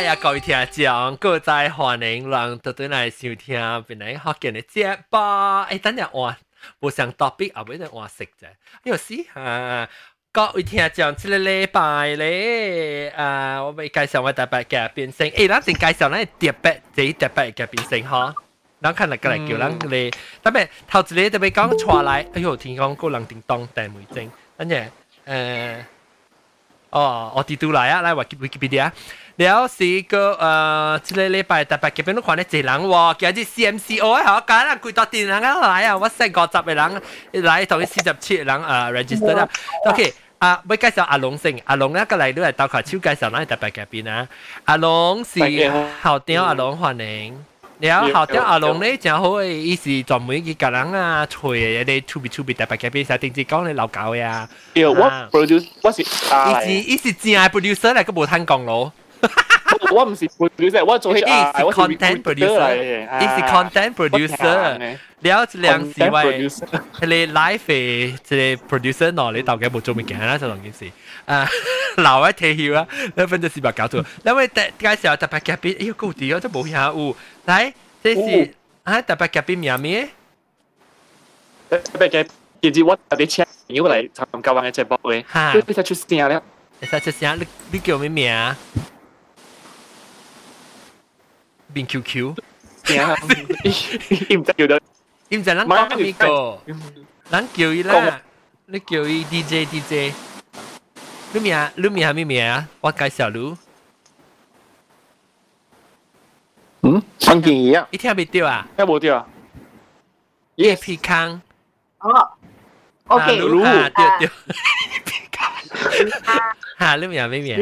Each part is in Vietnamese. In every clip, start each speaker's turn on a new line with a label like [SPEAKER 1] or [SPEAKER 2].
[SPEAKER 1] 拜啊，各位听众，各在欢迎人到对来收听本来福建嘅节目。诶，等阵换，无上 topic 啊，唔系换食啫。有时啊，各位听众，这个礼拜咧，啊，我咪介绍我特别嘅变性。诶，咱先介绍咱特别即特别嘅变性嗬。咱看嚟过嚟叫咱嚟，特别头一个特别讲出来，哎呦，听讲个人叮当订梅精，跟住诶。哦，我哋都来啊，来 Wikipedia。 了是个诶，即个礼拜特别嗰边都看咧济人喎，今日 CMCO 啊，吓，拣人几多啲人啊来啊，我识五十个人来，同佢四十七人诶 register 啦。OK，啊，要介绍阿龙先，阿龙咧个嚟都系斗球超介绍咧特别嗰边啊。阿龙是校长，阿龙欢迎。了校长阿龙咧真好诶，伊是专门去甲人啊吹诶，你出边出边特别嗰边，成定时讲你老狗呀。
[SPEAKER 2] 对，我 produce 我是
[SPEAKER 1] 伊是伊是正系 producer 嚟，佢冇听讲咯。
[SPEAKER 2] 我唔是 producer，我做
[SPEAKER 1] HR，我是 content producer，伊是 content producer。了两时喂，你 live 嘅即系 producer 喏，你到底冇做咩嘅啦？就两件事。啊，老一退休啊，那分就是把搞错。因为特介绍特别嘉宾，哎呦，高啲哦，都冇下有。来，这是啊特别嘉宾名咩？
[SPEAKER 2] 特别嘅，其实我特别请要嚟参加我嘅节目嘅，
[SPEAKER 1] 哈，
[SPEAKER 2] 你使出声了，
[SPEAKER 1] 你使出声，你你叫咩名 บิงคิ
[SPEAKER 2] วคิวเนี่
[SPEAKER 1] ยครับอิ่มจะอยู่เดินอิ่มจะนั่งก็มีโกนั่งเกี่ย
[SPEAKER 2] วอีล่ะนั่
[SPEAKER 1] เกี่ยวอี
[SPEAKER 2] ดีเจดี
[SPEAKER 1] เจลู
[SPEAKER 3] กเมี
[SPEAKER 1] ยลูกเมียไม่มีเสี
[SPEAKER 3] ย
[SPEAKER 1] รู้อืม
[SPEAKER 4] ฟังกี่อะ
[SPEAKER 1] เทียไม่เดียวอะเ
[SPEAKER 2] ทียไม่เดียวเย่พ
[SPEAKER 1] ีคัง
[SPEAKER 5] อ๋อโ
[SPEAKER 1] อเครู้เดียวเดียวหาลูกเมียไม่เมีย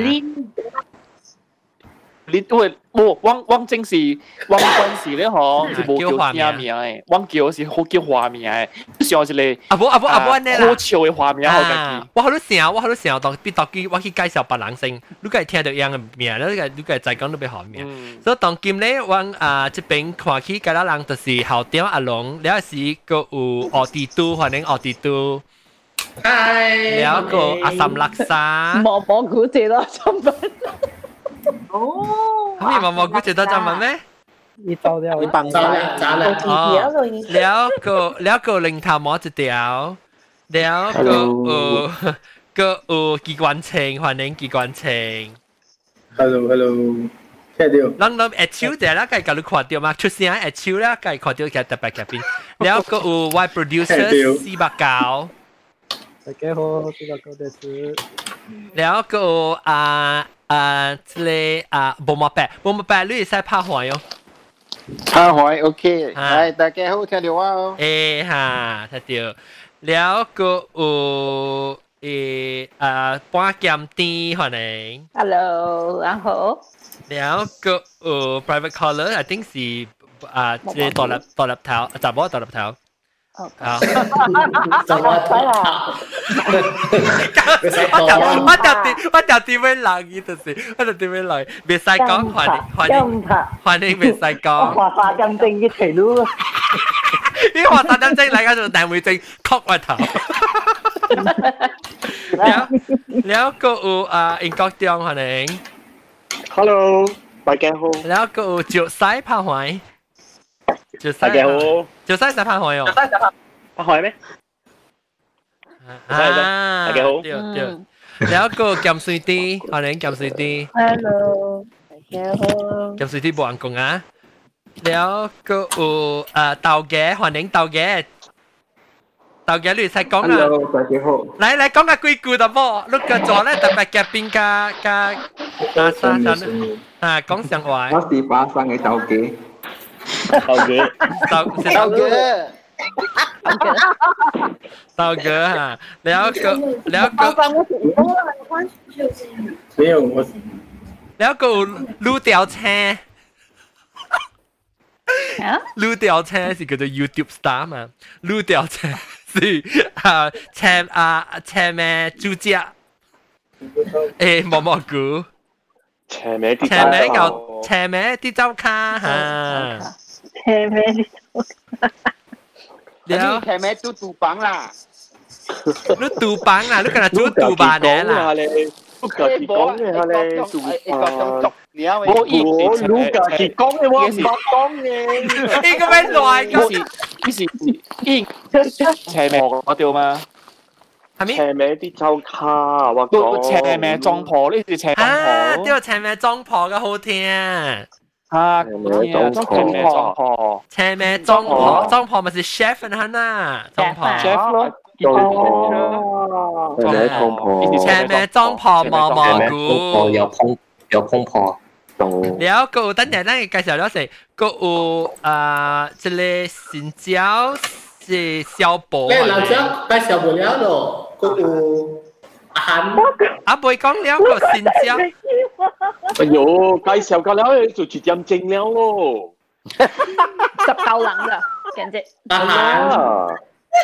[SPEAKER 2] 你喂，冇汪汪正是汪军是咧嗬，是冇叫咩名诶，汪叫是好叫花名诶，上一个
[SPEAKER 1] 阿伯阿伯阿伯呢啦，
[SPEAKER 2] 好笑嘅花名我家己。
[SPEAKER 1] 我好多成，我好多成，当必当机，我去介绍别人先，你个听到样嘅名，你个你个再讲都别好名。所以当今咧，我啊这边看起其他人就是校长阿龙，了是个有奥迪都，欢迎奥迪都。了个阿三勒沙，
[SPEAKER 3] 毛毛古姐咯，中文。 哦，
[SPEAKER 1] 咁你毛毛菇食得中文咩？
[SPEAKER 3] 你走掉，
[SPEAKER 6] 你綁咗咧，咋咧？
[SPEAKER 1] 哦，了個了個零頭摸一條，了個有個有機關槍，歡迎機關槍。
[SPEAKER 6] Hello Hello，聽到。
[SPEAKER 1] 人諗一手就啦，計教你看到嘛？出聲一手啦，計看到嘅特別嘅邊。了個有 Y producer 四百九。
[SPEAKER 7] 大家好，四百九です。
[SPEAKER 1] 了個啊。 啊，即系啊，冇乜白，冇乜白，你使拍海哟。
[SPEAKER 6] 拍海，OK，系大家好，听到我哦。
[SPEAKER 1] 诶哈，听到。了个有诶啊，半剑啲欢迎。
[SPEAKER 3] Hello，然后。
[SPEAKER 1] 了个有 private caller，I think 是啊，即系独立独立头，杂波独立头。 啊！
[SPEAKER 6] 就我睇啦，
[SPEAKER 1] 我我就点我就点样留意就是，我就点样留意，别使讲欢迎欢迎欢迎，别使讲。
[SPEAKER 3] 华沙金正一齐咯。
[SPEAKER 1] 呢华沙金正嚟紧做大会正，曲个头。了了个有啊，英国中欢迎。
[SPEAKER 2] Hello，大家好。
[SPEAKER 1] 了个有着西拍环。
[SPEAKER 2] 大家好，
[SPEAKER 1] 做西洗拍海哦，
[SPEAKER 2] 拍海咩？
[SPEAKER 1] 啊，
[SPEAKER 2] 大家好，
[SPEAKER 1] 对对，有一个咸水啲，欢迎咸水啲。
[SPEAKER 3] Hello，大家好。
[SPEAKER 1] 咸水啲冇人讲啊，有个有诶豆嘅，欢迎豆嘅。豆嘅你使讲啊！
[SPEAKER 6] Hello，大家好。
[SPEAKER 1] 嚟嚟讲下几句得噃，碌个座咧特别嘅边家家啊沙神啊讲上话。
[SPEAKER 6] 我是巴生嘅豆嘅。
[SPEAKER 2] Tao
[SPEAKER 1] ghế. Tao
[SPEAKER 6] sẽ tao
[SPEAKER 1] ghế. Tao ghế hả? Léo cậu léo
[SPEAKER 6] cậu. Léo cậu.
[SPEAKER 1] Léo cậu lưu tiểu xe. Lưu tiểu xe thì gọi là YouTube star mà. Lưu tiểu xe thì à xe à xe mẹ chú cha. Ê, mò mò cú.
[SPEAKER 2] 斜咩啲
[SPEAKER 1] 斜咩嚿斜咩啲周卡吓，
[SPEAKER 3] 斜咩啲周卡，
[SPEAKER 6] 你斜咩都杜绑啦，
[SPEAKER 1] 你杜绑啊，你跟佢做杜绑嘅啦，
[SPEAKER 8] 家己讲嘅系咧，做啊，
[SPEAKER 2] 你啊，
[SPEAKER 8] 我以我卢家己讲嘅，我唔捌讲嘅。
[SPEAKER 1] 呢个咩乱
[SPEAKER 2] 呢时呢时应斜咩我掉嘛？
[SPEAKER 1] 系咪？
[SPEAKER 8] 斜咩啲周卡，我
[SPEAKER 2] 都
[SPEAKER 8] 讲
[SPEAKER 2] 斜咩撞破呢啲斜撞
[SPEAKER 1] 啊，
[SPEAKER 2] 破。
[SPEAKER 1] 呢个斜咩装破嘅好听，
[SPEAKER 2] 啊，
[SPEAKER 8] 斜咩撞
[SPEAKER 2] 斜咩撞破
[SPEAKER 1] 斜咩装破，装破咪是 chef 人啊，装破。
[SPEAKER 2] ，chef 咯，
[SPEAKER 8] 撞破，
[SPEAKER 3] 哦，
[SPEAKER 8] 斜咩撞破，
[SPEAKER 1] 斜咩装破毛蘑菇。
[SPEAKER 9] 有空有空破，
[SPEAKER 8] 撞
[SPEAKER 1] แล้วก็ตั้งแต่นั้น介绍咗成个有啊，即系新椒是小宝
[SPEAKER 10] 咧，刘生介绍唔了咯， 嗰个阿涵，
[SPEAKER 1] 啊，唔会讲了个新椒，
[SPEAKER 8] 哎呦，介绍㗎啦，就直接正了咯。
[SPEAKER 3] 十嚿冷噶，简直。
[SPEAKER 10] 阿涵，
[SPEAKER 8] 啊，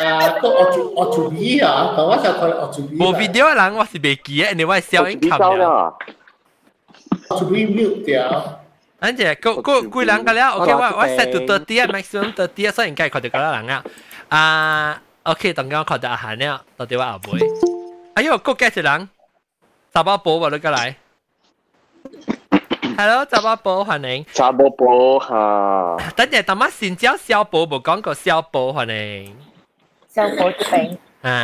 [SPEAKER 10] 诶个我做我做医啊，讲我就佢我做医。
[SPEAKER 1] 冇 video 嘅人我是未记嘅，你我系小英
[SPEAKER 8] 知
[SPEAKER 1] 琴嘅。
[SPEAKER 8] 道啦。
[SPEAKER 10] 我做医 mute 掉。
[SPEAKER 1] 反正个个几人嘅了，OK，我我 set 到 thirty 啊，maximum thirty 啊，所以应该确定嗰人啊。啊 โอเคตอนนี้ขอจะอาหารเนี่ยตอนเดี๋ยวอาบุยอายุกูแก่สิหลังซาบะโปบอกเลยก็ไร Hello ซาบะโป
[SPEAKER 8] ฮันเอ
[SPEAKER 1] งซาบะโปฮะตั้งแต่ต
[SPEAKER 3] อนมา
[SPEAKER 1] สินเจ้าเซียวโปบอกก่อนก็เซียวโปฮันเองเซี
[SPEAKER 11] ยวโปจ
[SPEAKER 5] ะเป็น
[SPEAKER 1] อ่า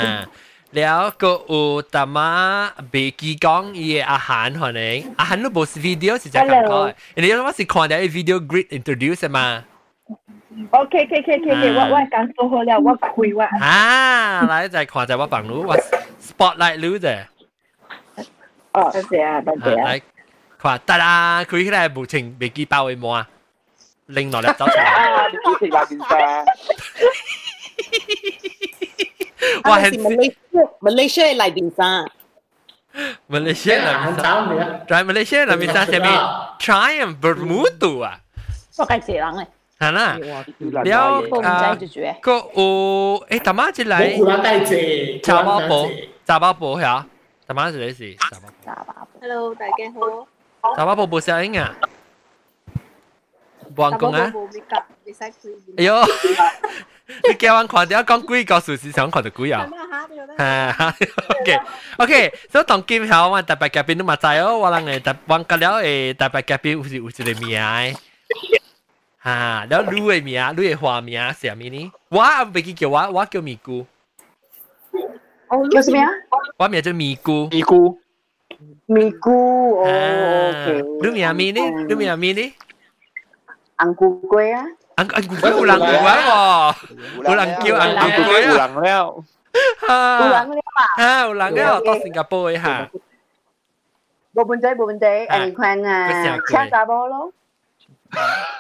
[SPEAKER 1] แล้วก็อูตามาบีกีกองอีอาหารหัวเองอาหารรูปบสวิดีโอสิจะกันก็อันนี้ว่าสิคอนได้วิดีโอกริดอินโทรดิวส์มา
[SPEAKER 3] OK OK OK OK OK，我我讲数好了，我开我。
[SPEAKER 1] อ่าแล้วจะคนจะว่าฝั่งนู้นว่า spotlight รู้จ้ะ
[SPEAKER 3] 哦，多谢啊，多谢啊。
[SPEAKER 1] 嚟佢话得啦，佢呢系无情เบกี้包会冇啊，拎落嚟走出嚟，
[SPEAKER 8] 啊，你食辣边沙？
[SPEAKER 1] 哇，系
[SPEAKER 11] Malaysia 嚟边生，
[SPEAKER 1] Malaysia
[SPEAKER 10] 阿涵
[SPEAKER 1] 啦，
[SPEAKER 10] 找你啊！
[SPEAKER 1] 在 Malaysia 啦，咪生上面 Triumph Bermuda 啊，
[SPEAKER 3] 我介绍人嘅，
[SPEAKER 1] 系啦，
[SPEAKER 8] 了
[SPEAKER 1] 了
[SPEAKER 3] 我唔
[SPEAKER 1] 啊
[SPEAKER 3] 知。住住嘅。
[SPEAKER 1] 个有诶，大妈一
[SPEAKER 10] 冇
[SPEAKER 1] 嚟
[SPEAKER 10] 顾。人带谢，
[SPEAKER 1] 茶包宝，茶包宝系啊，大妈是你是茶包
[SPEAKER 3] 炸吧。
[SPEAKER 12] Hello，大家好。
[SPEAKER 1] 宝，茶包宝冇声音啊，冇人讲啊，
[SPEAKER 12] 冇 make up，你使佢。
[SPEAKER 1] 哎呦，你叫人看到讲几个数字想看到几啊？
[SPEAKER 12] 咁啊吓，你觉得？
[SPEAKER 1] 哈，OK OK，所以当今后我特别嘉宾都嘛知哦，我人诶特忘个了诶特别嘉宾有时有一个名诶， 哈，然后你的名，你的花名是啥物呢？我袂记叫我，我叫咪姑。
[SPEAKER 3] 哦，叫什么呀？
[SPEAKER 1] 我名叫咪姑。
[SPEAKER 2] 咪姑。
[SPEAKER 3] 咪姑哦。
[SPEAKER 1] 你名咪呢？你名咪呢？
[SPEAKER 3] 红菇龟啊。
[SPEAKER 1] 红红菇龟有人有啊无？有
[SPEAKER 2] 人
[SPEAKER 1] 叫
[SPEAKER 2] 红
[SPEAKER 1] 菇龟啊？
[SPEAKER 2] 有人了。哈。
[SPEAKER 3] 有
[SPEAKER 1] 人了啊？
[SPEAKER 3] 哈，有人了，到
[SPEAKER 1] 新加坡的哈。无
[SPEAKER 3] 问题，无问题，安尼款啊，请查某咯。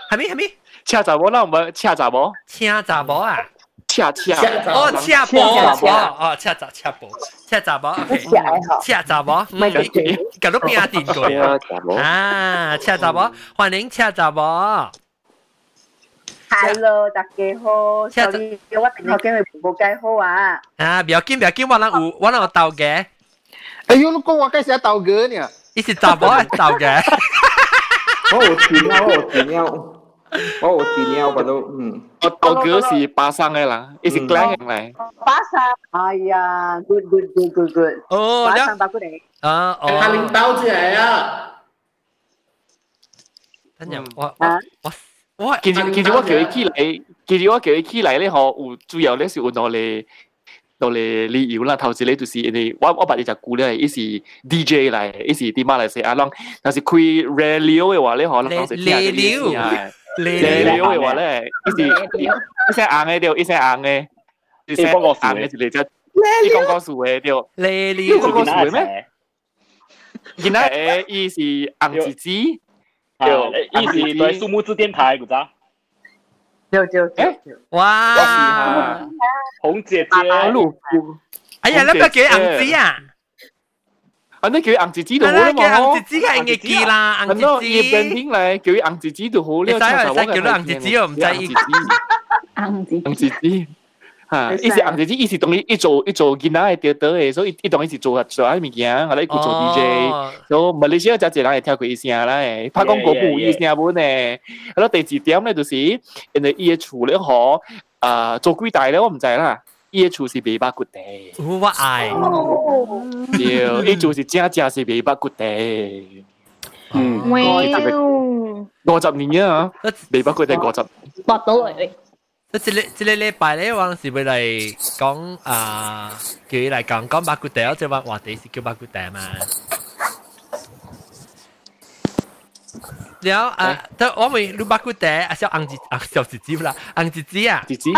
[SPEAKER 1] 还没还没，
[SPEAKER 2] 恰杂波，那我们恰杂波，
[SPEAKER 1] 恰杂波啊，
[SPEAKER 2] 恰恰。
[SPEAKER 1] 哦，恰波，恰波，哦，恰杂恰波，恰杂波，OK，恰杂波，没得听，搞到边啊点过。啊，恰杂波，欢迎恰杂波。
[SPEAKER 3] hello，大家好。我平头今日唔介好啊。
[SPEAKER 1] 啊，不要紧，不要紧，我能有，我能有豆嘅。
[SPEAKER 6] 哎呦，你讲我介绍豆嘅呢？
[SPEAKER 1] 你是杂波啊，豆嘅。
[SPEAKER 4] 我有资料，我有资料，我有资料，我都嗯。
[SPEAKER 2] 我道哥是巴生嘅人，伊是 Glen 人嚟。
[SPEAKER 3] 巴山，哎呀，good good good good good。
[SPEAKER 1] 哦，
[SPEAKER 3] 巴山巴古地。
[SPEAKER 1] 啊，哦。
[SPEAKER 10] 他领导出嚟啊！
[SPEAKER 1] 等阵，我我我。我
[SPEAKER 2] 其实其实我叫伊起嚟，其实我叫伊起嚟咧，嗬，有主要咧是有攞嚟 攞嚟理由啦。头先咧就是因为我我把你只股咧，伊是 DJ 嚟，伊是啲马来西亚人，但是开 radio 嘅话咧，可能讲是听下啲嘢。radio 嘅话咧，伊是伊声硬嘅对，伊声硬嘅，伊声硬嘅就嚟只，伊讲讲数嘅对。
[SPEAKER 1] radio
[SPEAKER 2] 讲讲数嘅咩？今日伊是硬字字。
[SPEAKER 13] 对，伊是对数目字电台，唔知？
[SPEAKER 3] 有有
[SPEAKER 2] 诶，
[SPEAKER 1] 哇！
[SPEAKER 13] 红姐姐，
[SPEAKER 2] 路，
[SPEAKER 1] 哎呀，你不要叫硬子啊！
[SPEAKER 2] 啊，你叫硬字字就好啦嘛，
[SPEAKER 1] 叫硬字字系硬记啦，硬字字。
[SPEAKER 2] 伊变天嚟，叫硬字字就好了。
[SPEAKER 1] 你使唔使叫你硬字字？我唔知。
[SPEAKER 3] 硬字
[SPEAKER 2] 硬字字。 吓！伊是硬字字，伊是同伊一做一做囡仔嘅调调嘅，所以伊当伊是做做啲物件，我咧佢做 DJ，所以马来西亚真系人会听佢伊声啦，诶，拍广告冇伊声本诶。系咯，第二点咧就是，因为伊嘅厝咧可，啊做几代咧我唔知啦， 伊嘅厝是袂捌骨地，
[SPEAKER 1] 我爱，
[SPEAKER 2] 对，伊就是正正是袂捌骨地。嗯，五十年啊，未捌骨地五十。
[SPEAKER 12] 搏到嚟你。
[SPEAKER 1] 即呢即呢禮拜咧，我是要嚟講啊，叫伊嚟講講八股地，我即話話地是叫八股地嘛。然後啊，得我咪錄八股地，啊小紅子啊小子子啦，紅子子
[SPEAKER 2] 啊，子
[SPEAKER 1] 子，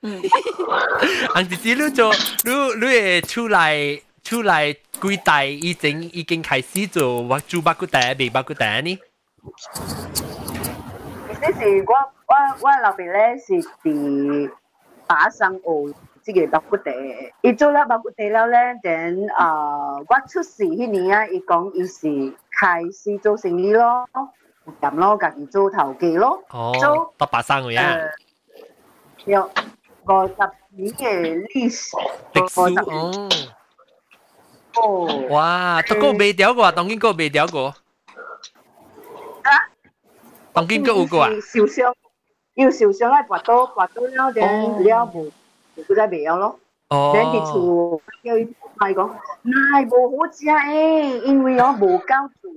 [SPEAKER 1] 紅子子，你做你你會出來出來幾代已經已經開始做做八股地，未八股地呢？
[SPEAKER 3] 呢是我。我我老爸咧是伫打生学即个白骨地，伊做了白骨地了咧，等啊我出世迄年啊，伊讲伊是开始做生意咯。咁咯，家己做头家咯。
[SPEAKER 1] 哦，得八生嘅呀。
[SPEAKER 3] 有五十年嘅历史。
[SPEAKER 1] 历史哦。哦。哇，都个未掉过啊，当今个未掉过。
[SPEAKER 3] 啊？
[SPEAKER 1] 当今个有过啊？
[SPEAKER 3] 受伤， 要受伤嚟拔刀，拔刀了，then 了无，佢再未有咯。哦。then 啲厝叫伊系讲，唉，无好食诶，因为我无够做。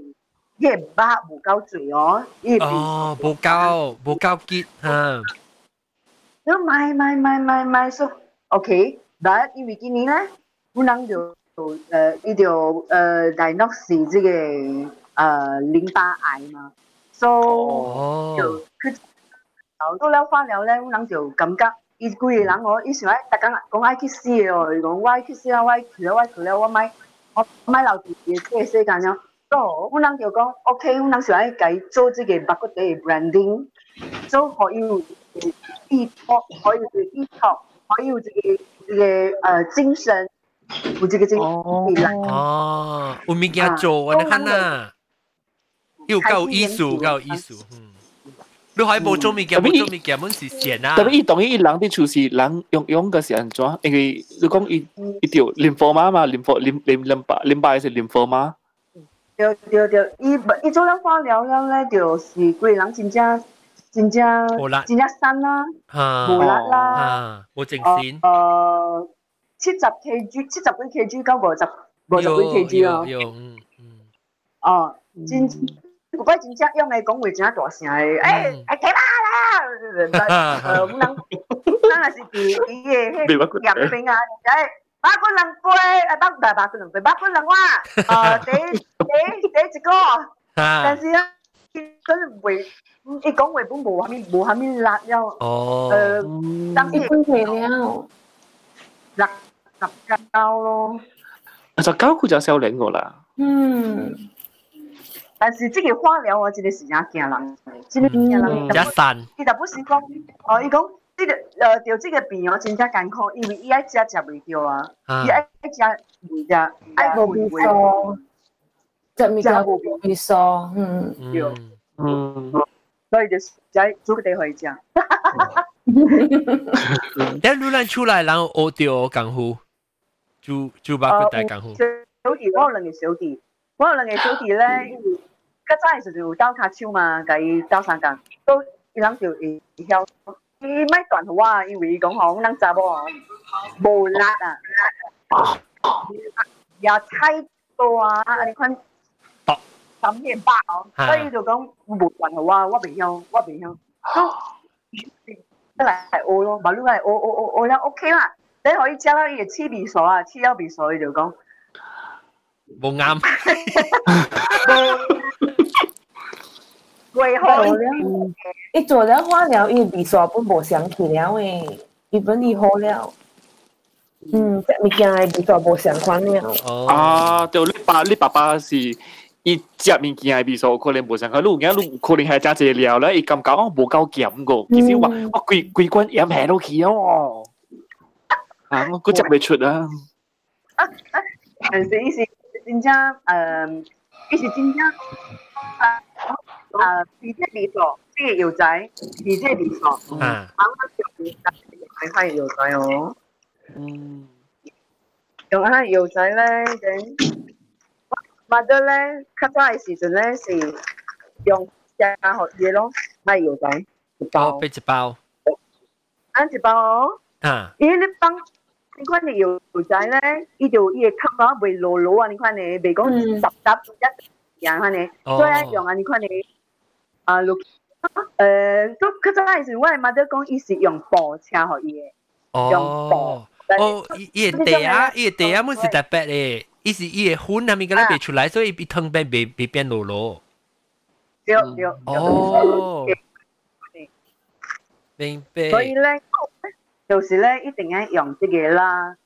[SPEAKER 3] 伊个肉无够醉哦，
[SPEAKER 1] 哦，无够无够结吓。
[SPEAKER 3] 咁买买买买买数，OK，但系因为今年咧，我能就诶伊就诶 diagnose 这个诶淋巴癌嘛，so 就 后到了化了咧，阮人就感觉伊规个人我以前爱逐工讲爱去死哦，如果我爱去死啊，我爱去了，我爱去了，我买我买留伫伊个世界了。哦，阮人就讲 OK，阮人想爱改做即个白骨茶的 branding，做可以有依托，可以有依托，可以有这个这个呃精神，有这个精神
[SPEAKER 1] 哦，有物件做，我来看呐。又够艺术，够艺术，你可以冇做物件，冇做物件，本是善啊。
[SPEAKER 2] 特别伊当伊人啲处事，人用用嘅是安怎？因为你讲伊伊条淋巴嘛嘛，淋巴淋淋淋巴淋巴是淋巴嘛。
[SPEAKER 3] 对对对，伊伊做了化疗了咧，就是规个人真正真正真正瘦啦，无力啦，
[SPEAKER 1] 无精神。
[SPEAKER 3] 诶，七十 kg，七十几 kg 到五十五十几 kg 咯。
[SPEAKER 1] 有嗯嗯。
[SPEAKER 3] 哦，真 有摆真正用嚟讲话真大声诶，诶诶起码啦！诶，我人，咱也是伫伊个迄盐边啊，诶。八个人杯，诶八唔系八个人杯，八个人话，诶第第第一个，但是咧，佢会一讲话本冇下面冇下面辣咗，诶，当时分配了，辣十九咯，
[SPEAKER 2] 十九佢就少零个啦，
[SPEAKER 3] 嗯， 但是这个化疗我真的是真惊人，真係驚人，
[SPEAKER 1] 一散，
[SPEAKER 3] 伊就不是讲，哦，伊讲。这个呃，着这个病哦，真正艰苦，因为伊爱食食袂着啊，伊爱食袂食，爱无味。素，
[SPEAKER 11] 食物件无味素，嗯，
[SPEAKER 3] 对，嗯，所以就是在做个地方食。
[SPEAKER 1] 但如咱出来，然後學掉功夫，就就把佢带功夫。
[SPEAKER 3] 小弟，我有兩個小弟，我有兩個小弟咧，较早时就有斗卡手嘛，甲伊斗相共，都伊人就会晓。伊咪断好啊，因为伊讲吼，咱查某哦，无力啊，也太多啊，你看三点八哦，所以就讲无断好啊，我袂晓，我袂晓，得嚟系学咯，马路系学学学学了 OK 啦，你可以加到伊个黐鼻锁啊，黐了鼻锁伊就讲
[SPEAKER 1] 冇啱。
[SPEAKER 3] 为何？
[SPEAKER 11] 伊做了化疗，伊鼻刷本无想起了诶，伊本伊好了。嗯，即物件诶鼻刷无相款了。
[SPEAKER 2] 哦。啊，就你爸你爸爸是伊食物件诶鼻刷可能无相款，你有影你可能系加济料咧，伊感觉哦无够咸个，其实我我规规罐盐下落去哦。啊，我佢食未出啊。
[SPEAKER 3] 啊啊，但是伊是 真正诶，伊是真正啊。诶，皮质鼻索，即系药仔，皮质鼻索，啱啱用系系药仔哦。嗯，用下药仔咧，咁或者咧，较早嘅时阵咧是用加学嘢咯，买药仔一包，
[SPEAKER 1] 俾一包，
[SPEAKER 3] 啱一包哦。
[SPEAKER 1] 啊，
[SPEAKER 3] 因为你放 你看你有仔咧，伊就伊嘅吸啊，未落落啊，你看你未讲十集一样看你，
[SPEAKER 1] 哦
[SPEAKER 3] 所以一样啊，你看你啊录。诶，都佢真系是我系妈得讲，伊是用步车学伊嘅，用
[SPEAKER 1] 哦
[SPEAKER 3] 步。
[SPEAKER 1] 哦，伊伊个地啊，伊个地啊，本是特别诶，伊是伊个粉啊面嗰啲别出来，所以伊汤变别别变落落。
[SPEAKER 3] 对对。
[SPEAKER 1] 哦，明白。
[SPEAKER 3] 所以咧， 就是咧一定要用这个啦，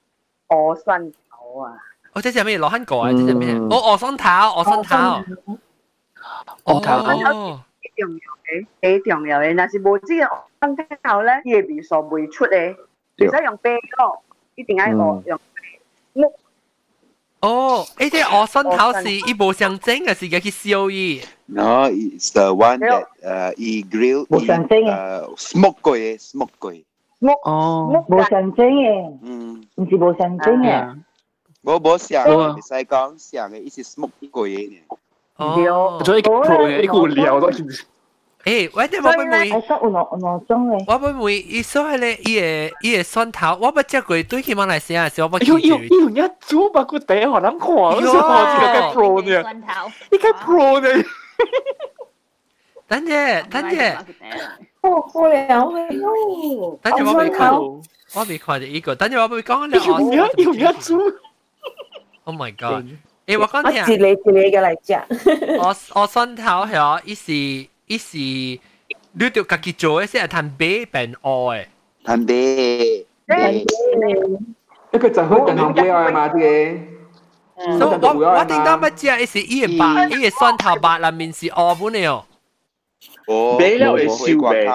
[SPEAKER 3] 鹅蒜头啊。
[SPEAKER 1] 哦，这是咩？罗汉果啊？这是咩？哦，鹅蒜头，鹅蒜头。
[SPEAKER 3] 鹅头几重要嘅，几重要嘅。但是冇这个鹅蒜头咧，伊嘅味素未出嚟，唔使用啤咯，一定要用用木。
[SPEAKER 1] 哦，诶，即系鹅蒜头是伊无相整嘅，是嘅去烧伊。
[SPEAKER 14] No, it's the one that uh, he grill, he, uh, smoke 过嘅，smoke 过嘅。
[SPEAKER 3] 木
[SPEAKER 11] 哦，冇上蒸嘅，
[SPEAKER 14] 嗯，
[SPEAKER 11] 唔是冇上蒸嘅。
[SPEAKER 14] 冇冇上嘅，唔使讲上嘅，伊是 smoke 过嘅呢。
[SPEAKER 1] 哦，
[SPEAKER 2] 做一个 pro 嘅，一个料都。
[SPEAKER 1] 诶，我哋我会唔会？
[SPEAKER 11] 系有两两种嘅。
[SPEAKER 1] 我会唔会？伊所谓咧，伊个伊个蒜头，我冇食过，对去马来西亚时，我冇
[SPEAKER 2] 哎呦，有有一组把个底我谂看，我说我这个该 pro 呢，你该 pro 呢？
[SPEAKER 1] 等阵，等阵，
[SPEAKER 11] 哦，好了喎。
[SPEAKER 1] 等阵我未看，我未看到呢个，等阵我未讲咧。
[SPEAKER 2] 有一有一组。
[SPEAKER 1] Oh my god！诶，我讲
[SPEAKER 11] 我
[SPEAKER 1] 听。
[SPEAKER 11] 一个一个嘅嚟食。
[SPEAKER 1] 我我蒜头系伊是伊是，你着家己做嘅，先系摊白变乌嘅。
[SPEAKER 14] 摊白。
[SPEAKER 4] 一个就好等行杯啊嘛啲嘅。
[SPEAKER 1] 所以我我点解乜知啊？伊是伊嘅白，伊嘅蒜头白里面是乌本嘅哦。
[SPEAKER 14] 哦，
[SPEAKER 13] 买了会烧
[SPEAKER 14] 味。
[SPEAKER 13] 味，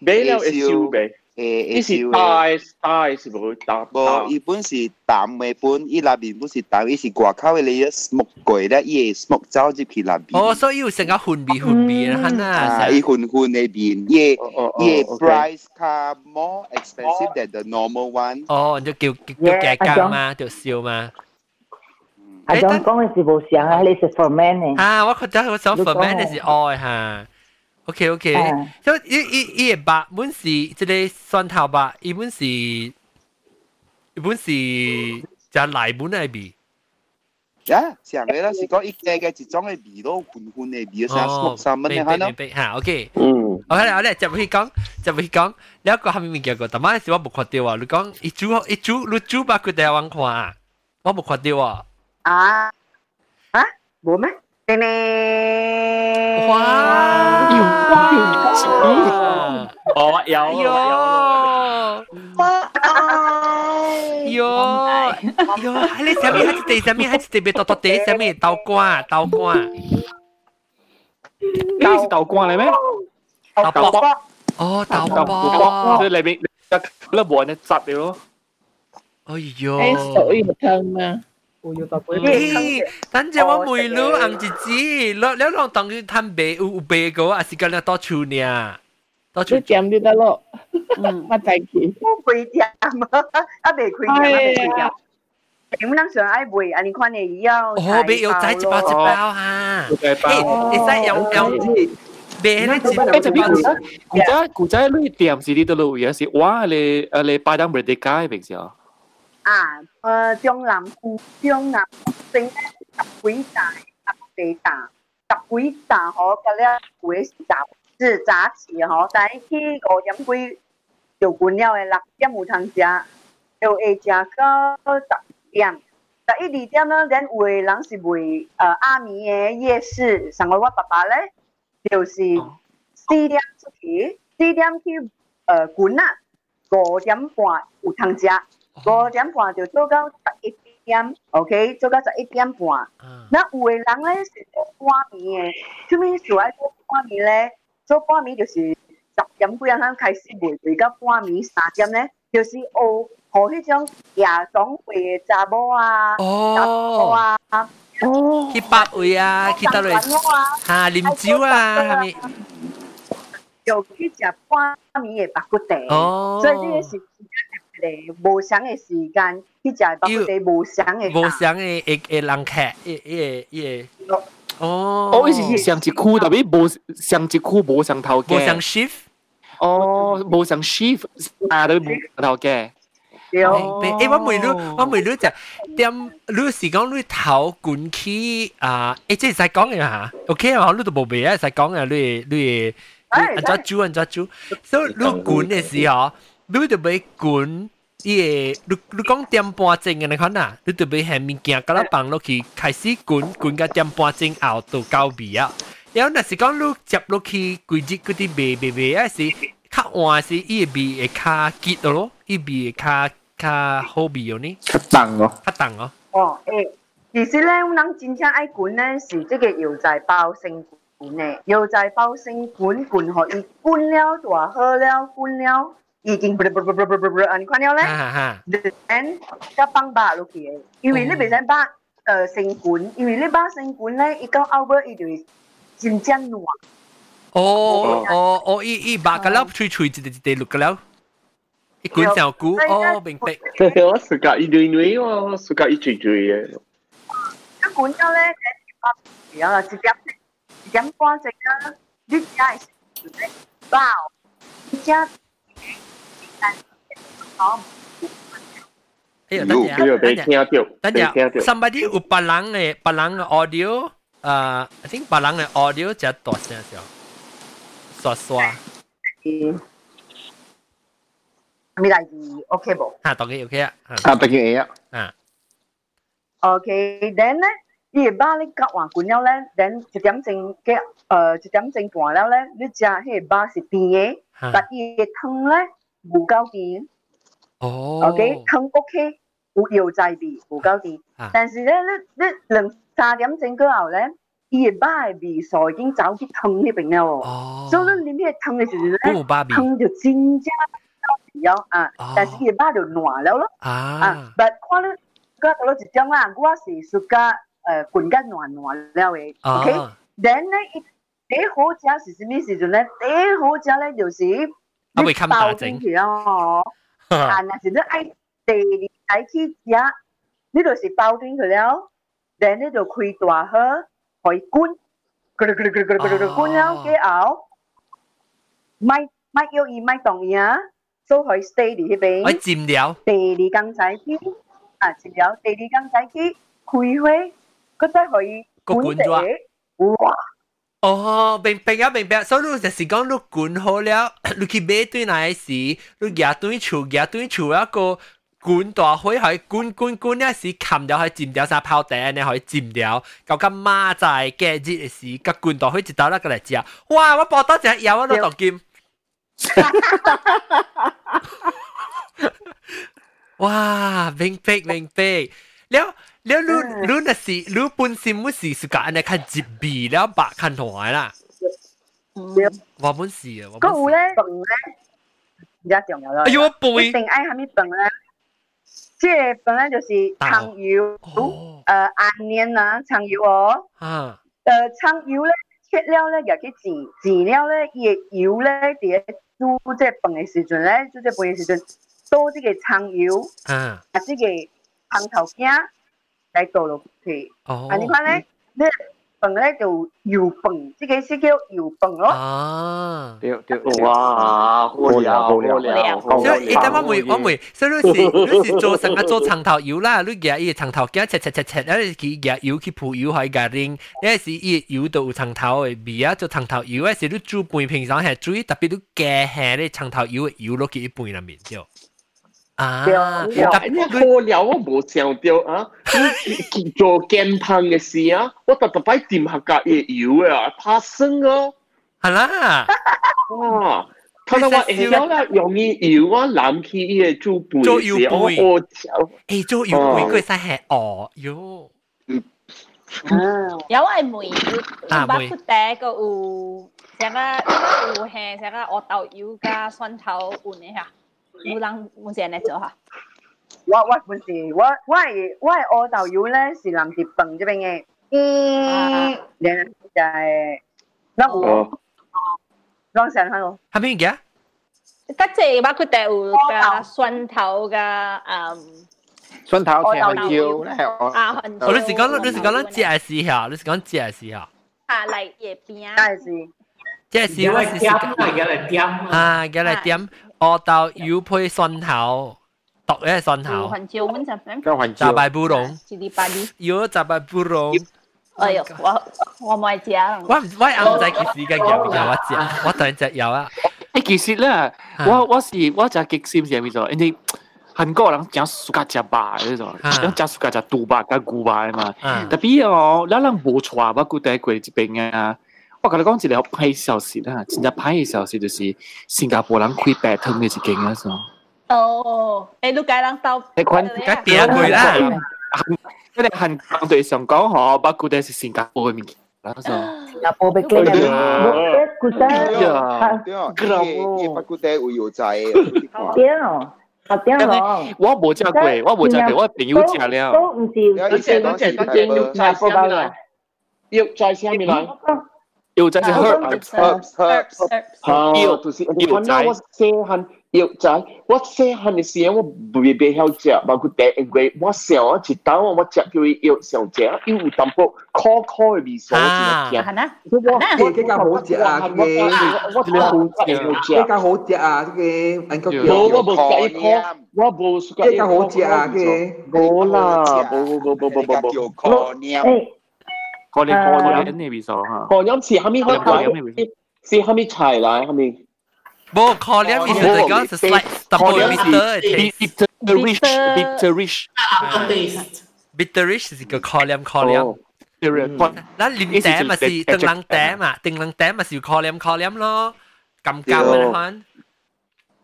[SPEAKER 13] 买了会烧味。
[SPEAKER 14] 诶
[SPEAKER 13] 呢是大大是唔会大。
[SPEAKER 14] 无，伊本是淡嘅本，伊内面本是淡，伊是外口嘅你一 smoke 过咧，伊会 smoke 走入去内边。
[SPEAKER 1] 哦，所以有成个混味混味啦，系
[SPEAKER 14] 啊，
[SPEAKER 1] 啊。
[SPEAKER 14] 伊混混嘅边，伊伊
[SPEAKER 13] OK
[SPEAKER 14] price 卡 more expensive than the normal one。
[SPEAKER 1] 哦，就叫叫叫价格嘛，就烧嘛。
[SPEAKER 11] 系咁讲嘅是冇上啊，你是 ferment 嘅。
[SPEAKER 1] 啊，我觉得我想 ferment 嘅是爱吓。 OK OK，所以伊伊伊个白本是即个蒜头白，伊本是伊本是就内本嘅味。
[SPEAKER 14] 呀，上嘅啦，是讲一只嘅一种嘅味道，混混嘅味，成 smoke 三蚊嘅吓咯。
[SPEAKER 1] 明白吓，OK。
[SPEAKER 13] 嗯。
[SPEAKER 1] 我睇我咧就去讲，就去讲，你一个系咪物件个？但系时我冇看到啊！你讲一煮一煮，你煮把佢哋揾看啊！我冇看到啊！
[SPEAKER 3] 啊啊，冇咩？ 叮叮！
[SPEAKER 1] 哇！
[SPEAKER 13] 哦，有
[SPEAKER 1] 有。哟哟，喺你上面喺地上面喺地边剁剁地上面豆瓜豆瓜。
[SPEAKER 2] 呢是豆干嚟咩？
[SPEAKER 1] 豆卜。哦，豆
[SPEAKER 2] 豆
[SPEAKER 1] 卜。
[SPEAKER 2] 即系里边粒黄嘅汁嚟咯。
[SPEAKER 1] 哎呦！
[SPEAKER 15] 诶， 属于汤啊。
[SPEAKER 1] 咦，等阵我梅鲁红子子，你你当当佢摊白有有白个，还是讲你多处呢？多处
[SPEAKER 15] 你点就得咯。嗯，乜仔佢？
[SPEAKER 3] 我开店啊，啊未开店，啊未开店。点能上爱卖？啊，你看你要。
[SPEAKER 1] 哦，别有仔一包一包吓。诶，你使用用。别咧，
[SPEAKER 2] 诶，就边古仔古仔古仔呢店是呢度路有时，哇！你诶你拜登唔系地街平时啊？
[SPEAKER 3] 啊，呃，中南区中南整十几大十几大十几大嗬，嗰咧會是雜是早市嗬，但係去五点几就關了嘅，六点有通食，就会食到十点。十一二点呢，咱有嘅人是为呃阿米嘅夜市，上個我爸爸咧就是四点出去，四点去呃關啊，五点半有通食。五点半就做到十一点，OK，做到十一点半。那有的人咧是做半暝的，做咩做愛做半暝咧？做半暝就是十点几啊，开始賣，賣到半暝三点咧，就是學學迄种夜总会的查某啊，查某啊，
[SPEAKER 1] 哦，去百位啊，去到嚟嚇啉酒啊，係咪？
[SPEAKER 3] 就去食半暝的白骨地，
[SPEAKER 1] 哦
[SPEAKER 3] 所以呢个是。嚟无相嘅时间，去食白骨地无相嘅。
[SPEAKER 1] 无相嘅嘅嘅人客，诶诶诶。哦。
[SPEAKER 2] 哦，伊是上一区，特别无上一区无上头嘅。
[SPEAKER 1] 无上 shift。
[SPEAKER 2] 哦，无上 shift，啊都无上头嘅。
[SPEAKER 3] 对，
[SPEAKER 1] 诶，我问你，我问你就点，你是讲你头管起啊？诶，即系使讲嘅吓，OK 啊，你都冇俾啊，使讲嘅，你你按照煮按照煮，所以你管嘅时候， 你就俾管。伊个，你你讲点半钟嘅你看呐，你特别系物件，甲咱放落去，开始滚滚到点半钟后到到味啊。然后若是讲你接落去，规日嗰啲味味味啊是较换是伊个味会较结咯，伊味会较较好味哦呢。
[SPEAKER 4] 较重哦。
[SPEAKER 1] 较重哦。
[SPEAKER 3] 哦，诶，其实咧，我谂真正爱滚咧是这个油菜包先滚嘅，油菜包先滚滚可以滚了大好了，滚了。 已经不不不不不不不，你看了咧，then 加放巴落去嘅，因为你袂使巴诶成管，因为你巴成管咧，伊到后尾伊就会真正软。
[SPEAKER 1] 哦哦哦，伊伊巴个了，吹吹一啲一啲落个了，一管就股，哦明白。
[SPEAKER 8] 我自家一堆堆喎，自家一堆堆嘅。
[SPEAKER 3] 一管咗咧，然后一点一点半只啦，你只系包， 你只。
[SPEAKER 1] 哎呀，等下，等下，等下，somebody 有别人嘅别人嘅 audio，诶，I think 别人嘅 audio 只大声少，刷刷。
[SPEAKER 3] 咩嚟自 OK 冇？
[SPEAKER 1] 啊，当然 OK 啊，
[SPEAKER 4] 啊，当然 A 啊，
[SPEAKER 1] 啊。
[SPEAKER 3] OK，then 咧，你把你夹完罐了咧，then 一点钟嘅诶一点钟半了咧，你食迄个巴是甜嘅，但伊嘅汤咧。 唔够甜。
[SPEAKER 1] 哦。
[SPEAKER 3] OK，汤 OK，有油菜味，唔够甜。但是咧，你你两三点钟过后咧，伊嘅巴嘅味素已经走去汤嗰边了哦。所以你咩汤嘅时候咧，汤就真正有啊，但是伊嘅巴就软了咯。
[SPEAKER 1] 啊。
[SPEAKER 3] 啊，但看你个到一种啦，我是属加诶滚甲软软了嘅。OK，then 咧，第好食是咩时阵咧？第好食咧就是。
[SPEAKER 1] 啊，会冚大整
[SPEAKER 3] 咯，但系是你爱第二睇去食，呢度是包端佢了，然后呢度开大盒，可以滚，咕噜咕噜咕噜咕噜咕噜滚了之后，咪咪要伊咪当呀，都可以 stay 喺边。
[SPEAKER 1] 我占了。
[SPEAKER 3] 第二更仔去，啊占了，第二更仔去开会，嗰阵可以滚地，哇！
[SPEAKER 1] 哦，明白啊，明白。所以你就是讲你滚好了，你去买对那时，你夹对球，夹对球一个滚大火，还滚滚滚那时，砍掉还浸掉啥泡底，你还浸掉，搞个马仔嘅日的时，个滚大火就到那个来吃。哇，我爆多只腰，我都到金。哇，明白，明白。 了。แล้วรู้รู้นะสิรู้ปุ่นซิมุสิสุกอันนี้คันจิบบีแล้วบะคันถวายล่ะว่าปุ่นสิอ่ะว่า
[SPEAKER 3] ปุ่นสิ咧笨咧而家重要啦
[SPEAKER 1] 哎呦背
[SPEAKER 3] 一定爱系咪笨咧即系笨咧就是葱油诶暗年啊葱油哦
[SPEAKER 1] 啊
[SPEAKER 3] 诶葱油咧切了咧又去煎煎了咧伊个油咧伫煮即系笨嘅时阵咧煮即系笨嘅时阵多啲嘅葱油
[SPEAKER 1] 啊
[SPEAKER 3] 啊即系 葱头镜来倒落去。
[SPEAKER 1] 哦。
[SPEAKER 3] 啊，你看咧，你饭咧就油饭，即个是叫油饭咯。
[SPEAKER 1] 啊。
[SPEAKER 4] 对对。
[SPEAKER 8] 哇，好了好了。
[SPEAKER 1] 所以，但我未我未，所以你是你是做成个做长头油啦，你夹伊长头夹切切切切，你去夹油去铺油去夹拎，你是伊油都有长头嘅味啊，做长头油，嗰时你煮饭平常系注意特别你加下咧长头油嘅油落去一饭入面就。 啊！
[SPEAKER 8] 但你好了，我冇想到啊！你做健康嘅事啊，我特特摆掂下架嘢油啊，怕生哦。
[SPEAKER 1] 系啦。
[SPEAKER 8] 哇！睇到话诶，有啦，用啲油啊，揽起嘢做背
[SPEAKER 1] 做油背。
[SPEAKER 8] 我炒。
[SPEAKER 1] 诶，做油背佢使系哦哟。
[SPEAKER 12] 有系梅油，包括第一个有成个有系成个鹅豆油加蒜头拌一下。 有人本时嚟做下。
[SPEAKER 3] 我我本时我我系我系鹅豆油咧是南碟饭这边嘅，嗯，然后就系那我，让上下咯。
[SPEAKER 1] 系咩嘅？
[SPEAKER 12] 得只包括第有嘅蒜头嘅嗯。
[SPEAKER 4] 蒜头甜香蕉咧，
[SPEAKER 12] 啊，
[SPEAKER 1] 哦，你是讲你是讲咱食时下，你是讲食时下。
[SPEAKER 12] 啊，嚟叶边啊。
[SPEAKER 3] 系是。
[SPEAKER 1] 即系我是
[SPEAKER 5] 点啊，而家嚟点
[SPEAKER 1] 啊，而家嚟点。鹅豆油配蒜头， 毒嘅蒜头，
[SPEAKER 12] 环椒蚊就咩？
[SPEAKER 4] 交环
[SPEAKER 1] 炸白布龙，
[SPEAKER 12] 吉哩巴哩。
[SPEAKER 1] 有炸白布龙。
[SPEAKER 12] 哎呦，我我唔系食。
[SPEAKER 1] 我唔我啱仔嘅时间有有我食，我突然只有啊。
[SPEAKER 2] 诶，其实咧，我我是我就极心是咪做？因为韩国人讲暑假食吧，嗰种，讲讲暑假食猪吧、加牛吧嘛。特别哦，咱人无错，我估第一过呢边啊。 我同你讲一个歹消息啦，真正歹嘅消息就是新加坡人开白汤嘅一间啊，所。
[SPEAKER 12] 哦，诶，你解人到，
[SPEAKER 2] 你看，
[SPEAKER 1] 解点佢啦？
[SPEAKER 2] 因为韩国对上讲嗬，我估第是新加坡嘅物件。
[SPEAKER 11] 新加坡被惊嘅，古仔，
[SPEAKER 14] 嘅嘅不古仔会有在。
[SPEAKER 11] 点哦？啊点咯？
[SPEAKER 2] 我冇食过，我冇食过，我朋友食了。
[SPEAKER 11] 都唔是，
[SPEAKER 8] 而且而且而且要在下面来，要在下面来。
[SPEAKER 2] yêu 仔是 herb herbs herbs herbs
[SPEAKER 8] 要就是要仔。我細漢要仔，我細漢嘅時候我未未曉食，包括第一季我上我一啖我食叫伊要上食，因為有淡薄苦苦嘅味素我真係
[SPEAKER 12] 驚。我
[SPEAKER 7] 我比較好食啊，呢
[SPEAKER 8] 個我真係好食，
[SPEAKER 7] 比較好食啊，呢個應該叫。冇
[SPEAKER 8] 我冇食苦，我冇食。
[SPEAKER 7] 比較好食啊，呢個。
[SPEAKER 8] 冇啦，冇冇冇冇冇冇冇。
[SPEAKER 14] 叫 corn。黏。
[SPEAKER 2] 可能可能呢味素哈。
[SPEAKER 8] 可能是下面可能是下面菜来下面。
[SPEAKER 1] 冇可能味素就讲是 slight double bitter
[SPEAKER 2] bitterish bitterish
[SPEAKER 1] bitterish 是个可能可能。咱啉茶嘛是灯笼茶嘛，灯笼茶嘛是要可能可能咯，咁咁嘅款。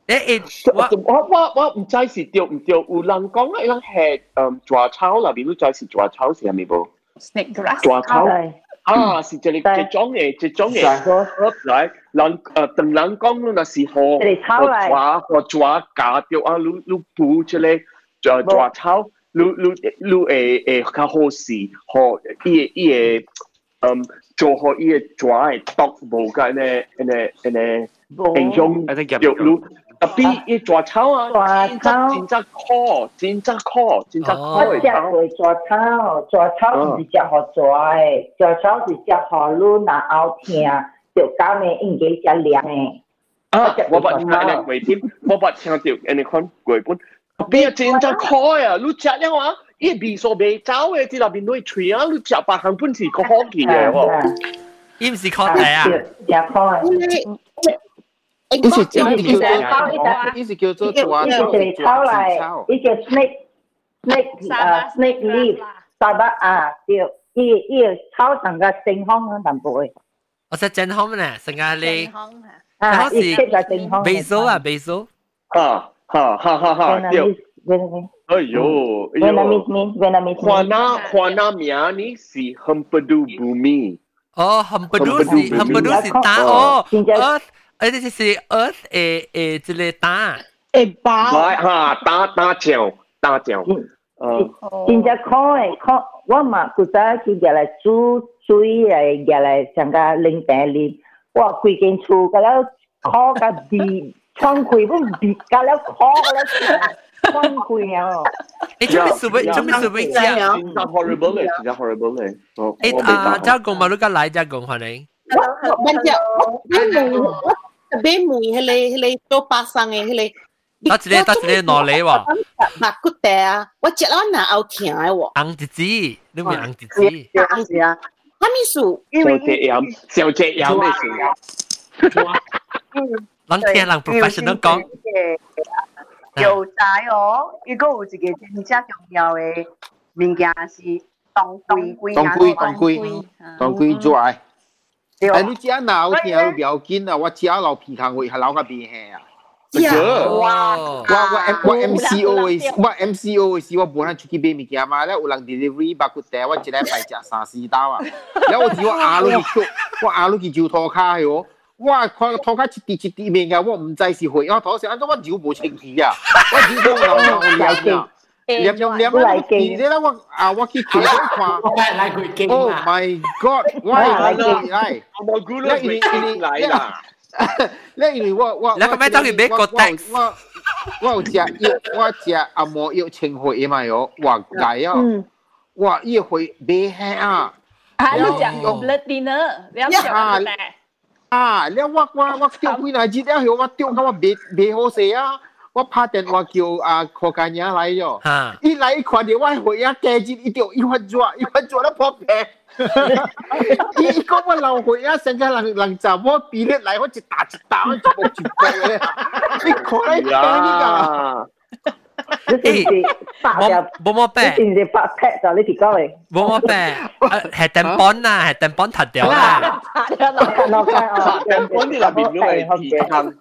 [SPEAKER 8] 诶诶，我我我我唔知是对唔对，有人讲咧，人系诶抓草啦，边都知是抓草是系咪冇？
[SPEAKER 12] snake grass
[SPEAKER 8] 抓草啊，是这里这种嘅这种嘅合来，人诶等人讲那是好，抓和抓假掉啊，撸撸补出嚟，诶抓草，撸撸撸诶诶较好时，和伊伊诶嗯做好伊诶抓诶毒无嘅呢呢呢影响，要撸。 啊 B 伊抓草啊，
[SPEAKER 11] 抓草，
[SPEAKER 8] 真只苦，真只苦，真只苦。
[SPEAKER 11] 我只会抓草，抓草毋是只好抓诶，抓草是只好路那后听，就讲诶应该只凉诶。
[SPEAKER 8] 啊，我把你那鬼听，我把听到，安尼看鬼本，边真只苦啊，你食了啊，伊味素未走诶，伫那边落吹啊，你食白行本是个好奇诶喎。
[SPEAKER 1] 伊毋是靠地啊，
[SPEAKER 11] 食靠。
[SPEAKER 4] 伊是叫伊叫伊是叫做抓
[SPEAKER 11] 草，草嚟，伊叫 snake snake 啊 snake leaf，沙巴啊，对，伊伊草上个正方啊，淡薄诶。
[SPEAKER 1] 我识正方咧，成个你
[SPEAKER 11] 啊，伊切个正方。
[SPEAKER 1] basil 啊，basil。
[SPEAKER 8] 哈哈哈哈哈，对。哎呦，哎呦，华那华那名呢是 Hempadu Bumi。
[SPEAKER 1] 哦，Hempadu 是 Hempadu 是打哦，earth。 诶，这是 earth 诶诶，这个打
[SPEAKER 11] 诶包，
[SPEAKER 8] 哈打打酱打酱，
[SPEAKER 11] 嗯，真正可诶可，我嘛古早去入来煮水嚟入来上个零八年，我规间厝个了烤个地，窗开不地个了烤了窗开啊！
[SPEAKER 1] 诶，做咩做咩做咩做咩
[SPEAKER 8] 真系 horrible 咧，真系 horrible 咧。
[SPEAKER 1] 诶啊，即系讲马路个来，即系讲翻你。
[SPEAKER 15] 我我问咗，我我。 俾梅迄个迄个做巴生嘅迄个。
[SPEAKER 1] 得一个得一个攞你喎。
[SPEAKER 15] 白骨地啊，我食咗哪有甜嘅喎。
[SPEAKER 1] 红子子，你咪红子子。
[SPEAKER 11] 红子啊。
[SPEAKER 15] 哈密树。
[SPEAKER 8] 小只饮，小只饮咩事？
[SPEAKER 1] 人听人 professional 讲。
[SPEAKER 3] 油仔哦，如果有一个真正重要嘅物件是当归
[SPEAKER 4] 龟。当归，当归，当归 哎，你家我听都不要紧啊，我家老皮康会还老个变黑啊。哇！我我 M 我 MCO 我 MCO 是我本来出去买物件嘛，咧有人 delivery 把佮带我一礼拜食三四刀啊，然后我只我阿鲁去，我阿鲁去就拖卡哟，我看拖卡一滴一滴面啊，我唔知是会，我头先安怎我尿无清气啊，我尿尿尿尿。念念念啊！你这让我啊，我去看一看。
[SPEAKER 10] 我来来鬼见
[SPEAKER 4] Oh my God！我来来，
[SPEAKER 8] 我咕噜你你来啦！
[SPEAKER 4] 那因为我我，
[SPEAKER 1] 那个麦当劳别个 thanks。
[SPEAKER 4] 我我有食药，我食阿摩药清血嘛哟，我解药，我一回别黑啊。
[SPEAKER 12] 啊，你食 blood dinner，你食
[SPEAKER 4] 乜嘢？啊，你我我我丢几耐子，你我丢到我别别好势啊！我拍電話叫啊柯佳妮來咗，伊來一看到我回家雞翅，伊就一發熱，一發熱得破皮。伊伊講我老回家成家人人查某比你來，我一打一打，我全部全部咧。你看你驚呢個？
[SPEAKER 1] 你是冇冇冇病？
[SPEAKER 11] 你是白劈咗呢條狗嚟？
[SPEAKER 1] 冇冇病？係燈板啦，係燈板塌掉啦。
[SPEAKER 11] 塌掉啦！
[SPEAKER 8] 燈板啲入邊都係鐵坑。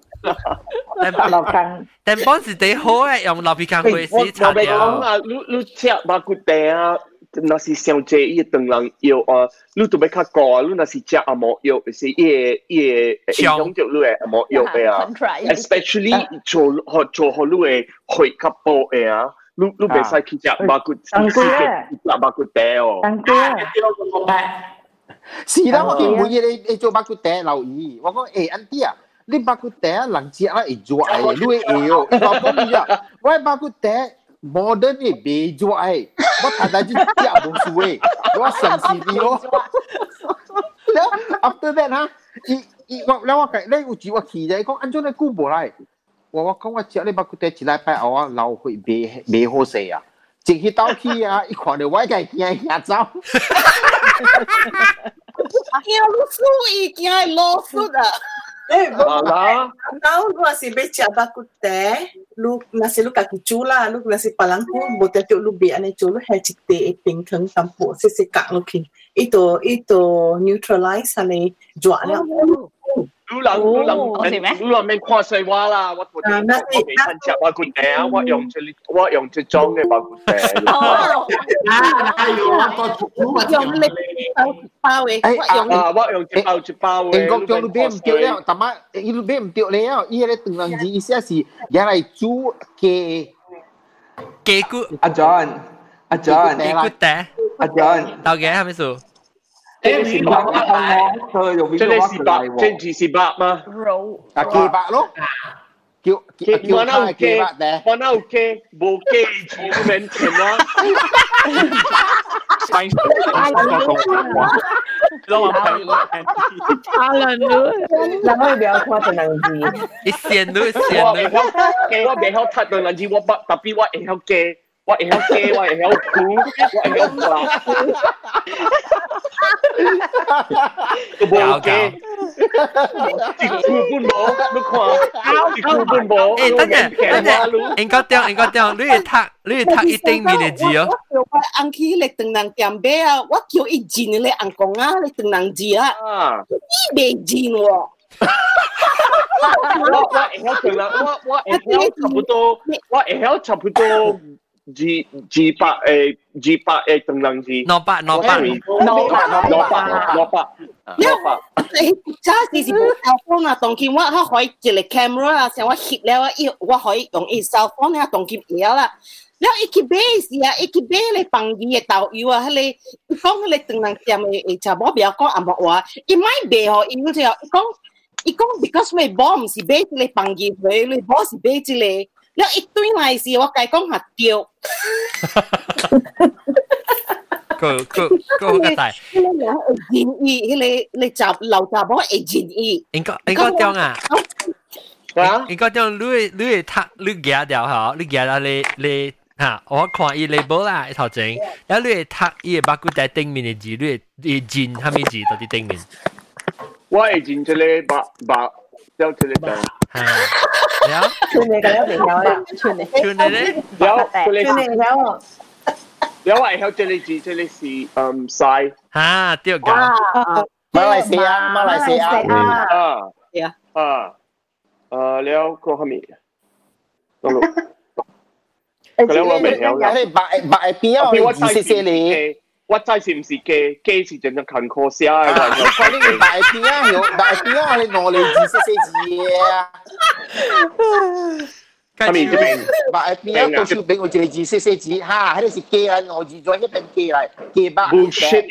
[SPEAKER 11] 落坑，
[SPEAKER 1] 但帮时地好诶，用老皮筋会死擦
[SPEAKER 8] 掉。我讲啊，你你食白骨地啊，那是上济伊当人药啊，你都要较高啊，你那是食阿毛药，是伊个伊个影响着你诶阿毛药嘅啊，especially 做学做学你诶血较薄嘅啊。你你袂使去食白骨，食白骨地哦。
[SPEAKER 4] 是啦，我见每日你你做白骨地留意，我讲诶，安啲啊。 你巴骨爹人食啦会做爱，你会会哦。我讲你啊，我巴骨爹 modern 嘅未做爱，我太太只食冇数诶，我神是啲咯。after that 哈，伊伊我แล้ว我计，你有住我期就讲安怎你估无来？我我讲我食你巴骨爹一礼拜后啊，流血未未好势啊，直去到去啊，一看到我计惊吓走。
[SPEAKER 15] 惊老鼠，伊惊老鼠啊！Eh, Alah. Tahu lu asyik becak baku teh, lu nasi lu kaki cula, lu nasi palang tu, bote tu lu bi ane culu hai cikte e ping keng tampu sisi kak lu kin. Itu itu neutralize ane jual le.
[SPEAKER 8] 你谂你谂你谂咩跨世话啦？我我我未趁食我罐顶，我用只我用只装嘅白罐顶。哦，啊，
[SPEAKER 15] 用力包嘅，
[SPEAKER 8] 啊，我用只包只包嘅。
[SPEAKER 4] 英国将路边唔掉了，但系伊路边唔掉了，伊咧断人字意思系原来煮嘅
[SPEAKER 1] 鸡骨。
[SPEAKER 7] 阿 John，阿 John，
[SPEAKER 1] 鸡骨顶，
[SPEAKER 7] 阿 John，
[SPEAKER 1] 到嘅系咪数？
[SPEAKER 8] 这是白吗？这里是白，这只是白吗？
[SPEAKER 4] 啊，鸡白咯。叫叫
[SPEAKER 8] 我那有鸡，我那有鸡，无鸡钱都免钱啦。
[SPEAKER 11] 差人了，那我不要看成人字。
[SPEAKER 1] 一线都一线
[SPEAKER 8] 都。我未晓睇成人字，我不特别我会晓鸡。 我会晓鸡，我会晓苦，我会晓辣。都冇嘅，一箍半冇，你看，一箍半冇。
[SPEAKER 1] 诶，等阵，等阵，应该点，应该点，你系读，你系读一定面嘅字哦。
[SPEAKER 15] 我按起你từng能点俾啊，我叫一字你按讲啊，你từng能字啊，你未字喎。
[SPEAKER 8] 我我会晓từng能，我我会晓差不多，我会晓差不多。 G G 八誒 G 八誒仲能字，
[SPEAKER 1] 諾八諾八
[SPEAKER 8] 諾八諾八諾八，因為
[SPEAKER 15] 你揸時時部 cell phone 啊，動見我我可以接嚟 camera 啊，成我翕咧我依我可以用依 cell phone 啊動見嘢啦，你一揭俾時啊，一揭俾你朋友嘅導遊啊，佢你講佢你仲能見咪誒查某表講阿莫話，伊咪俾我，伊就講伊講 because 咪 bomb 是俾你朋友，你 boss 俾你。你一堆壞事，我解講下掉。
[SPEAKER 1] 個個個好個大。
[SPEAKER 15] 你兩建議，你你集留集我係建議。
[SPEAKER 1] 應該應該點啊？啊？應該點？你你他你夾掉嚇，你夾到你你嚇，我看伊 label 啦，頭前，然後你他伊把古在頂面嘅字，你你建下面字到底頂面。
[SPEAKER 8] 我係建出嚟把把。有出嚟等。
[SPEAKER 1] 有。
[SPEAKER 11] 串你嘅一定有啦，串你。
[SPEAKER 1] 串你咧？
[SPEAKER 8] 有。串
[SPEAKER 11] 你有。
[SPEAKER 8] 有系有这里字，这里是嗯晒。
[SPEAKER 1] 啊，对㗎。
[SPEAKER 4] 马来西亚，马来西亚。
[SPEAKER 8] 啊。
[SPEAKER 15] 系啊。
[SPEAKER 8] 啊。诶，了个系咪？
[SPEAKER 4] 咁样我未有嘅。白白边啊，我意思系你。
[SPEAKER 8] 我知是唔是机机是真正近科写嘅，
[SPEAKER 4] 我看你个大片啊，有大片啊，你攞嚟字写写字啊。
[SPEAKER 8] 系咪这边？
[SPEAKER 4] 大片啊，到时俾我字字写写字，哈，喺度是机啊，我字再一边机嚟，机巴。
[SPEAKER 8] bullshit。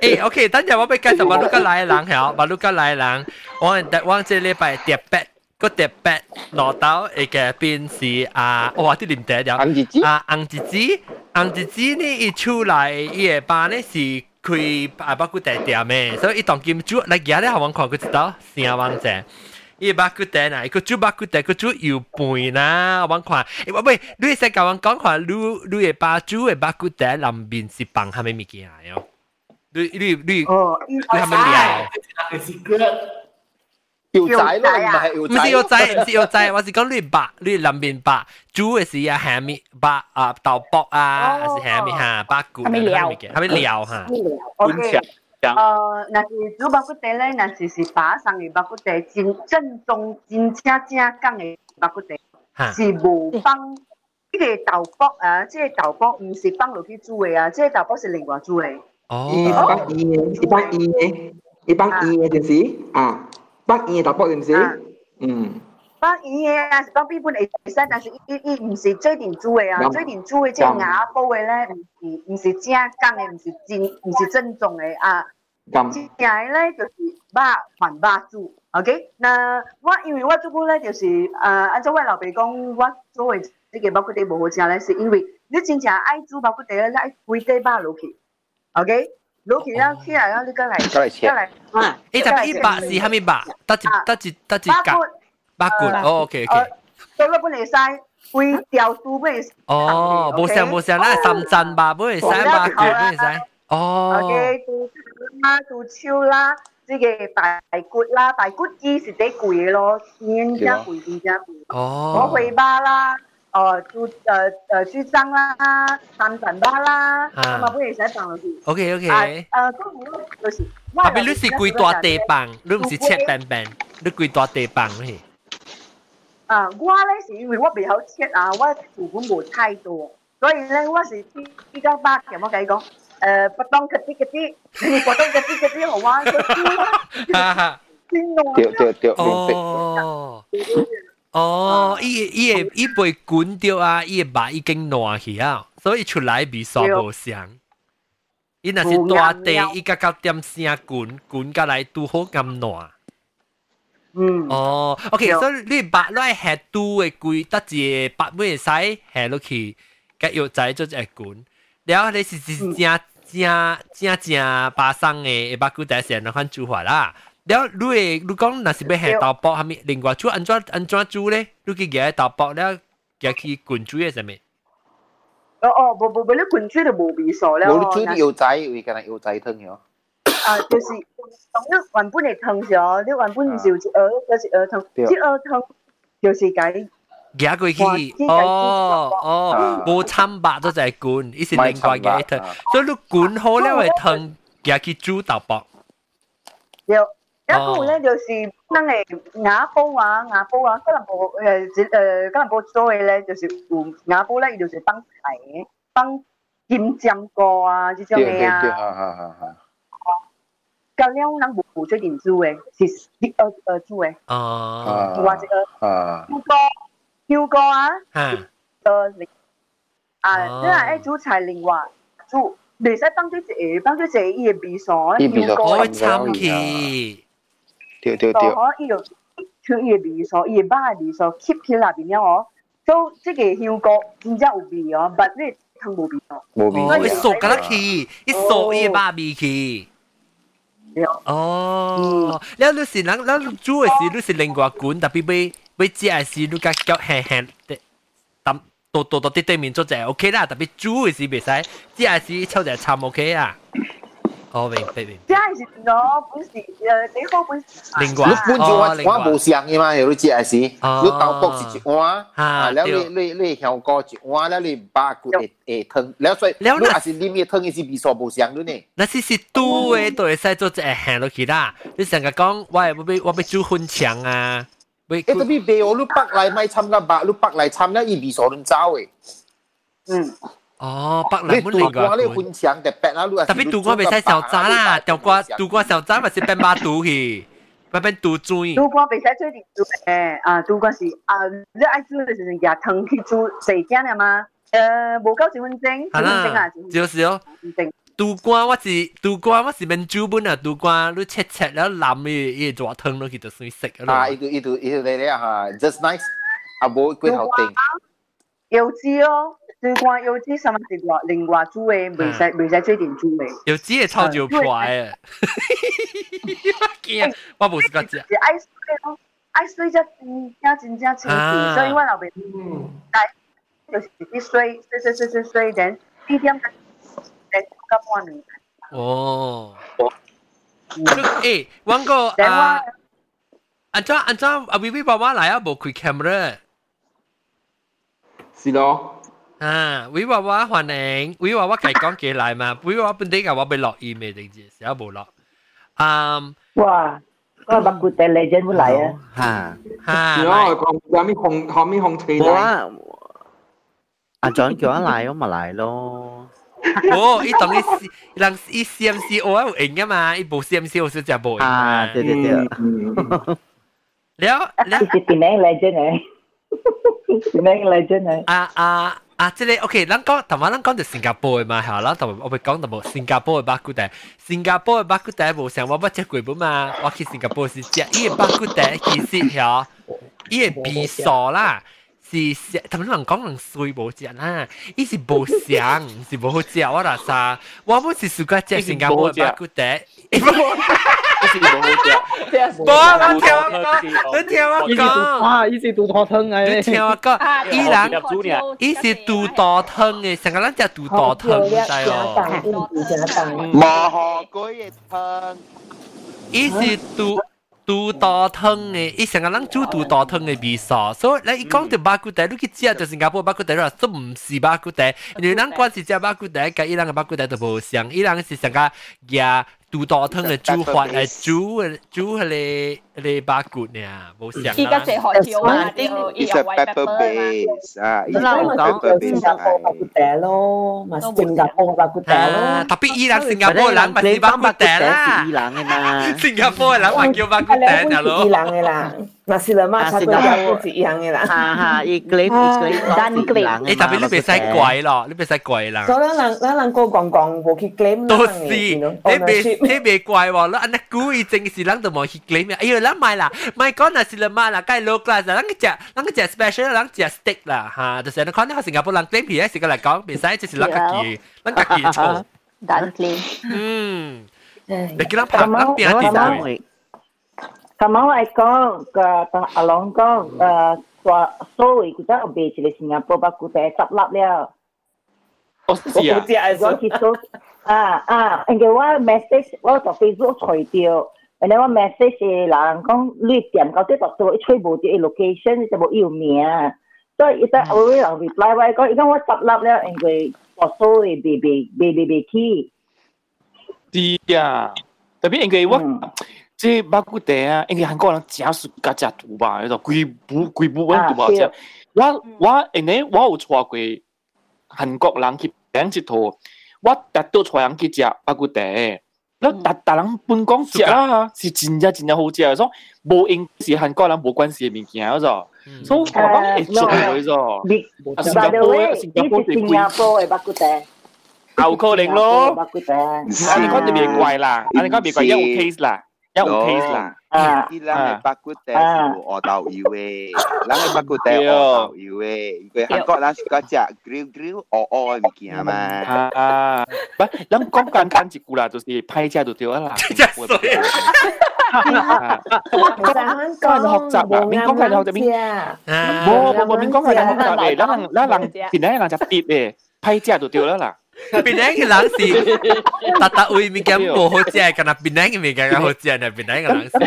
[SPEAKER 1] 诶，OK，等阵我俾介绍马路加来人系，马路加来人，我我这礼拜特别个特别攞到一个边是啊，哇啲连嗲咗，
[SPEAKER 4] 红姐姐
[SPEAKER 1] 啊红姐姐，红姐姐呢一出来，伊个班呢是。 开啊巴古地店嘅，所以伊当今煮嚟嘢咧，我看佢知道成王者。伊巴古地啊，佢煮巴古地，佢煮油饭啦，我看，喂喂，你使甲我讲看，你你嘅巴煮嘅巴古地南边是放虾米物件啊？你你你
[SPEAKER 3] 哦，
[SPEAKER 1] 你系咪料？
[SPEAKER 4] 要仔咯，唔系
[SPEAKER 1] 唔是要仔，唔是要仔，我是讲你白，你南边白煮嘅是啊虾米白啊豆卜啊，还是虾米吓白骨，
[SPEAKER 12] 虾米料，
[SPEAKER 1] 虾米料吓。
[SPEAKER 3] OK。呃，若是煮白骨地咧，若是是巴生嘅白骨地，真正宗真正正港嘅白骨地，是无放呢个豆卜啊，即系豆卜唔是放落去煮嘅啊，即系豆卜是另外煮嘅。
[SPEAKER 1] 哦，
[SPEAKER 7] 伊放盐嘅，伊放盐嘅，伊放盐嘅就是啊， 放鹽嘅豆卜就是，嗯。
[SPEAKER 3] 放鹽嘅啊，是放邊本會使，但是伊伊唔是最定煮嘅啊，最定煮嘅即係瓦煲嘅咧，唔是唔是正港嘅，唔是正唔是正宗嘅啊。
[SPEAKER 7] 咁
[SPEAKER 3] 正嘅咧就是肉還肉煮，OK？那我因为我做過咧就是誒，按照我老爸讲，我做嘅呢个包骨地無好食咧，是因为你真正爱煮包骨地咧，你愛規塊肉落去，OK？落去了起来了，你过来，
[SPEAKER 4] 过来切，
[SPEAKER 3] 来，啊，
[SPEAKER 1] 诶，特别一百是虾米百？得一得一得一格。八骨，哦，OK OK。
[SPEAKER 3] 到咗本嚟晒，会掉数本嚟。
[SPEAKER 1] 哦，冇上冇上，嗱深圳吧，本嚟晒八骨本嚟晒。哦。
[SPEAKER 3] OK，杜啦，杜超啦，即系大骨啦，大骨鸡是啲贵嘅咯，真正贵，真正贵。
[SPEAKER 1] 哦。
[SPEAKER 3] 我会巴啦， 哦，猪诶诶猪踭啦，三层巴啦，咁啊本嚟使放落去。
[SPEAKER 1] OK OK。
[SPEAKER 3] 诶，嗰个就是。
[SPEAKER 1] 特别你是贵大地棒，你唔是切饼饼，你贵大地棒咧。
[SPEAKER 3] 啊，我咧是因为我未好切啊，我厨本冇太多，所以咧我是比较巴嘅，我计讲，诶不当嗰啲嗰啲，你不当嗰啲嗰啲好玩嗰啲啦，先弄。
[SPEAKER 4] 对对对，
[SPEAKER 1] 哦。 哦，伊伊个伊被滚掉啊，伊个肉已经烂去啊，所以出来味素无香。伊若是大地，伊甲到点声滚滚甲来拄好咁烂。
[SPEAKER 3] 嗯。
[SPEAKER 1] 哦，OK，所以你白攞下肚嘅攰，得只白妹使下落去，甲药仔做只滚。然后你是是正正正正巴生嘅，白骨第时人看煮法啦。然 后你诶，你讲若是要下豆卜，系咪另外煮安怎安怎煮咧？你去夹豆卜了，夹去滚煮嘅系咪？
[SPEAKER 3] 哦哦，无无无，你滚煮就无味素了。
[SPEAKER 4] 无你煮啲药仔，会跟人药仔汤咗。
[SPEAKER 3] 啊，就是同你原本嘅汤时你原本是有一鹅，就是鹅汤，即鹅汤就是解。
[SPEAKER 1] 夹过去，哦哦，无参白都就系滚，伊是另外嘅汤，所以你滚好了嘅汤夹去煮豆卜。
[SPEAKER 3] 有， 一个咧就是咱嘅瓦煲啊，瓦煲啊，可能部诶诶，可能部做嘅咧就是有瓦煲咧，伊就是放菜嘅，放金针菇啊，这种嘅啊。
[SPEAKER 4] 对对对，哈哈哈哈。
[SPEAKER 3] 咁样咱无最定煮嘅，是啲呃呃煮嘅。
[SPEAKER 1] 哦。
[SPEAKER 3] 或者
[SPEAKER 4] 啊。
[SPEAKER 3] 香菇，香菇啊。
[SPEAKER 1] 吓。
[SPEAKER 3] 呃，啊，你系爱煮菜另外煮，唔使放啲只，放啲只伊嘅味素，
[SPEAKER 4] 香菇。
[SPEAKER 1] 我会参去。
[SPEAKER 4] 对对对。
[SPEAKER 3] 可伊就像伊嘅味素，伊嘅肉嘅味素 keep 起来边样哦，所以即个香菇真正有味哦，但你汤无味哦。
[SPEAKER 4] 无味。
[SPEAKER 1] 伊熟㗎啦去，伊熟伊嘅肉味去。哦，แล้วลูสิแล้วแล้วจูเอสิลูสิลิงกว่ากุนแต่พี่ไปไปเจียสิลูกก็แห่แห่ตำตัวตัวตัวที่เต็ม面做就 OK 啦，特别煮嘅时未使，只系是抽就参 OK 啊。 哦，明白明。
[SPEAKER 3] 即系是我本时诶，你好本
[SPEAKER 1] 另外，
[SPEAKER 4] 你本住我我无上嘅嘛，有你只系是，你豆卜是一碗，啊，แล้ว你你你香菇一碗，แล้ว你八骨会会汤，แล้ว所以你还是里面汤嘅是味素无上咗呢。
[SPEAKER 1] 那是是煮嘅，都会使做一行落去啦。你成日讲我系我要我要煮粉肠啊。
[SPEAKER 4] 诶，特别白哦，你北来咪参个白，你北来参了，伊味素乱走诶。
[SPEAKER 3] 嗯。
[SPEAKER 1] 哦，北南
[SPEAKER 4] 门嚟噶。你分享特别啦，你
[SPEAKER 1] 特别杜瓜未使小渣啦，杜瓜杜瓜小渣咪是变巴杜去，变变杜追。
[SPEAKER 3] 杜瓜未使追地煮诶，啊，杜瓜是啊，你爱煮就是廿汤去煮四件啊嘛，诶，无够一分钟，一分钟啊，
[SPEAKER 1] 就是哦。杜瓜我是杜瓜我是免煮本啊，杜瓜你切切了淋伊伊做汤落去就算食
[SPEAKER 4] 咯。啊，伊度伊度伊度嚟咧哈，just nice，啊无骨头顶。
[SPEAKER 3] 有汁哦。就看有啲什么是外另外煮嘅，未使未使最点煮嘅。
[SPEAKER 1] 有啲系臭椒排啊！惊，我冇试过食。
[SPEAKER 3] 爱水咯，爱水只真正真正清气，所以我后边但就是啲水水水水水水，等呢点诶个半年。
[SPEAKER 1] 哦。诶，揾个啊，安怎安怎阿 V V 爸爸来啊，冇开 camera。
[SPEAKER 7] 是咯。
[SPEAKER 1] 啊，威娃娃欢迎，威娃娃系讲几嚟嘛？威娃娃本地嘅话俾落 email 定住，成日冇落。嗯，
[SPEAKER 11] 哇，个白骨地嚟真会嚟啊！
[SPEAKER 4] 吓
[SPEAKER 1] 吓，
[SPEAKER 7] 然后讲有咩红后面红吹
[SPEAKER 4] 嚟？阿 John 叫我嚟，我咪嚟咯。
[SPEAKER 1] 哦，伊当伊人伊 CMC 我有赢噶嘛，伊部 CMC 我是只部。
[SPEAKER 4] 啊，对对对。
[SPEAKER 1] 了了，
[SPEAKER 11] 是边个嚟真系？边个嚟真系？
[SPEAKER 1] 啊啊！ 啊，即系 OK，咱讲头先咱讲就新加坡嘅嘛，系啦，同我咪讲到冇新加坡嘅巴古地，新加坡嘅巴古地冇成我不食过本嘛，我去新加坡是食，伊个巴古地其实系，伊个味素啦， 是食，頭先人講人水冇食啦，伊是冇香，是冇好食我啦啥，我冇是暑假食新加坡嘅巴古地。
[SPEAKER 13] 是冇好食。
[SPEAKER 1] 冇 啊！你聽我講，你聽我講。
[SPEAKER 5] 啊，伊是杜多湯嘅。
[SPEAKER 1] 你聽我講，伊人伊是杜多湯嘅，成個人食杜多湯，唔知哦。
[SPEAKER 14] 麻河龜嘅湯。
[SPEAKER 1] 伊是杜。杜多汤嘅，伊成个人煮杜多汤嘅味素，所以你讲到巴古地，你去食就新加坡巴古地啦，都唔是巴古地，因为咱关是食巴古地，甲伊人嘅巴古地都无相，伊人是成个嘢。杜多汤嘅煮法系煮煮系你 你巴骨呢，冇想啦。
[SPEAKER 12] 而家食海条啊，啲
[SPEAKER 14] 伊有 pepper base 啊，伊
[SPEAKER 11] 讲讲新加坡巴骨地咯，咪新加坡巴骨地咯。
[SPEAKER 1] 特别伊人新加坡人咪是巴骨地啦，
[SPEAKER 4] 伊人嘅嘛。
[SPEAKER 1] 新加坡人咪叫巴骨地啊咯。
[SPEAKER 5] 伊人嘅啦。那是啦嘛，差不多是一样嘅啦。
[SPEAKER 4] 哈哈，伊 clip 伊 clip
[SPEAKER 12] 单 clip。
[SPEAKER 1] 诶，特别你别使贵咯，你别使贵啦。
[SPEAKER 5] 所以咱人咱人个讲讲无去 claim
[SPEAKER 1] 都是，你别你别贵喎，你安尼故意正是人都冇去 claim 哎呦， 咱买啦，买讲那是啦嘛啦，该 low class 啦，咱个食，咱个食 special，咱食 steak 啦，吓，就是你看你新加坡人 claim 皮，是个嚟讲，别使就是咱家己，咱家己做。
[SPEAKER 12] 单 claim。
[SPEAKER 1] 嗯。你叫咱拍，咱边一啲
[SPEAKER 11] 咁我系讲个阿龙讲诶话所谓佢真系别住嚟新加坡，不过佢执笠了。
[SPEAKER 2] 我知啊，
[SPEAKER 11] 我去做啊啊，因为我 message 我就 Facebook 除掉， 然后我 message 人讲你点到啲度做吹无啲 location 就冇要名，所以一得我会人 reply 我讲，而家我执笠了，因为我所谓别别别别别去。
[SPEAKER 2] 是啊，特别因为我。即巴古地啊，因为韩国人真是加食毒吧，迄个规部规部揾毒啊食。我我因为我有带过韩国人去两一趟，我特都带人去食巴古地， 那特特人本讲食啦，是真正真正好食，所以无因是韩国人无关系嘅物件，嗰种。所以我讲会做嗰种。
[SPEAKER 11] 新加坡新加坡新加坡嘅巴古地。
[SPEAKER 2] 有可能咯，啊你讲就别怪啦，啊你讲别怪有 case 啦。 有 case 啦，
[SPEAKER 14] 啲人系北骨地是我豆油嘅，人系北骨地我豆油嘅，佢韩国人是嗰只 grill grill 鹅鹅嘅物件嘛。
[SPEAKER 2] 啊，不，人讲简单一句啦，就是派价就对啦。
[SPEAKER 1] 真衰。
[SPEAKER 2] 讲学习啦，免讲系学习免。冇冇冇免讲系学习嘅，咱人咱人边咧人就跌嘅，派价就对啦啦。
[SPEAKER 1] Penang lang si tata ui mi gam bo ho chia kana Penang mi gam ho chia na Penang
[SPEAKER 2] lang si.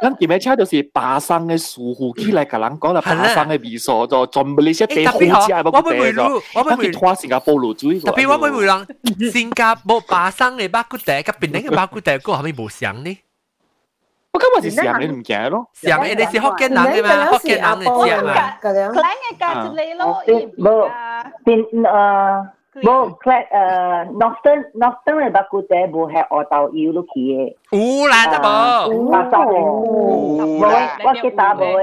[SPEAKER 2] Kan ki mai cha do si ba sang de su hu ki lai ka lang ko la ba sang de bi so do
[SPEAKER 1] chon beli se te ho chia ba
[SPEAKER 2] ko de. Wa ba mi thua
[SPEAKER 1] Singapore lu zui. Tapi wa ba mi lang Singapore ba sang de ba ku de ka Penang ba ku de ko ha mi bo xiang ni.
[SPEAKER 2] 我今日是上你唔记得咯，
[SPEAKER 1] 上你你是福建人嘅嘛？福建人嘅知嘛？
[SPEAKER 12] 可能嘅价值你咯，
[SPEAKER 11] 冇变诶冇 clad 诶 Northern Northern 嘅巴古地冇系我到要都去嘅。
[SPEAKER 1] 乌兰得冇？
[SPEAKER 11] 巴沙冇，我吉打冇。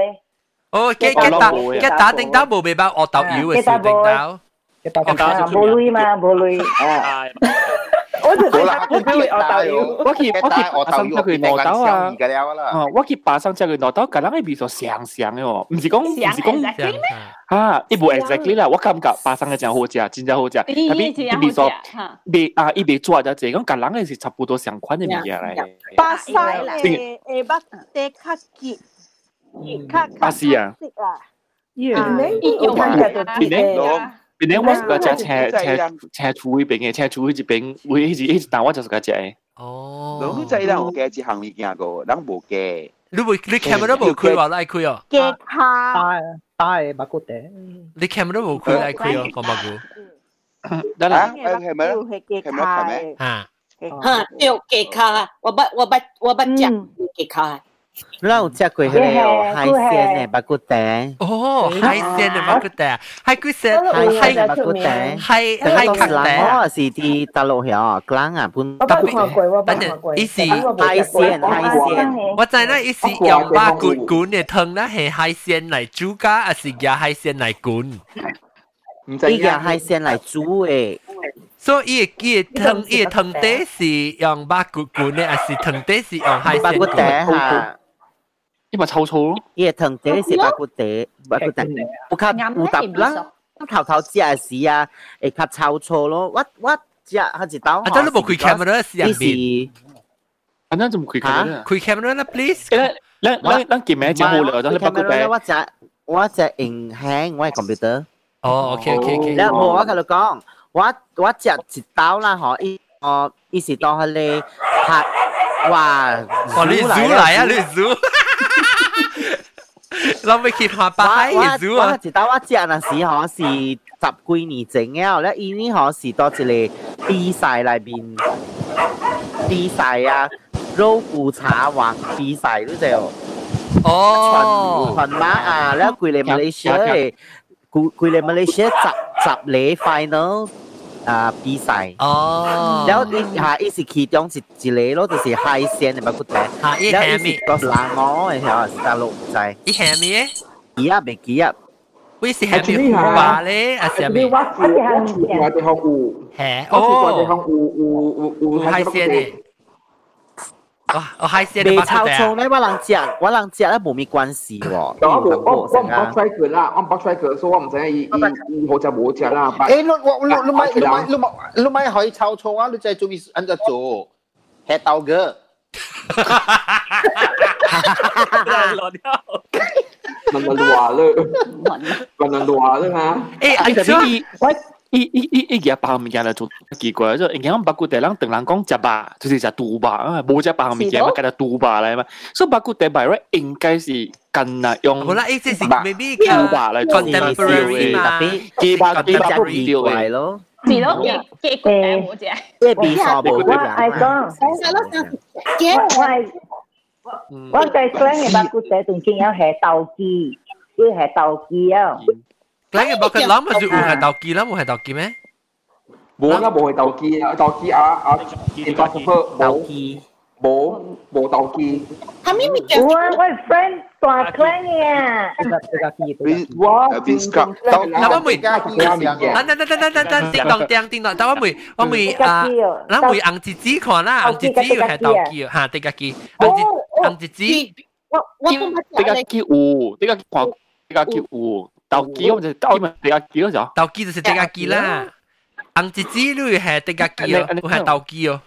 [SPEAKER 1] 哦，吉吉打吉打定打冇未包我到要嘅事定打。
[SPEAKER 11] 冇累嘛，冇累啊。
[SPEAKER 16] 我就我叫我导，
[SPEAKER 2] 我可我可
[SPEAKER 4] 我
[SPEAKER 2] 把上叫佢挪刀啊，我可巴把上佢挪刀，咁样嘅味较想想嘅，唔是讲唔是讲啊，一部 exactly 啦，我感觉巴上嘅真好食，真真好食，特别一，啊一比做就这样，咁样嘅是差不多相款嘅物件嚟。
[SPEAKER 15] 巴西嘅，卡，卡
[SPEAKER 2] 卡卡啊，边啲我是个食车车车厨嗰边嘅，车厨嗰边会一直一直打我就是个食嘅。
[SPEAKER 14] 哦，你真系我嘅一行物件个，人无嘅。
[SPEAKER 1] 你会你 camera 冇开话拉开哦？
[SPEAKER 15] 嘅卡
[SPEAKER 16] 大大嘅白骨地。
[SPEAKER 1] 你 camera 冇开拉开哦，个白骨。
[SPEAKER 2] 得啦，
[SPEAKER 14] 系咪？系咪？系咪？
[SPEAKER 1] 啊。
[SPEAKER 15] 吓，要嘅卡，我不我不我不食嘅卡。
[SPEAKER 1] 那有食过迄个海鲜的八骨蛋？哦，海鲜的八
[SPEAKER 17] 骨蛋，海骨鲜，海鲜八骨蛋，海海骨蛋。我是伫大陆
[SPEAKER 16] 遐，讲啊，本
[SPEAKER 1] 我不
[SPEAKER 17] 看过，我不看过。伊是海鲜，海鲜。
[SPEAKER 1] 我知那伊是用八骨滚的汤，那是海鲜来煮噶，还是加海鲜来
[SPEAKER 17] 滚？伊加海鲜来煮诶。
[SPEAKER 1] 所以伊个汤伊个汤底是用八骨滚的，还是汤底是用海鲜滚？
[SPEAKER 17] 八骨蛋哈。
[SPEAKER 2] 因为臭臭咯。
[SPEAKER 17] 伊个藤地是白骨地，白骨地，有较有搭啦。头头食时啊，会较臭臭咯。我我食下一刀。
[SPEAKER 1] 啊，真系冇开 camera 时入边。
[SPEAKER 2] 啊，那怎么开 camera？
[SPEAKER 1] 开 camera 啦，please。
[SPEAKER 2] 诶，咱咱咱见咩节目了？咱白骨地。
[SPEAKER 17] 我食我食影响我系 computer。
[SPEAKER 1] 哦，OK OK OK。
[SPEAKER 17] 然后我同你讲，我我食一刀啦，嗬，伊哦，伊是当佢哋拍哇，
[SPEAKER 1] 哦，你煮嚟啊，你煮。 เราไม่คิดว่าไปรู้
[SPEAKER 17] ว่าจิตว่าเจ้าน่ะสิหอ是十几年前了，咧伊呢好是到一个比赛里边比赛啊，肉骨茶王比赛你知哦？
[SPEAKER 1] 哦，
[SPEAKER 17] 全全马啊，咧佢哋马来西亚嘅，佢佢哋马来西亚十十嚟 final。 啊比赛
[SPEAKER 1] 哦，
[SPEAKER 17] 然后你下一时其中一一个咯，就是海鲜嘅乜骨头，
[SPEAKER 1] 吓一系咪？
[SPEAKER 17] 个冷鹅嘅系是大陆仔，
[SPEAKER 1] 一系咪？
[SPEAKER 17] 几啊未几啊？
[SPEAKER 1] 会是系咪虎爸咧？啊是咪？
[SPEAKER 7] 我我我哋学湖，
[SPEAKER 1] 系
[SPEAKER 7] 哦，我哋学湖湖湖湖
[SPEAKER 1] 海鲜嘅。 哇！我海鲜
[SPEAKER 17] 未炒醋咧，我人食，我人食咧冇咩关系喎。
[SPEAKER 7] 我我我我唔北出佢啦，我唔北出佢，所以我唔知伊伊伊好食冇食啦。
[SPEAKER 4] 诶，你我你你咪你咪你咪你咪可以炒醋啊！你在做咩按照做？系豆嘅。
[SPEAKER 7] 问人话啦，问人话啦吓。
[SPEAKER 1] 诶，
[SPEAKER 2] 你特别喂。 伊伊伊伊嘢白物件嚟做奇怪，即系人讲白骨地人同人讲食吧，就是食杜吧啊，冇食白物件，乜叫做杜吧嚟嘛？所以白骨地白咧应该是近啊用。
[SPEAKER 1] 好啦，意思是 maybe
[SPEAKER 2] 杜吧嚟
[SPEAKER 1] contemporary 嘛，
[SPEAKER 2] 几百几百骨掉
[SPEAKER 17] 嚟咯。
[SPEAKER 12] 系咯，几几骨地冇啫。
[SPEAKER 17] 即系变傻冇
[SPEAKER 11] 我系讲，我系我计 plan 嘅白骨地仲见有系豆机，要系豆机啊。
[SPEAKER 1] Lagi bakal lama tu uhat tauki lah, uhat tauki meh?
[SPEAKER 7] 冇啦，冇系斗机啊，斗机啊啊，impossible
[SPEAKER 17] 斗机，
[SPEAKER 7] 冇冇斗机。
[SPEAKER 15] 系咪咪叫？
[SPEAKER 11] 我我 friend 大 clan 嘅。
[SPEAKER 7] 哇，
[SPEAKER 14] Vinska，
[SPEAKER 1] 那我咪，等等等等等等，叮当叮叮当，但我咪我咪啊，那咪红子子看啦，红子子要系斗机，吓，啲个机，红子红子子，
[SPEAKER 15] 我我都唔
[SPEAKER 2] 知。啲个机有，啲个看，啲个机有。 豆机我就豆咪地价机咯就，
[SPEAKER 1] 豆机就是地价机啦，红子子你系地价机咯，我系豆机哦。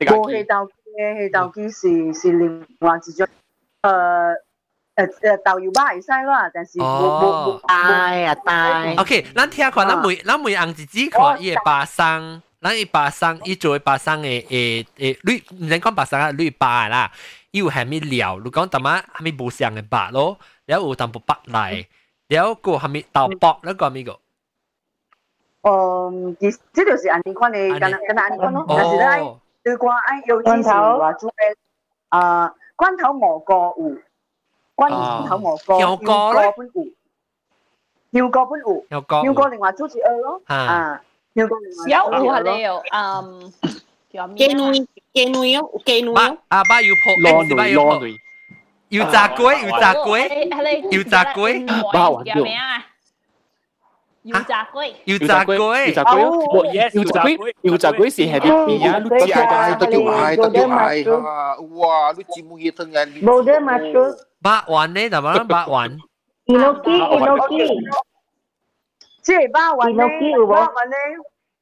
[SPEAKER 3] 冇系豆机嘅，系豆机是是另外一种，诶诶诶豆油巴系西啦，但是冇冇冇
[SPEAKER 17] 大啊大。
[SPEAKER 1] OK，咱听看，咱每咱每红子子看伊个巴桑，咱伊巴桑伊做巴桑嘅诶诶，你唔使讲巴桑啊，你巴啦，伊有系咪料？你讲特么系咪无相嘅巴咯？ แล้วอูตามปุปักไหลแล้วกูทำมีเตาปอกแล้วก็มี个。
[SPEAKER 3] 嗯，其这就是按你看的，跟跟按你看咯。但是咧，对关爱有之前话做嘅，啊，罐头蘑菇有，罐头蘑菇，
[SPEAKER 1] 香菇咧，
[SPEAKER 3] 本有，香菇本有，
[SPEAKER 1] 香菇，
[SPEAKER 3] 香菇另外做一二咯，啊，香菇另外。
[SPEAKER 12] 有有系你有，嗯，叫咩？
[SPEAKER 15] 鸡女鸡女哦，鸡女哦。
[SPEAKER 1] 啊，把要破，
[SPEAKER 2] 攞女攞女。
[SPEAKER 1] 要炸龟，要炸龟，要炸龟，
[SPEAKER 2] 包云
[SPEAKER 12] 叫咩啊？ 油炸龟，
[SPEAKER 1] 油炸龟，
[SPEAKER 2] 油炸龟，我 yes，油炸龟，油炸龟是系啲边啊？
[SPEAKER 4] 你知啊？都叫嗌，都叫嗌啊！哇！你节目嘢听人，
[SPEAKER 11] 冇得 mushroom，
[SPEAKER 1] 八环呢？就乜八环？
[SPEAKER 11] inoki，inoki，
[SPEAKER 3] 即系八环呢？八环呢？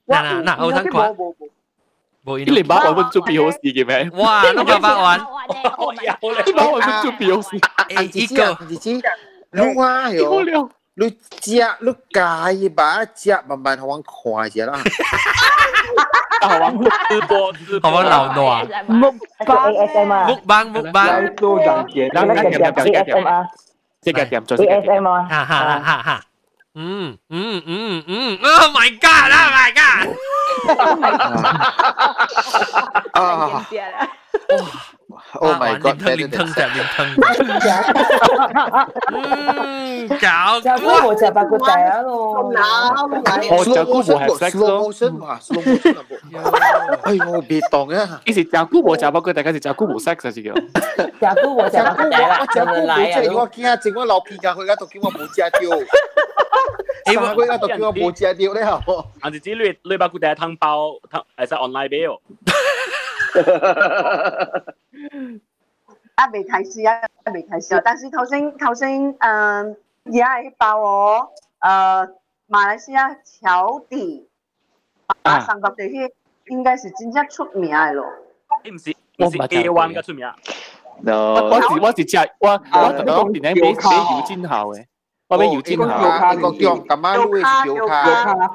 [SPEAKER 1] 嗱嗱嗱，我睇过。
[SPEAKER 2] 冇呢年把我们做比好事嘅咩？
[SPEAKER 1] 哇！呢个八环，
[SPEAKER 2] 有咧，把我们做比好事。
[SPEAKER 4] 诶，一个，你知，你话哟。你食你介把食慢慢互阮看者啦。
[SPEAKER 2] 互阮直播直播，
[SPEAKER 1] 互阮流暖。
[SPEAKER 11] 目光 ASMR。
[SPEAKER 1] 目光目光。
[SPEAKER 7] 多人见，
[SPEAKER 2] 咱咱点点点点点，这个点做这个点。
[SPEAKER 11] ASMR。
[SPEAKER 1] 哈哈哈哈。 Mm, mm, mm, mm. Oh my god! Oh my god!
[SPEAKER 4] oh my god. Ah. oh. my god！
[SPEAKER 1] 面吞只面吞。嗯，搞
[SPEAKER 5] 就估我就八个仔啊咯。
[SPEAKER 2] 我就估我系 sex 咯。
[SPEAKER 4] slow motion 嘛，slow motion 啊！哎呦，别当啊！
[SPEAKER 2] 其实就估我就八个，大家是就估我 sex 啊，是叫。
[SPEAKER 5] 就估我就八个仔啦。
[SPEAKER 4] 我就估冇即系我惊，整我老片架佢而家都叫我冇食掉。诶，我而家都叫我冇食掉咧，嗬。
[SPEAKER 2] 啊，就知你你把佢第一汤包，汤系使 online 俾我。
[SPEAKER 3] 啊，未提示啊，未提示啊！但是头先头先诶，而家系爆我诶马来西亚桥底啊三角地区应该是真正出名嘅咯。
[SPEAKER 2] 唔是，我唔系 A one 嘅出名。
[SPEAKER 14] no，
[SPEAKER 2] 我是我是只我我特别讲边咧俾俾姚金豪嘅，我俾姚金豪。
[SPEAKER 4] 呢个叫咁啱都系叫卡，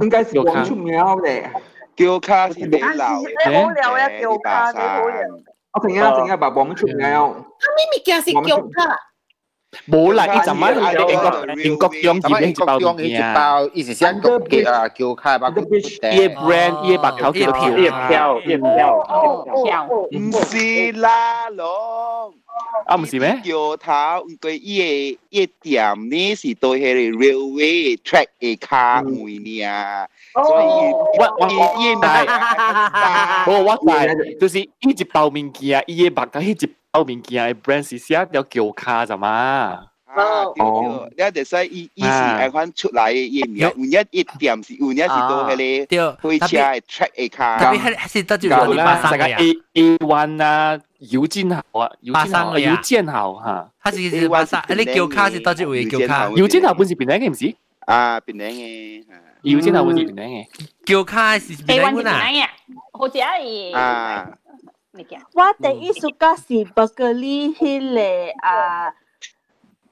[SPEAKER 7] 应该是广出名嘅。
[SPEAKER 14] 叫卡是得老
[SPEAKER 3] 的，哎，一百三。
[SPEAKER 7] 我怎样怎样把我们出名
[SPEAKER 15] 哦？他咪咪讲是叫卡。
[SPEAKER 2] 冇啦，一阵乜啲英国英国疆嘅一包
[SPEAKER 4] 嘢啊，一时先读嘅啊，叫开把嗰
[SPEAKER 2] 啲嘢，brand 嘢把头条条，
[SPEAKER 8] 叶飘叶飘
[SPEAKER 12] 飘，
[SPEAKER 14] 唔是啦，龙。
[SPEAKER 2] 啊唔是咩？
[SPEAKER 14] 桥头唔对，叶叶点呢是到系 railway track 嘅卡位呢啊，所以
[SPEAKER 2] 我我叶奶，我我奶就是一直包面嘅啊，叶把头一直。物件嘅 brand 是写了叫卡咋嘛？
[SPEAKER 14] 哦，你就使伊伊是爱款出来嘅嘢名，有一一店是有一是到迄个飞车嘅 track 嘅卡，
[SPEAKER 1] 特别系系得住
[SPEAKER 2] 有
[SPEAKER 1] 八三
[SPEAKER 2] 个 A A one 啊，姚建豪啊，姚建豪，姚建豪吓，
[SPEAKER 1] 他是是八三，你叫卡是得住会叫卡，
[SPEAKER 2] 姚建豪本是边个嘅唔是？
[SPEAKER 14] 啊，边个嘅？
[SPEAKER 2] 姚建豪本是边个嘅？
[SPEAKER 1] 叫卡是边个啊？
[SPEAKER 12] 好似系
[SPEAKER 14] 啊，
[SPEAKER 18] 我第一暑假是伯格利迄个啊。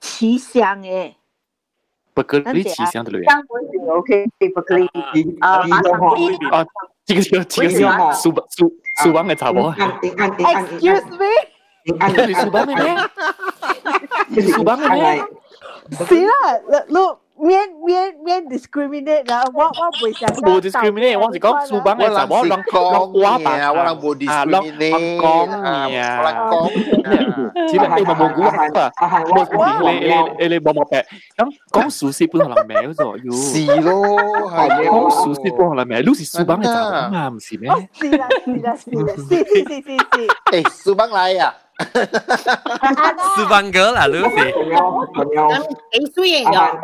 [SPEAKER 18] 奇香诶，
[SPEAKER 2] 伯格利奇香的类。
[SPEAKER 3] 香港是 OK，伯格利啊，马上
[SPEAKER 2] 啊，这个是这个是苏苏苏邦嘅茶包。
[SPEAKER 18] Excuse me，
[SPEAKER 2] 你苏邦嘅咩？你苏邦嘅咩？
[SPEAKER 18] 是啦，你 免免免 discriminate 啦，我我袂想。
[SPEAKER 2] 冇 discriminate，我是讲苏邦嘅茶包，让让我把
[SPEAKER 4] 我让冇 discriminate，
[SPEAKER 2] 讲嘢，我讲只系你冇冇估啊，冇估你你你冇冇病，咁讲熟悉本来名咗，要
[SPEAKER 4] 是咯，系
[SPEAKER 2] 讲熟悉本来名，你是苏邦嘅茶包嘛，唔是咩？
[SPEAKER 18] 是啦是啦是啦，是是是是是。
[SPEAKER 4] 诶，苏邦嚟啊！
[SPEAKER 1] 苏邦哥啦，Lucy。
[SPEAKER 15] 几岁嘅？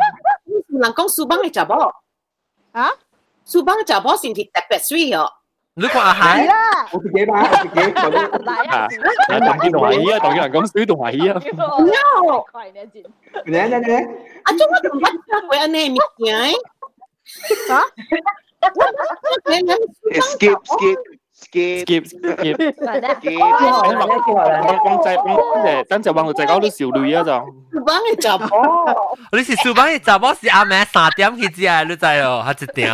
[SPEAKER 15] 人讲苏邦嘅茶包
[SPEAKER 18] 啊？
[SPEAKER 15] 苏邦嘅茶包先至特别水哦。
[SPEAKER 1] 你讲阿海
[SPEAKER 18] 啦，
[SPEAKER 7] 我自己吧，我自己。
[SPEAKER 2] 啊，当见同华医啊，当见人讲水同华医啊。
[SPEAKER 15] No，
[SPEAKER 7] 你你你，
[SPEAKER 15] 啊，做乜同乜会安尼物件？
[SPEAKER 18] 啊？
[SPEAKER 14] Skip skip。 skip
[SPEAKER 2] skip skip skip，讲仔讲等阵话就讲啲少女啊就。
[SPEAKER 15] 苏邦嘅杂波，
[SPEAKER 1] 你是苏邦嘅杂波是阿妹三点去食啊？你知哦，还一点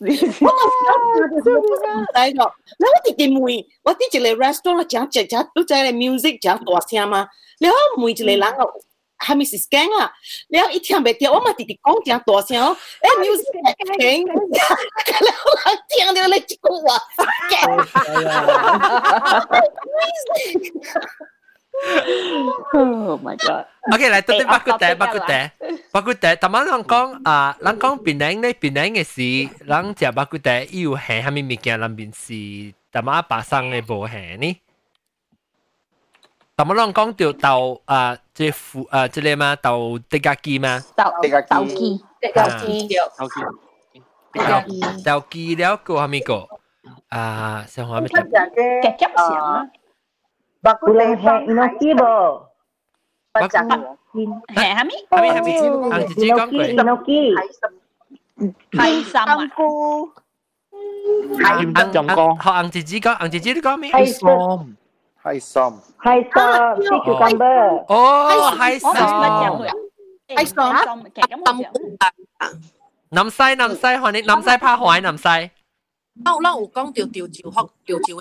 [SPEAKER 1] 你
[SPEAKER 15] 我哋嘅妹，我啲一个 restaurant 讲讲讲，都在嚟 music 讲大声嘛，你好妹一个人哦。 系咪是 scan 啊？你一听唔到，我咪直直讲正大声哦，诶 music scan，然后人听到你一句话
[SPEAKER 12] Oh my god！
[SPEAKER 1] OK，嚟到啲巴古地，巴古地，巴古地。头晚人讲啊，人讲槟榔咧，槟榔嘅事，人食巴古地要系虾米物件，人便是头晚白生嘅无系呢？头晚人讲到豆啊，即副啊，即系嘛豆地格机嘛？
[SPEAKER 12] 豆
[SPEAKER 4] 地格
[SPEAKER 12] 豆机，豆机，
[SPEAKER 13] 豆机，
[SPEAKER 1] 豆豆机了个虾米个？啊，想话咩？
[SPEAKER 12] 夹夹声啊！ Bakutepan Inokibo.
[SPEAKER 1] Bakutepan Hami? Hami, Hami. Ang Cici Kongkwe.
[SPEAKER 11] Inoki.
[SPEAKER 13] Hai Samku. Hai Samku.
[SPEAKER 1] Họ Ang Cici có, Ang Cici có mấy?
[SPEAKER 11] Hai
[SPEAKER 4] Sam. Hai Sam.
[SPEAKER 11] Hai Sam, cái cucumber.
[SPEAKER 12] Oh, Hai Sam.
[SPEAKER 1] Hai Sam. Nam Sai, Nam Sai, Nam Sai, Nam Sai, Nam Sai.
[SPEAKER 19] Lâu lâu có con tiểu tiểu chiều học tiểu chiều.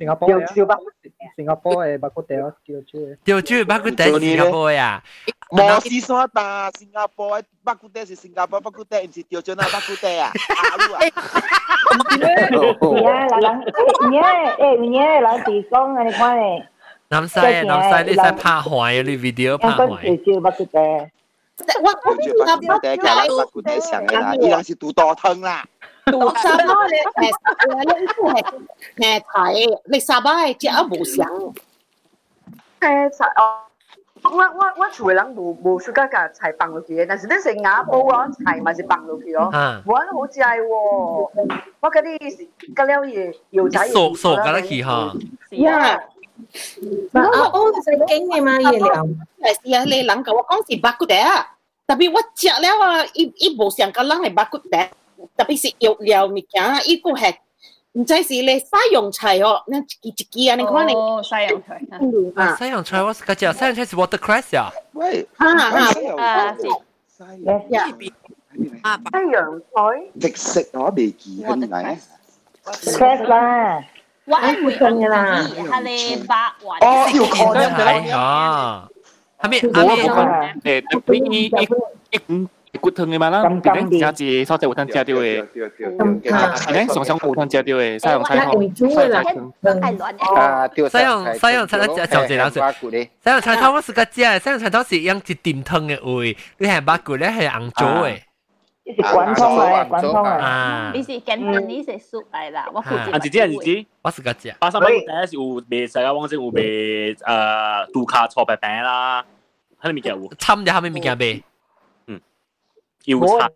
[SPEAKER 16] 新加坡
[SPEAKER 3] 有招吧？
[SPEAKER 16] 新加坡嘅巴古地咯，叫做
[SPEAKER 1] 条主巴古地新加坡呀。
[SPEAKER 14] 冇是说打新加坡嘅巴古地是新加坡巴古地，唔是调转啊巴古地啊。
[SPEAKER 11] 而家嗱人，而家诶而家人哋讲啊，你看咧，
[SPEAKER 1] 南西啊，南西你使拍海，你 video 拍
[SPEAKER 11] 香港
[SPEAKER 1] 海。
[SPEAKER 11] 少少巴古地。
[SPEAKER 15] 我我
[SPEAKER 14] 调转巴古地，梗系巴古地上嘅啦，依家是杜多汤啦。
[SPEAKER 15] 杜沙巴咧诶诶，呢个系诶睇，你沙巴系只一无相。
[SPEAKER 3] 诶实哦。我我我厝嘅人无无暑假架菜放落去嘅，但是你新加坡啊菜嘛是放落去咯。
[SPEAKER 1] 啊，
[SPEAKER 3] 我好食喎，我嗰啲嗰了嘢油仔
[SPEAKER 1] 熟熟噶啦去哈。
[SPEAKER 15] 呀，
[SPEAKER 19] 嘛啊，我系经嘅嘛嘢料。
[SPEAKER 15] 系啊，你人甲我讲是巴骨地啊，特别我食了啊，伊伊无上个人系巴骨地， 特别是药料物件啊，伊个系唔知是你西洋菜哦，那一支一支啊，你看你。
[SPEAKER 12] 哦，西洋菜。
[SPEAKER 1] 啊，西洋菜我是个食，西洋菜是 watercress 呀。
[SPEAKER 14] 喂，
[SPEAKER 15] 啊啊
[SPEAKER 12] 啊，是。
[SPEAKER 15] 呀，
[SPEAKER 3] 西洋菜。
[SPEAKER 14] 食食我未记系咪？
[SPEAKER 11] stress 啦，
[SPEAKER 12] 我系会讲啦，系你白云。
[SPEAKER 14] 哦，要看
[SPEAKER 1] 真系啊，系咪？系咪？
[SPEAKER 13] 诶，特别依依一 骨汤嘅嘛啦，边啲加字所在有通食到嘅，边啲上上有通食到嘅西洋菜嗬，西洋菜汤。
[SPEAKER 4] 啊，条
[SPEAKER 1] 西洋西洋菜咧就就这样子。
[SPEAKER 4] 巴古咧，
[SPEAKER 1] 西洋菜汤我是个食，西洋菜汤是用一点汤嘅味，你系八骨咧系红枣嘅。
[SPEAKER 11] 呢是滚汤嚟，滚汤嚟。
[SPEAKER 1] 啊，
[SPEAKER 12] 你是简单你是熟嚟啦，我负责。
[SPEAKER 13] 啊，姐姐，姐姐，
[SPEAKER 1] 我是个食。
[SPEAKER 13] 巴沙巴第一是有卖世界网站有卖诶杜卡错白饼啦，喺里面有。
[SPEAKER 1] 参咗后面物件卖。
[SPEAKER 13] 要菜。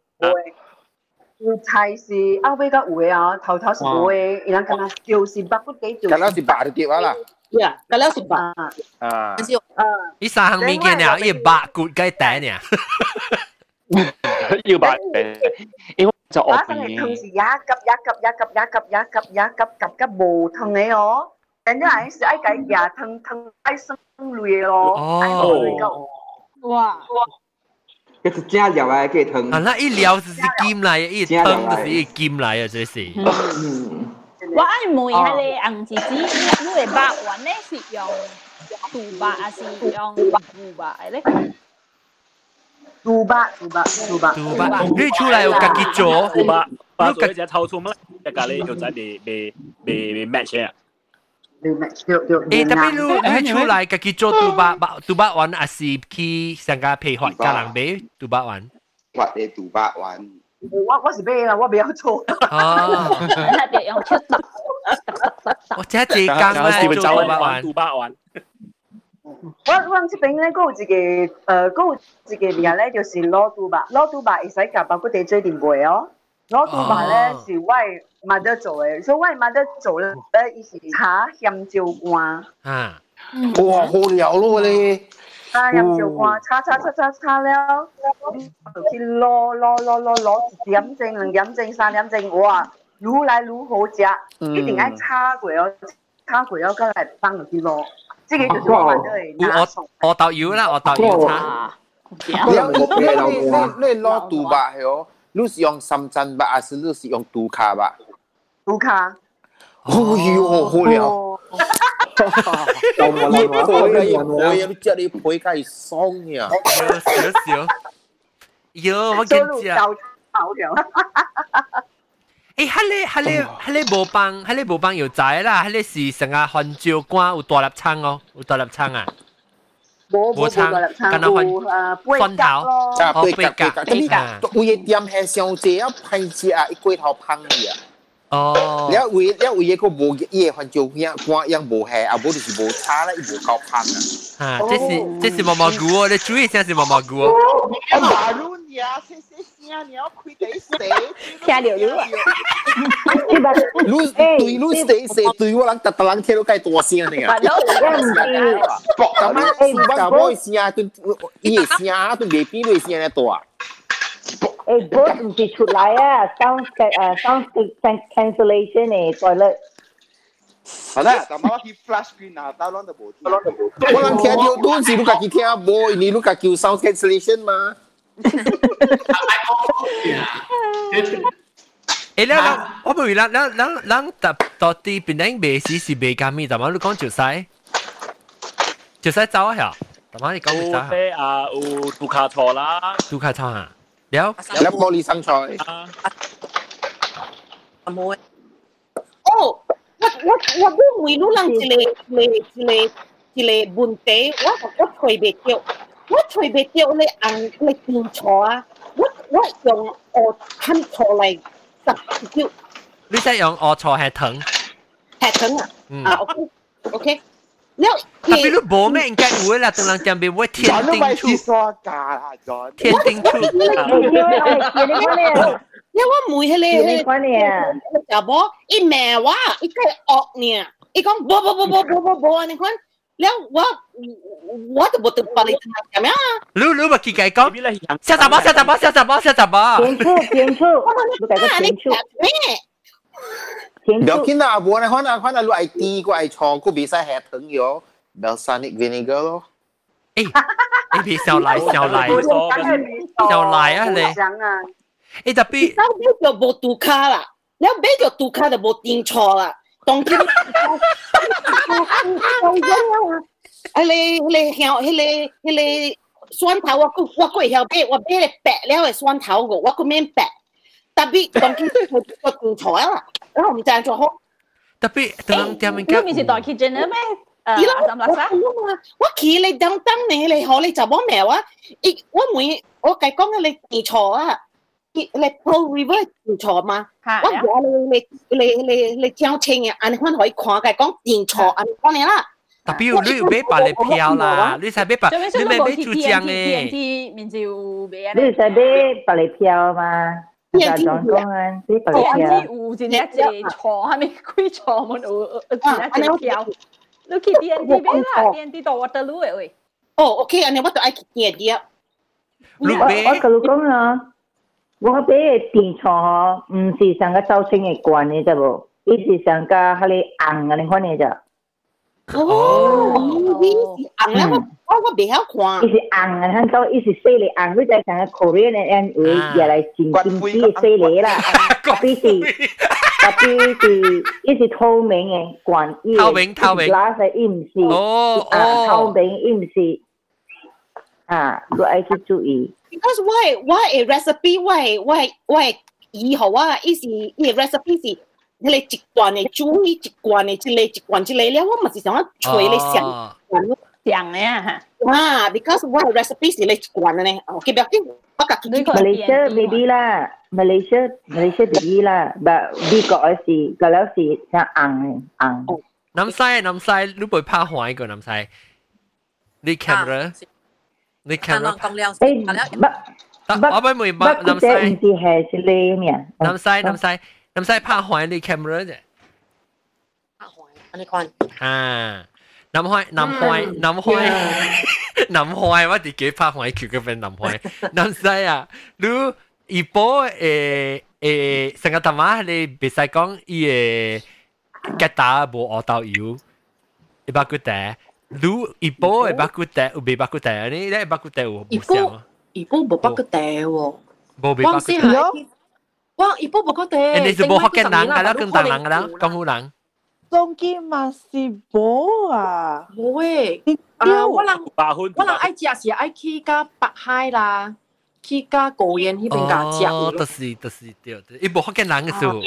[SPEAKER 3] 有菜是后尾个有嘅啊，头头是冇嘅，然后咁啊，就是北骨几条。
[SPEAKER 4] 咁样是白就碟啊啦。
[SPEAKER 15] 呀，咁了是白。
[SPEAKER 4] 啊。
[SPEAKER 1] 呢三项物件啊，一八骨鸡蛋啊。
[SPEAKER 13] 要白饼，因为就
[SPEAKER 3] 我真系同时一急一急一急一急一急一急急急无疼你哦，人家系是爱计牙疼疼爱生类咯，爱类个。
[SPEAKER 12] 哇！
[SPEAKER 7] 佢是真料啊，佢疼。
[SPEAKER 1] 啊，那一料就是金来，一疼就是一金来啊，这是。
[SPEAKER 12] 我爱问下你红姐姐，你哋白云咧是用杜白还是用胡白咧？
[SPEAKER 3] 杜白，杜白，杜白，
[SPEAKER 1] 杜白，你出来有家己做，
[SPEAKER 13] 杜白，白做一只臭醋乜？一咖喱又仔未未未未 match 啊！
[SPEAKER 1] 诶，特别你你出来家己做杜白，白杜白丸还是去上家配合家人买杜白丸？
[SPEAKER 14] 或者杜白丸。
[SPEAKER 3] 我我是咩啦？我未有做。
[SPEAKER 1] 哦，
[SPEAKER 12] 就用出汁。
[SPEAKER 1] 我真系刚咧做杜白丸。
[SPEAKER 13] 杜白丸。
[SPEAKER 3] 我我这边咧，嗰个自己诶，嗰个自己嘢咧，就是攞杜白，攞杜白会使夹包嗰啲最点背哦。 攞杜白咧是我妈得做嘅，所以我妈得做咧，伊是炒香蕉干。
[SPEAKER 1] 啊！
[SPEAKER 4] 哇，好料咯你！
[SPEAKER 3] 炒香蕉干，炒炒炒炒炒了，就去攞攞攞攞攞一点钟、两点钟、三点钟，哇，卤来卤好食，一定要炒过哦，炒过咗，再嚟放落去攞。这个就是我们的拿手。
[SPEAKER 1] 我豆油啦，我豆油炒。
[SPEAKER 4] 你你你你攞杜白系哦， 你是用深圳白还是你是用杜卡吧？
[SPEAKER 3] 杜卡。
[SPEAKER 4] 哦哟，好料！ 你配啊，你配啊，你只你配梗系爽呀！
[SPEAKER 1] 少少，哟，我见知啊。
[SPEAKER 3] 好咗。
[SPEAKER 1] 诶，迄个、迄个、迄个无帮，迄个无帮有仔啦，迄个是成个环照官有大粒仓哦，有大粒仓啊。
[SPEAKER 3] 無參，敢若分
[SPEAKER 1] 分頭，
[SPEAKER 4] 哦背格，咁你為嘅店係上濟啊，攀枝啊，一過頭芳嘅啊。
[SPEAKER 1] 哦，
[SPEAKER 4] 了為了為一個無嘢環境樣光樣無係啊，無就是無差啦，伊無夠芳啊。
[SPEAKER 1] 啊，這是這是毛毛菇哦，你注意一下是毛毛菇哦。
[SPEAKER 4] 马路呀，谁谁声你要开给谁？
[SPEAKER 12] 听了了啊！
[SPEAKER 4] 路对路谁谁对我人特特人听到计大声呢啊！搏咁样，咁我声啊，都伊嘅声啊，都未比你声咧大。
[SPEAKER 11] 诶，boat 唔是出来啊，sound 诶 sound cancellation 诶，toilet。
[SPEAKER 14] 系啦，但系我去 flash screen 啊，打攞就冇，打攞就冇。
[SPEAKER 4] 我人听到都是你家己听无，你你家叫 sound cancellation 嘛？
[SPEAKER 1] 诶，了人，我不为人，人人人搭到底槟榔卖是是卖干面，怎么你讲就使就使走啊？怎么你讲就
[SPEAKER 13] 走？有啊，有杜卡托啦，
[SPEAKER 1] 杜卡托啊，
[SPEAKER 4] 了了玻璃生菜啊，
[SPEAKER 15] 冇诶。哦，我我我都每路人一个一个一个一个问题，我我推袂掉。我隨袂到你硬你變錯啊！我我用我吞錯嚟十條。
[SPEAKER 1] 你識用我錯係疼？
[SPEAKER 15] 係疼啊！啊，OK OK。你特別
[SPEAKER 1] 都冇咩應該會啦，等人講俾我天定處。
[SPEAKER 15] 天定處。你我妹係你，就冇一咩話，一個惡呢，一講冇冇冇冇冇冇冇，你看。Leon, what what buat balik tengah kami ah? Lu lu bagi kai kau.
[SPEAKER 1] Saya sabar, saya sabar, saya sabar, saya sabar. Tiencu, tiencu. Bukan kau tiencu. Tiencu. Dah kena abu ni,
[SPEAKER 11] kau nak kau nak lu IT, kau IT chong,
[SPEAKER 15] kau
[SPEAKER 4] bisa hair teng yo. Balsamic vinegar lo. Eh, eh, bisa lai, bisa lai, bisa lai ah le. Eh tapi. Kita buat buat tukar lah. Leon buat tukar dah buat tiencu lah. Còn Kim Hele hele heo hele hele xoan thảo wa ku wa ku heo bé wa bé le bé le wa xoan thảo go wa
[SPEAKER 1] ku men bé. Tapi còn Kim wa ku thảo à. Rồi mình trang cho
[SPEAKER 15] hốt. Tapi dalam tiap minggu. Ini mesti tak kitchen apa? Ý là làm sao? Tôi kỳ lấy đăng đăng này lấy họ lấy chả bó mèo á. Ý, tôi mỗi, tôi cái con lấy kỳ chó á. 白了的蒜头个，我个免白。特别当天个电错啦。然后唔赞助好。
[SPEAKER 1] 特别当店面嘅，
[SPEAKER 12] 你咪是代 kitchen 咩？诶，
[SPEAKER 15] 三六三。我企你等等你，你好，你就冇咩话？一我每我计讲你记错啊，你你 pro reverse 记错嘛？我话你你你你你交清嘅，按翻可以看计讲记错，按讲你啦。
[SPEAKER 1] 特别你要买白你票啦，你才买白，你买买珠江诶。
[SPEAKER 12] 面就买啊。
[SPEAKER 11] 你使买白你票嘛？就讲讲啊，啲白票。
[SPEAKER 12] 有一只只错，系咪几错？我有一只票。你去 D N D 买啦，D N D 到 Waterloo 诶喂。
[SPEAKER 15] 哦，OK，安尼我就爱去 D N D 啊。
[SPEAKER 11] 我我同你讲啊， 我买嘅电错嗬，唔是上个周星嘅罐嘅啫噃，伊是上个迄个红嘅，你看嘅咋？
[SPEAKER 15] 哦，伊是红咧，我我我未晓看。
[SPEAKER 11] 伊是红嘅，睇到伊是细粒红，你再上个 Korean 嘅 N 会越嚟渐渐啲嘅细粒啦，特别是特别是伊是透明嘅罐，伊
[SPEAKER 1] 透明透明，
[SPEAKER 11] glass 嘅伊唔是，
[SPEAKER 1] 哦
[SPEAKER 11] 啊透明伊唔是， 啊，你爱去注意。
[SPEAKER 15] Because 我系我系 recipe，我系我系我系以后啊，伊是伊 recipe 是。你嚟一罐嘅煮，一罐嘅一类一罐一类咧，我咪是想要吹你上罐
[SPEAKER 12] 上嘅啊！
[SPEAKER 15] 啊，because 我 recipe 是你一罐嘅咧，OK，不要紧，我夹住。
[SPEAKER 11] Malaysia maybe 啦，Malaysia Malaysia maybe 啦，but 美国嘅是，个了是像硬硬。
[SPEAKER 1] 南西南西，你会拍坏个南西， 你 camera，你 camera。
[SPEAKER 11] 诶，不，
[SPEAKER 1] 我唔明白南西。
[SPEAKER 11] 唔是系是你咩？
[SPEAKER 1] 南西南西。咁使拍坏你 camera 啫。
[SPEAKER 15] 拍坏，你看。
[SPEAKER 1] 啊，南开南开南开南开，我自己拍坏佢嗰边南开。南西啊，你一波诶诶，成个头妈你别使讲伊诶吉打无学到油，一百个袋。 你一波一百个袋，有未百个袋？你咧一百个袋有
[SPEAKER 19] 一波一波无百个袋喎。
[SPEAKER 1] 冇未百个袋。
[SPEAKER 19] 哇！一波无个地，
[SPEAKER 1] 人哋就冇福建人噶啦，更大人噶啦，江湖人。
[SPEAKER 18] 当今嘛是无啊，
[SPEAKER 20] 冇诶。啊，我人我人爱食是爱去甲北海啦，去甲高原迄边甲食。
[SPEAKER 1] 哦，就是就是对，伊无福建人嘅数，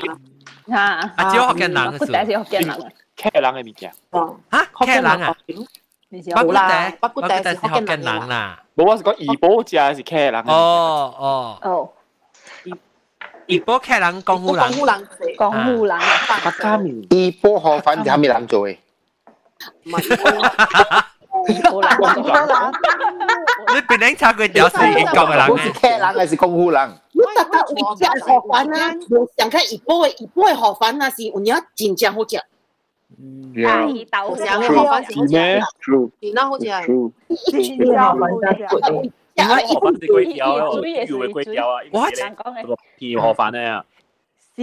[SPEAKER 12] 啊，
[SPEAKER 1] 啊只有福建人嘅数，
[SPEAKER 12] 但是福建人，
[SPEAKER 2] 客人的物件。
[SPEAKER 1] 嚇，客人啊，
[SPEAKER 12] 北
[SPEAKER 1] 骨
[SPEAKER 20] 啦，
[SPEAKER 1] 北
[SPEAKER 20] 骨地
[SPEAKER 1] 是福建人啦。
[SPEAKER 2] 冇，我是講怡保食係是客人。
[SPEAKER 1] 哦哦
[SPEAKER 12] 哦。
[SPEAKER 1] 怡保客人江湖人，
[SPEAKER 20] 江湖人，
[SPEAKER 12] 江湖人，
[SPEAKER 4] 客家面。怡保河粉係咩人做嘅？
[SPEAKER 1] 你邊頂炒粿條是英國嘅人
[SPEAKER 4] 嘅？是客人還是江湖人？
[SPEAKER 20] 我特特有食河粉啊，無上開怡保嘅怡保嘅河粉啊，是有影真正好食。
[SPEAKER 12] 阿姨豆
[SPEAKER 20] 上嘅河粉是好食，真系好食。
[SPEAKER 11] 真正好食。
[SPEAKER 2] 点解河粉是粿条啊？叫嘅粿条啊？我甜河粉啊！
[SPEAKER 18] 是。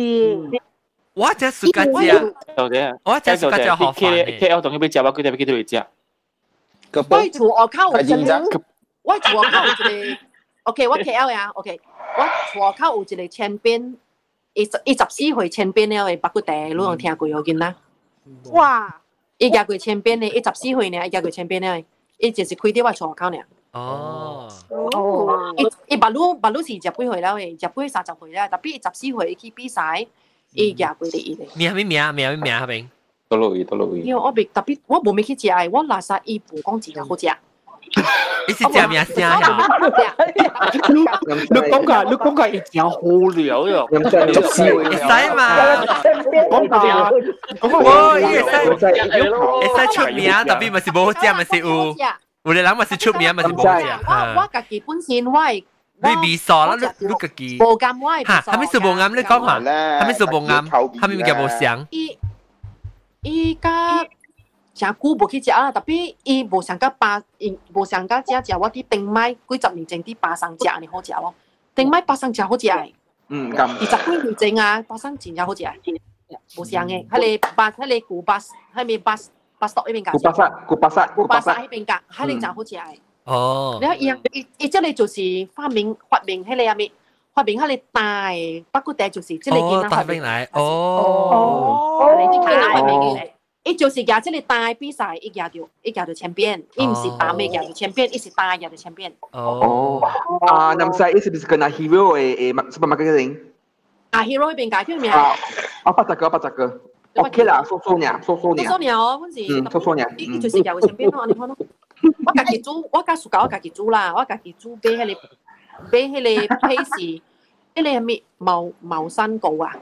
[SPEAKER 1] 我只暑假食，
[SPEAKER 2] 到底
[SPEAKER 1] 我只暑假食河粉。
[SPEAKER 2] K L 同佢俾食，我佢哋俾佢哋食。
[SPEAKER 20] 我厝外口有一个，我厝外口有一个，OK，我 K L 呀，OK，我厝外口有一个千边，伊十伊十四岁千边了嘅白骨地，你有听过有见啦？
[SPEAKER 18] 哇！
[SPEAKER 20] 伊家过千遍呢，伊十四岁呢，伊过千遍呢，伊就是开伫我厝口呢。
[SPEAKER 1] 哦，
[SPEAKER 20] 伊伊白露白露是十几岁了诶，十几三十岁了，特别十四岁去比赛，伊家过第一咩。
[SPEAKER 1] 名咩咩咩啊？阿啊？
[SPEAKER 4] 多罗伊，多罗伊。
[SPEAKER 20] 因为我未特别，我无咩去食，我垃圾伊无讲食好食。
[SPEAKER 1] 你是食咩声呀？
[SPEAKER 2] 你你讲下，你讲下一件好料呀！
[SPEAKER 1] 会使嘛？
[SPEAKER 2] 讲下，
[SPEAKER 1] 我会使会使出名，特别咪是冇好食，咪是有。有啲人咪是出名，咪是冇好食。
[SPEAKER 20] 我我家己本身我系。
[SPEAKER 1] 你味素啦，你你自己。
[SPEAKER 20] 无甘我系。
[SPEAKER 1] 吓，系咪是无甘？你讲下，系咪是无甘？系咪叫无香？
[SPEAKER 20] 伊甲 真久无去食啦，特别伊无想甲巴，伊无想甲只食我伫顶麦几十年前伫巴生食你好食咯，顶麦巴生食好食。
[SPEAKER 7] 嗯，
[SPEAKER 20] 二十几年前啊，巴生真正好食，无像诶，迄个巴，迄个古巴，迄边巴巴索迄边讲。
[SPEAKER 7] 古巴萨，古巴萨，
[SPEAKER 20] 古巴萨迄边讲，迄个真好食诶。
[SPEAKER 1] 哦。
[SPEAKER 20] 然后伊伊伊，即个就是发明发明迄个阿。发明下你大，不过第就是即个
[SPEAKER 1] 叫大兵来哦，
[SPEAKER 20] 哦，大兵嚟。伊就是举即个大比赛，伊举到伊举到前边，伊毋是大尾举到前边，伊是大举到前边。
[SPEAKER 7] 哦。啊，咁细，伊是不是跟阿 Hero 诶诶 supermarketing？
[SPEAKER 20] 啊，Hero 嗰边举叫咩
[SPEAKER 7] 啊？啊，八十个，八十个。OK 啦，疏疏年，疏疏年。
[SPEAKER 20] 疏疏年哦，嗰时。
[SPEAKER 7] 嗯，疏疏年。
[SPEAKER 20] 伊就是举到前边咯，你看咯。我家己煮，我家暑假我家己煮啦，我家己煮买迄个买迄个配士，迄个系咩毛毛山糕啊？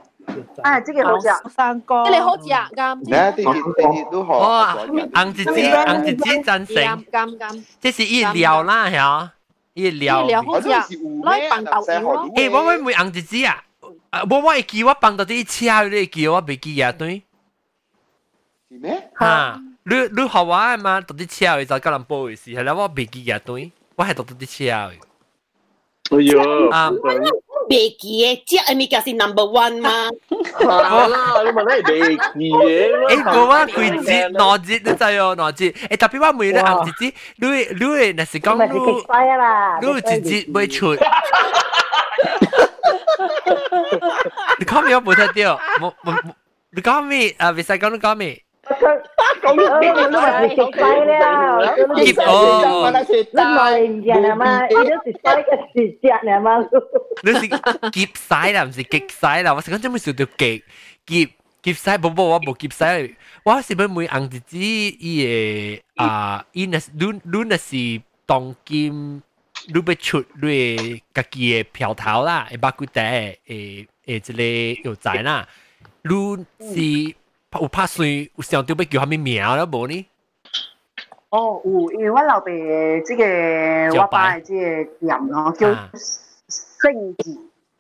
[SPEAKER 3] 啊，这个好食，
[SPEAKER 18] 三个，
[SPEAKER 20] 呢个好食啱。
[SPEAKER 14] 你一啲啲都好。
[SPEAKER 1] 哇，红子子，红子子真成。
[SPEAKER 20] 啱啱。
[SPEAKER 1] 这是伊料啦，系啊，伊料。
[SPEAKER 20] 伊料好食，攞放豆油咯。
[SPEAKER 1] 诶，我我唔会红子子啊，我我会记我放到啲车你记我未记啊，对。
[SPEAKER 14] 是咩？
[SPEAKER 1] 吓，你你学我嘛？到啲车去就吉林波嘅事，系啦，我未记啊，对，我系到到啲车去。
[SPEAKER 8] 哎呀，
[SPEAKER 1] 啊。
[SPEAKER 20] 未记嘅，即系咪就是 number one 嘛？
[SPEAKER 8] 系啦，你问你未记嘅？
[SPEAKER 1] 诶，我话几节哪节你知哦，哪节？诶，特别我每日红节节，你你那是讲你你节节会出。你讲咩？我冇听到，冇冇，你讲咩？啊，未使讲你讲咩？
[SPEAKER 11] 讲咗你都系食晒了，
[SPEAKER 1] 结哦，
[SPEAKER 11] 你冇人讲啊嘛，你都食晒嘅时间啊嘛。
[SPEAKER 1] 你是结晒啦，唔是极晒啦。我是讲真冇笑到极结结晒，冇冇我冇结晒。我是要每红日子伊个啊，伊那你你那是当今你要出你家己嘅票头啦，会把骨底诶诶，即个有在啦，你是。 有拍算有想到要叫啥物名了無呢？
[SPEAKER 3] 哦，有，因为我老爸即个我爸即个店哦，叫盛记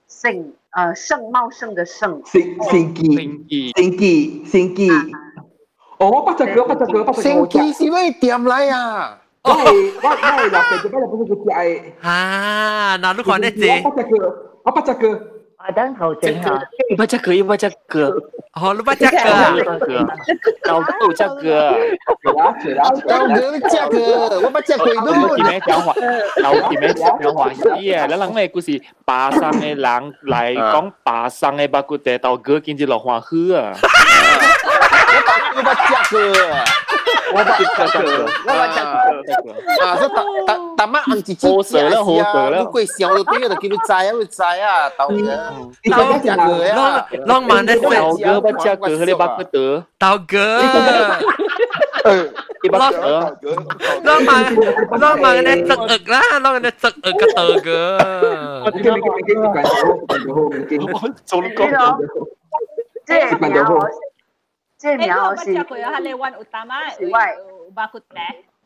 [SPEAKER 3] 盛，呃盛茂盛的盛。
[SPEAKER 7] 盛盛记，盛记，盛记。哦，我八十个，八十个，八十個。
[SPEAKER 4] 盛记是咩店嚟啊？
[SPEAKER 7] 我係我我係老爸，我老爸個店係。
[SPEAKER 1] 啊，那你看你這。
[SPEAKER 7] 我八十個，我八十個。
[SPEAKER 11] 我当头大
[SPEAKER 2] 哥，我巴扎哥，我巴扎
[SPEAKER 1] 哥，好了吧扎哥，
[SPEAKER 2] 老狗扎哥，
[SPEAKER 4] 老牛扎哥，我巴扎哥，老
[SPEAKER 2] 姐妹讲话，老姐妹讲话，咦呀，咱俩么故事，爬山的人来讲爬山的巴姑爹，到哥跟前落花雨啊。
[SPEAKER 4] 我把价格，
[SPEAKER 2] 我把价格，
[SPEAKER 4] 我把价格，啊，这打打打骂红姐姐，好死了，好死了，不贵小的对了，给你摘啊，给你摘啊，导哥，你把价格呀，
[SPEAKER 1] 浪浪漫的
[SPEAKER 2] 对，导哥把价格和你把不得，
[SPEAKER 1] 导哥。ลองมาลองมาในตึกอึก
[SPEAKER 7] นะลองในตึ
[SPEAKER 2] กอึก
[SPEAKER 3] กระตือกเอ
[SPEAKER 12] อจุลก็เจ๊ 即係然後是。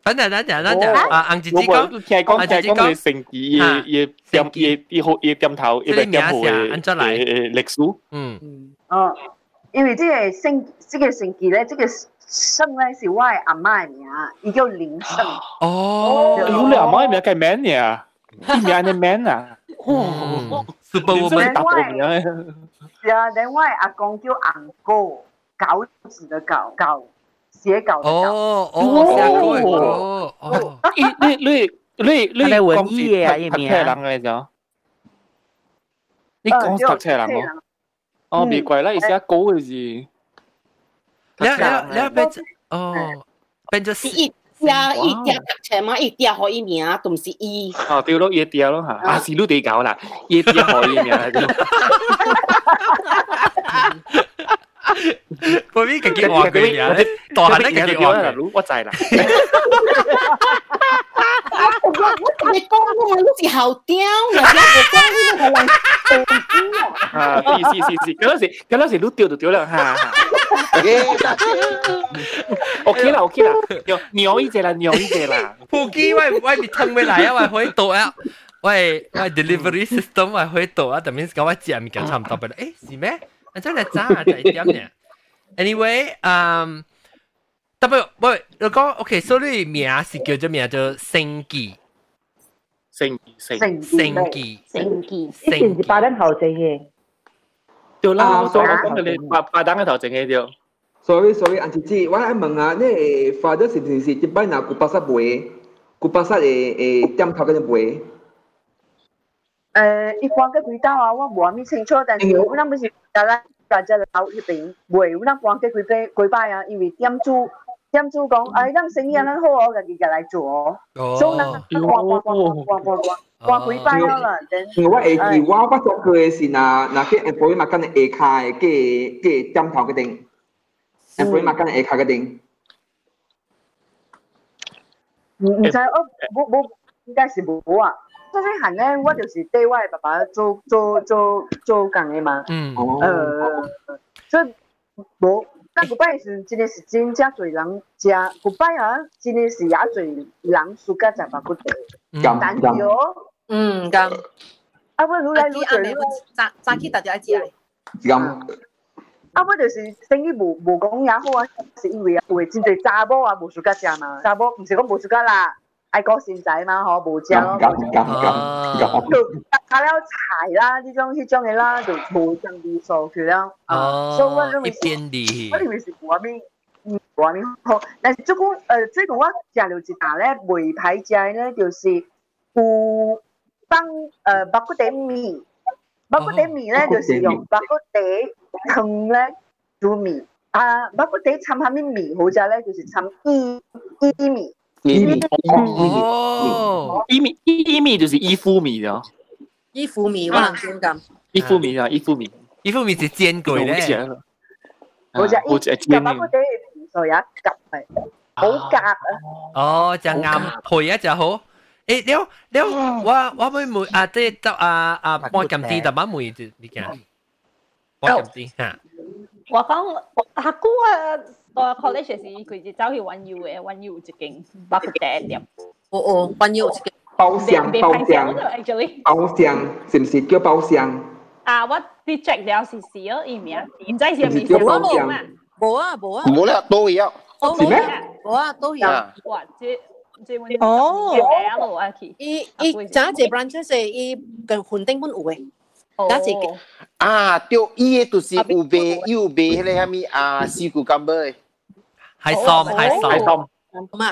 [SPEAKER 1] 等陣，等陣，等陣。啊，硬字子講，
[SPEAKER 2] 硬字子講，成語要要點要要好要點頭，要點好嘅誒歷史。
[SPEAKER 1] 嗯。
[SPEAKER 3] 哦，因為這個姓，這個姓記咧，這個姓咧是我嘅阿媽嘅名，伊叫林姓。
[SPEAKER 1] 哦。
[SPEAKER 2] 有兩媽嘅名改名嘅，一名嘅名啊。哦。
[SPEAKER 1] Superwoman
[SPEAKER 2] 答我名。
[SPEAKER 3] 係啊，另外阿公叫阿哥。稿子的稿稿，写稿的稿。
[SPEAKER 1] 哦哦哦哦，
[SPEAKER 2] 你你你你
[SPEAKER 17] 你文艺嘅啊，
[SPEAKER 2] 读册人嚟咗。你讲读册人喎？哦，别怪啦，而且高嘅字。
[SPEAKER 1] 你你你变哦，变咗
[SPEAKER 15] 一家一家读册嘛，一家可以名，都唔是一。
[SPEAKER 2] 哦，对咯，一家咯吓，啊是都地搞啦，一家可以名 これ
[SPEAKER 1] いいか結構悪いや。と話が結構悪い。
[SPEAKER 2] 我在啦。
[SPEAKER 15] 我我你讲那个你是好屌啦，我讲那个人好屌
[SPEAKER 2] 啊。啊，是是是是，嗰时嗰时你屌就屌啦，哈哈。OK 啦，OK 啦，牛牛一只啦，牛一只啦。
[SPEAKER 1] 腹肌喂喂，咪腾未来啊，喂可以到啊。喂喂，delivery system 喂可以到啊，that means 講我知啊，咪講差唔多俾你。誒是咩？真系渣就系点嘅。Anyway，嗯，特别喂，我讲 OK，所以名是叫做名做圣记，
[SPEAKER 2] 圣圣
[SPEAKER 1] 圣记，
[SPEAKER 12] 圣记，
[SPEAKER 11] 以前是八灯头整嘅。
[SPEAKER 2] 对啦，我讲你八八灯嘅头整嘅对。
[SPEAKER 7] Sorry sorry，安姐姐，我爱问啊，你 father 是唔是一摆拿古巴萨卖，古巴萨嘅诶店头嗰阵卖？
[SPEAKER 3] 诶，一般嘅几道啊，我冇咁清楚，但是我谂唔是 当然大家老一边袂有那关给几摆几摆啊，因为店主店主讲，哎，咱生意咱好哦，家己家来做哦，所以咱咱关关关关关关关几摆啊啦。
[SPEAKER 7] 因为我会记我我做过的是那那去 employee 嘛，跟下骹的计计点头个顶，employee 嘛跟下骹个顶。
[SPEAKER 3] 唔唔知哦，冇冇應該是冇啊。嗰陣行咧，我就是對我爸爸做做做做工的嘛。
[SPEAKER 1] 嗯。
[SPEAKER 3] 呃，所以無，但古拜是真係是真正多人食，古拜啊，真係是也多人暑假食白骨地。但是哦，
[SPEAKER 20] 嗯，咁。
[SPEAKER 3] 啊，我愈來愈多。
[SPEAKER 20] 早早起大家一齊。
[SPEAKER 7] 咁。
[SPEAKER 3] 啊，我就是生意無無講也好啊，是因为啊，有真濟查某啊無暑假食嘛，查某毋是講無暑假啦。愛國先仔嘛，嗬，無食咯，
[SPEAKER 7] 咁咁咁
[SPEAKER 3] 就加了菜啦，呢種呢種嘅啦，就無將味素佢啦。
[SPEAKER 1] 哦，
[SPEAKER 3] 所以我認為
[SPEAKER 1] 是，
[SPEAKER 3] 我認為是我咪我咪好。但是最講誒，最講我食了一打咧，未歹食咧，就是有放誒白骨地米，白骨地米咧就是用白骨地湯咧煮米，啊白骨地掺下面米好食咧，就是掺薏薏米。
[SPEAKER 2] 薏米哦，薏米薏米就是伊夫米咯，
[SPEAKER 20] 伊夫米我能点咁？
[SPEAKER 2] 伊夫米啊，伊夫米，
[SPEAKER 1] 伊夫米是煎过咧，
[SPEAKER 3] 我只我只煎嘅，我哋所以夹系好夹啊。
[SPEAKER 1] 哦，就啱配啊就好。诶，了了，我我妹妹啊，即系啊啊，我揿啲特班妹就呢件，我揿啲吓。
[SPEAKER 12] 我讲阿姑啊。 我 college 时佢就走去揾要嘅，揾要一间包括第店。
[SPEAKER 20] 哦哦，揾要一间
[SPEAKER 7] 包厢包厢包厢是唔是叫包厢？
[SPEAKER 12] 啊，我啲 check 了是是哦，伊名，唔知是唔是
[SPEAKER 20] 包厢啊？冇啊冇啊，
[SPEAKER 4] 冇啦，都有。
[SPEAKER 7] 是咩？
[SPEAKER 20] 冇啊，都有。
[SPEAKER 12] 哇，这这揾
[SPEAKER 20] 哦，
[SPEAKER 12] L 啊，佢
[SPEAKER 20] 伊伊咋只 branch 是伊跟肯定本有嘅。
[SPEAKER 12] 咋只
[SPEAKER 4] 啊，对，伊嘅就是有卖有卖迄个虾米啊，西古甘贝。
[SPEAKER 1] 海参，海参，
[SPEAKER 2] 海参，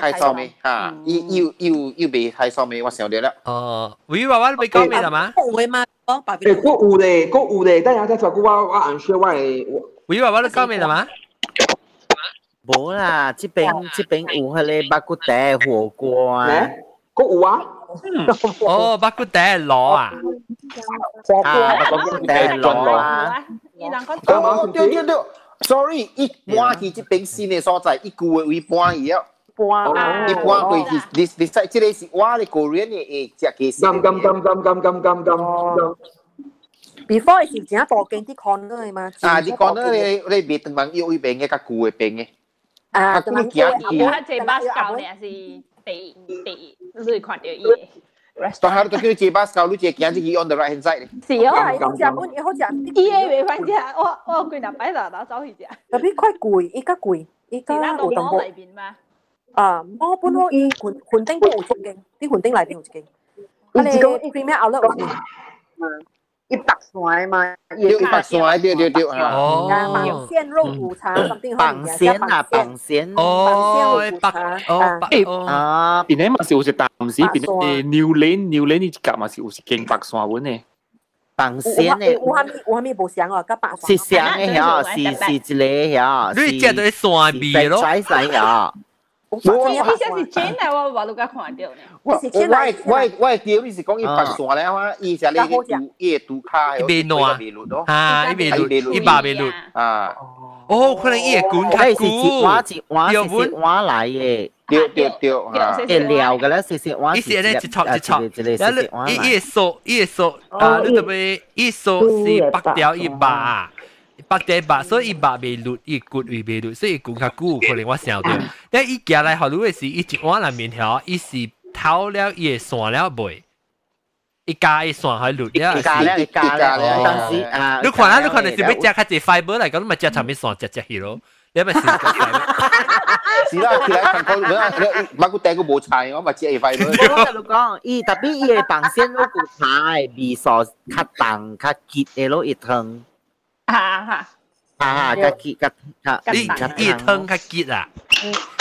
[SPEAKER 4] 海参咩？吓，要要要要俾海参咩？我想到啦。
[SPEAKER 1] 哦，会话话你讲咩啦嘛？
[SPEAKER 20] 会嘛？哦，白
[SPEAKER 7] 诶，嗰有咧，嗰有咧，等下再再我我按说我系。
[SPEAKER 1] 会话话你讲咩啦嘛？
[SPEAKER 17] 冇啦，这边这边有迄个巴骨茶火锅啊，
[SPEAKER 7] 嗰有啊，
[SPEAKER 1] 哦，巴骨茶螺啊，
[SPEAKER 17] 啊，巴骨茶螺啊，哦，对对对 ，sorry，一般去这边新嘅所在，一句话为半嘢。
[SPEAKER 3] 半
[SPEAKER 17] 一般佢是你你使即个是我哋 Korean 嘅诶食嘅。
[SPEAKER 7] 咁咁咁咁咁咁咁咁。
[SPEAKER 20] before 是真多经啲 corner 嘛。
[SPEAKER 17] 啊，啲 corner 你你别等问要去边嘅，较旧嘅边嘅。
[SPEAKER 20] 啊，
[SPEAKER 12] 咁样嘅。我这巴教呢是第第你看到伊。
[SPEAKER 17] restaurant. 他都叫你接巴士，路接起，就是 on the right hand side 咧。
[SPEAKER 20] 是啊，以后讲本，以后讲，
[SPEAKER 12] 伊也未翻车，我我贵两百多，走去食。
[SPEAKER 20] 特别快贵，伊较
[SPEAKER 12] 贵，伊较有淡薄。
[SPEAKER 20] 啊，我本好伊混混丁都有一间，啲混丁内边有一间。你讲伊边咩？阿乐。
[SPEAKER 3] 一百线嘛，也
[SPEAKER 17] 一百线，对对对，
[SPEAKER 20] 哦，绑线肉骨茶，
[SPEAKER 17] 绑线啊，绑线，
[SPEAKER 1] 哦，绑哦，
[SPEAKER 13] 哦，啊，邊啲嘛是有時淡時，邊啲牛腩牛腩呢夾嘛是有時經白線碗呢。
[SPEAKER 17] 绑线的，
[SPEAKER 20] 我还没我还没无想哦，个
[SPEAKER 17] 绑是想的呀，是是一个呀，
[SPEAKER 1] 你食到线味咯，
[SPEAKER 17] 拽晒呀。
[SPEAKER 12] 我伊说是真诶，我我都甲看着呢。
[SPEAKER 17] 我我我我钓你是讲伊放线了啊，伊是咧个毒伊毒卡，
[SPEAKER 1] 伊袂烂，袂烂
[SPEAKER 17] 咯，
[SPEAKER 1] 啊，伊袂烂，伊把袂烂
[SPEAKER 17] 啊。
[SPEAKER 1] 哦，可能伊会滚开
[SPEAKER 17] 骨，我是我是我来诶。对对对，会聊噶啦，是是我。
[SPEAKER 1] 伊是咧一撮一撮，然后伊伊会缩伊会缩，啊，你特别伊缩是拔掉一把。白地白，所以白未绿，伊骨未未绿，所以骨较久，可能我想到。但伊行来学路嘅是，伊一碗来面条，伊是偷了伊嘅线了未？伊加伊线还绿了，
[SPEAKER 17] 加了伊加了，但是啊，
[SPEAKER 1] 你看啊，你看你是要食较济 fiber 嚟讲，你咪食头面线食食去咯。你咪是
[SPEAKER 17] 是啦，起来看过，你乜个带个冇菜，我咪食伊 fiber。我就讲，伊特别伊嘅绑线嗰个菜，味素较重较结嘅咯，一汤。
[SPEAKER 12] อ่า
[SPEAKER 17] ค่ะฮ่าฮ่า
[SPEAKER 1] กะกิกะ
[SPEAKER 17] กะอีอีเทิง
[SPEAKER 1] กะกิอะ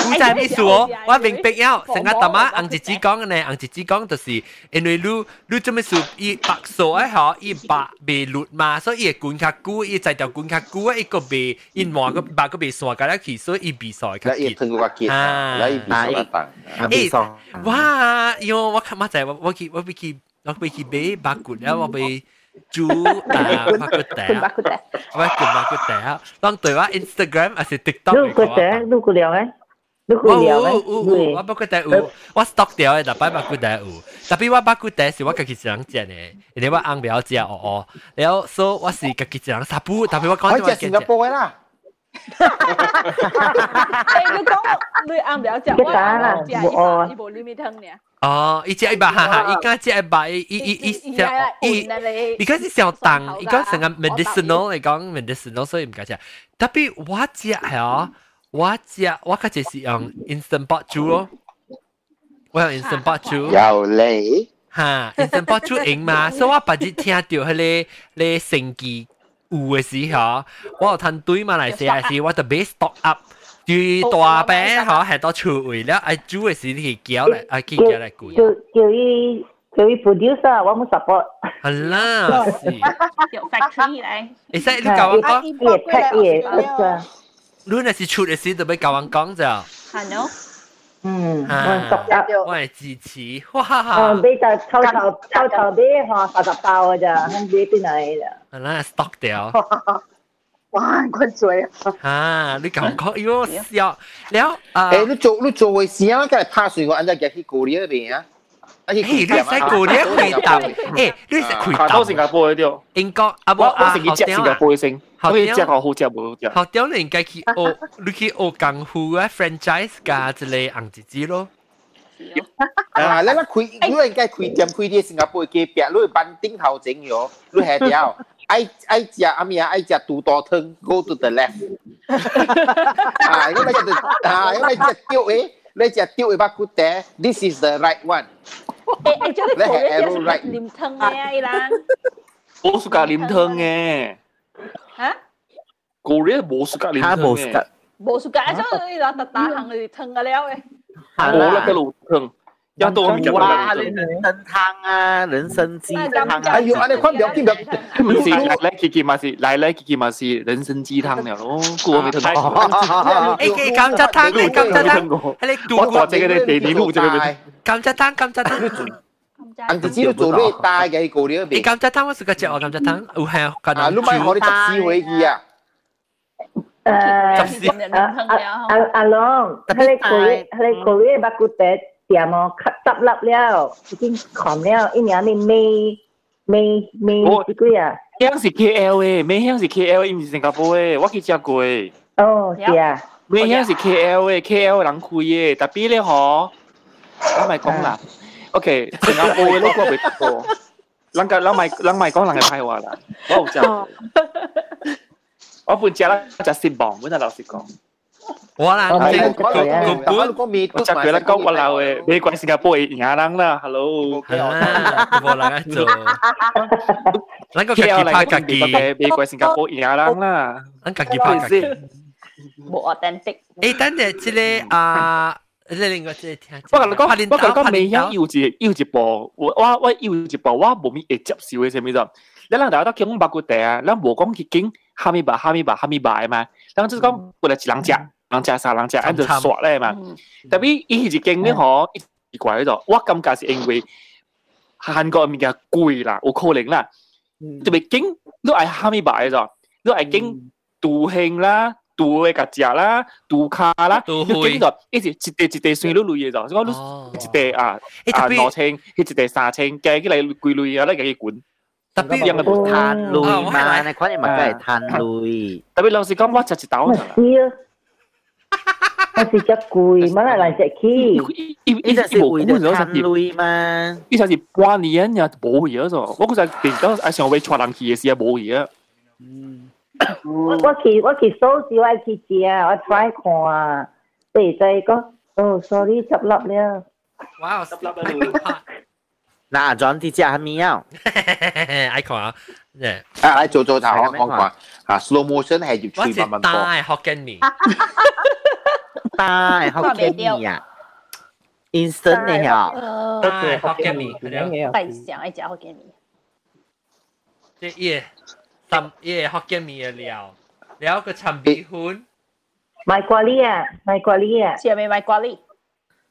[SPEAKER 1] 古仔秘書哦，我明白了。成日大媽紅姐姐講嘅呢，紅姐姐講就是因為你你做咩事，伊白數誒嗬，伊白未率嘛，所以管較久，伊在條管較久，伊個未伊換個白個未數㗎啦，其實伊比賽嘅。
[SPEAKER 17] 伊聽過嘅，啊，伊比賽嘅，比賽。
[SPEAKER 1] 哇，因為我睇馬仔，我我去我去我去買白骨，然後我俾。 จูตาพัก
[SPEAKER 12] แต่บั
[SPEAKER 1] กแต่บักบักแตะต้องตัวว่าอิน Instagram หสิทิ
[SPEAKER 11] กต็อกลูกกูแตะลู
[SPEAKER 1] กกูเลียวไหมลูกกูเลียวไหมว่าพักแตะอูว่าสต็อกเดียวแต่ไปบักแตะอูแต่พี่ว่าพัก
[SPEAKER 17] แต่สิว่ากับ
[SPEAKER 12] กิ
[SPEAKER 1] จสังเจนเนี่ยเนี่ยว่าอังไม่เอาเจียอ๋อแล้ว so ว่าสิกับกิจสังสับปูแต่พี่ว่าเขาจะสิงคโ
[SPEAKER 4] ปร์ล่ะ
[SPEAKER 12] 哎，你讲你阿唔了解，我阿唔了解，伊无伊无你咪听呢。
[SPEAKER 1] 哦，伊只一百哈哈，伊家只一百，伊伊伊伊伊，伊家是小淡，伊讲成个 medicinal 嚟讲 medicinal，所以唔敢食。特别我只系哦，我只我家就是用 instant pot 煮咯，我用 instant pot 煮。
[SPEAKER 14] 有你
[SPEAKER 1] 吓，instant pot 煮赢嘛，所以我白日听到迄个咧成记有嘅时候，我有摊对马来西亚时，我就俾 stock up。 最大病吼，系到出位了，哎，主要是去叫来，哎，去叫来顾。
[SPEAKER 11] 叫叫伊叫伊 producer，我冇 support。
[SPEAKER 1] 好啦，
[SPEAKER 12] 是。有 factory 来。
[SPEAKER 1] 会使你教我讲。
[SPEAKER 11] 也太也不得。
[SPEAKER 1] 你那是出的时就要教我讲
[SPEAKER 12] 着。Hello。
[SPEAKER 11] 嗯，
[SPEAKER 1] 我我系支持，哇！
[SPEAKER 11] 哦，俾就偷偷偷偷啲，嗬，八十包嘅咋，唔知邊度嚟
[SPEAKER 1] 嘅。啊，stock 掉。
[SPEAKER 3] 哇！關水啊！
[SPEAKER 1] 啊，你感覺要要了
[SPEAKER 17] 啊！誒，你做你做回事啊？梗係拍水我，安在夾去過年嗰邊啊！
[SPEAKER 1] 誒，你使過年回答？誒，你使回答？
[SPEAKER 13] 到新加坡嗰啲，
[SPEAKER 1] 英國啊，
[SPEAKER 13] 我我成日接新加坡先，可以接好好接冇接。
[SPEAKER 1] 學掉你應該去學，你去學功夫啊，franchise 加之類紅字字咯。
[SPEAKER 17] 啊！你你開，你應該開店開啲新加坡嘅餅，你班頂頭整咗，你係掉。ai ai chả à, ai chả tu to thân go to the left. À cái này chả à tiêu ấy lấy chả tiêu ấy bác cụ té this is the right one.
[SPEAKER 12] Eh right. lim thân nghe ai lang bố 一刀未入
[SPEAKER 13] 啊！你人生湯啊，
[SPEAKER 12] 人
[SPEAKER 13] 生雞湯啊！哎呦，你
[SPEAKER 12] 看唔到見到？唔是，嚟嚟見咪是，嚟嚟見
[SPEAKER 13] 咪是人生雞湯
[SPEAKER 2] 嚟咯，過
[SPEAKER 17] 未睇？哎，咁隻湯，咁隻湯，係
[SPEAKER 4] 你我我這個你地點路
[SPEAKER 2] 這個咪？咁隻湯，咁隻湯。อันที่ชื่อตัวนี้ตายไงกูเดี
[SPEAKER 1] ยวบีกำจัดทั้งว่า
[SPEAKER 2] สุกเจ้าอกำจัด
[SPEAKER 1] ทั้งอู้ฮะกั
[SPEAKER 4] นอ่ะรู้ไหมเขา
[SPEAKER 1] ได้จับซีไว้กี่อ่ะเอ่อจับ
[SPEAKER 4] ซีอ่ะอ่ะอ่ะลอง
[SPEAKER 11] เขาเลยกูเขาเลยกูเรียกบักุเต็ด 店哦，执笠了，已经狂了，一年你未未未几几啊？
[SPEAKER 2] 香是 KL 诶，咩香是 KL，唔是新加坡诶，我去食过诶。
[SPEAKER 11] 哦，是啊。
[SPEAKER 2] 咩香是 KL 诶，KL 人开诶，特别咧嗬，我咪讲啦。OK，新加坡嘅呢个未得过，人家人咪人咪讲人嘅坏话啦，我有食。我本食啦，就失望，本来老实讲。
[SPEAKER 1] 我啦，
[SPEAKER 4] 我
[SPEAKER 1] 即系
[SPEAKER 4] 我
[SPEAKER 1] 本
[SPEAKER 4] 我面
[SPEAKER 2] 我食佢啦，讲我闹嘅，美国新加坡嘅亚人啦，hello。
[SPEAKER 1] 啊，冇人做。咱个家己
[SPEAKER 2] KL
[SPEAKER 1] 拍家己
[SPEAKER 2] 嘅美国新加坡亚人啦，
[SPEAKER 1] 咱家己拍家己。
[SPEAKER 12] 冇 authentic。
[SPEAKER 1] 诶，等阵即个啊，你另外即系听。
[SPEAKER 2] 我同你讲，我同你讲，未响要一要一步，我我我要一步，我冇咩会接受嘅，系咪啫？你人大家都讲八骨地啊，咱无讲去经哈密巴哈密巴哈密巴嘅嘛，咱就是讲本来一人食， 人食三人食，按就刷咧嘛。特别伊是经咧嗬，奇怪喺度，我感觉是因为韩国物件贵啦，有可能啦。特别经都系哈密巴嘅啫，都系经杜兴啦。杜嘅夹只啦，杜卡啦，你经咗一直一地一地算都类嘅就，所以我一地啊啊两千，一地三千，计起嚟贵类啊，你计管。
[SPEAKER 1] 特别
[SPEAKER 17] 有冇摊类嘛？你看你咪梗系摊类。
[SPEAKER 2] 特别老实讲，我就一刀。
[SPEAKER 11] 我是只贵，乜嚟嚟只去？
[SPEAKER 2] 伊伊是贵的
[SPEAKER 17] 摊类嘛？
[SPEAKER 2] 伊就是半年呀冇嘢咗，我嗰阵变到阿上位传人去嘅时啊冇嘢。
[SPEAKER 11] 嗯。我我去我去收市我去食，我 try 看啊，对就讲，哦，sorry 执笠了。
[SPEAKER 1] 哇，执笠了。
[SPEAKER 17] 嗱，John 啲只系咪啊？
[SPEAKER 1] 爱看啊，诶，
[SPEAKER 4] 啊，做做头我讲讲啊，slow motion 系要吹慢慢播。
[SPEAKER 1] 大学嘅面，
[SPEAKER 17] 大學嘅麵啊，instant 嘅嚇，
[SPEAKER 1] 大學嘅麵，
[SPEAKER 12] 大想一隻學嘅麵。
[SPEAKER 1] 即係
[SPEAKER 11] 三嘢學嘅麵嘅料，然後個陳皮
[SPEAKER 12] 粉，賣瓜哩啊，賣瓜哩啊，係咪賣
[SPEAKER 17] 瓜哩？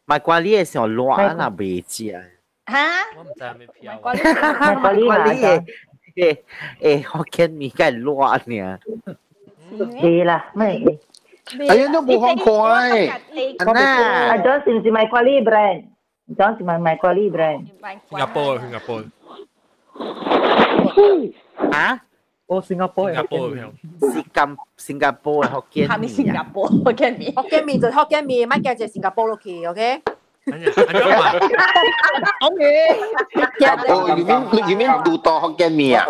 [SPEAKER 17] 賣瓜哩嘅時候攣啊，未知啊。
[SPEAKER 12] 嚇？
[SPEAKER 1] 我唔知係咩票。
[SPEAKER 12] 賣
[SPEAKER 17] 瓜哩，賣瓜哩係誒誒學嘅麵梗係攣啊。
[SPEAKER 11] 係啦，咩？
[SPEAKER 1] Ayun yung buhong
[SPEAKER 17] ko
[SPEAKER 16] ay. Ana. Johnson, si
[SPEAKER 1] Michael Libre. Johnson,
[SPEAKER 17] my Michael Libre. Singapore, Singapore. Ha? Oh,
[SPEAKER 12] Singapore. Singapore. Singapore. Singapore. Hokkien. Kami Singapore. Hokkien
[SPEAKER 20] mee. Hokkien mee 就 Hokkien mee，咪叫只 Singapore 落去
[SPEAKER 11] ，OK？Okay.
[SPEAKER 4] Oh, you mean you mean do to Hokkien mee 啊？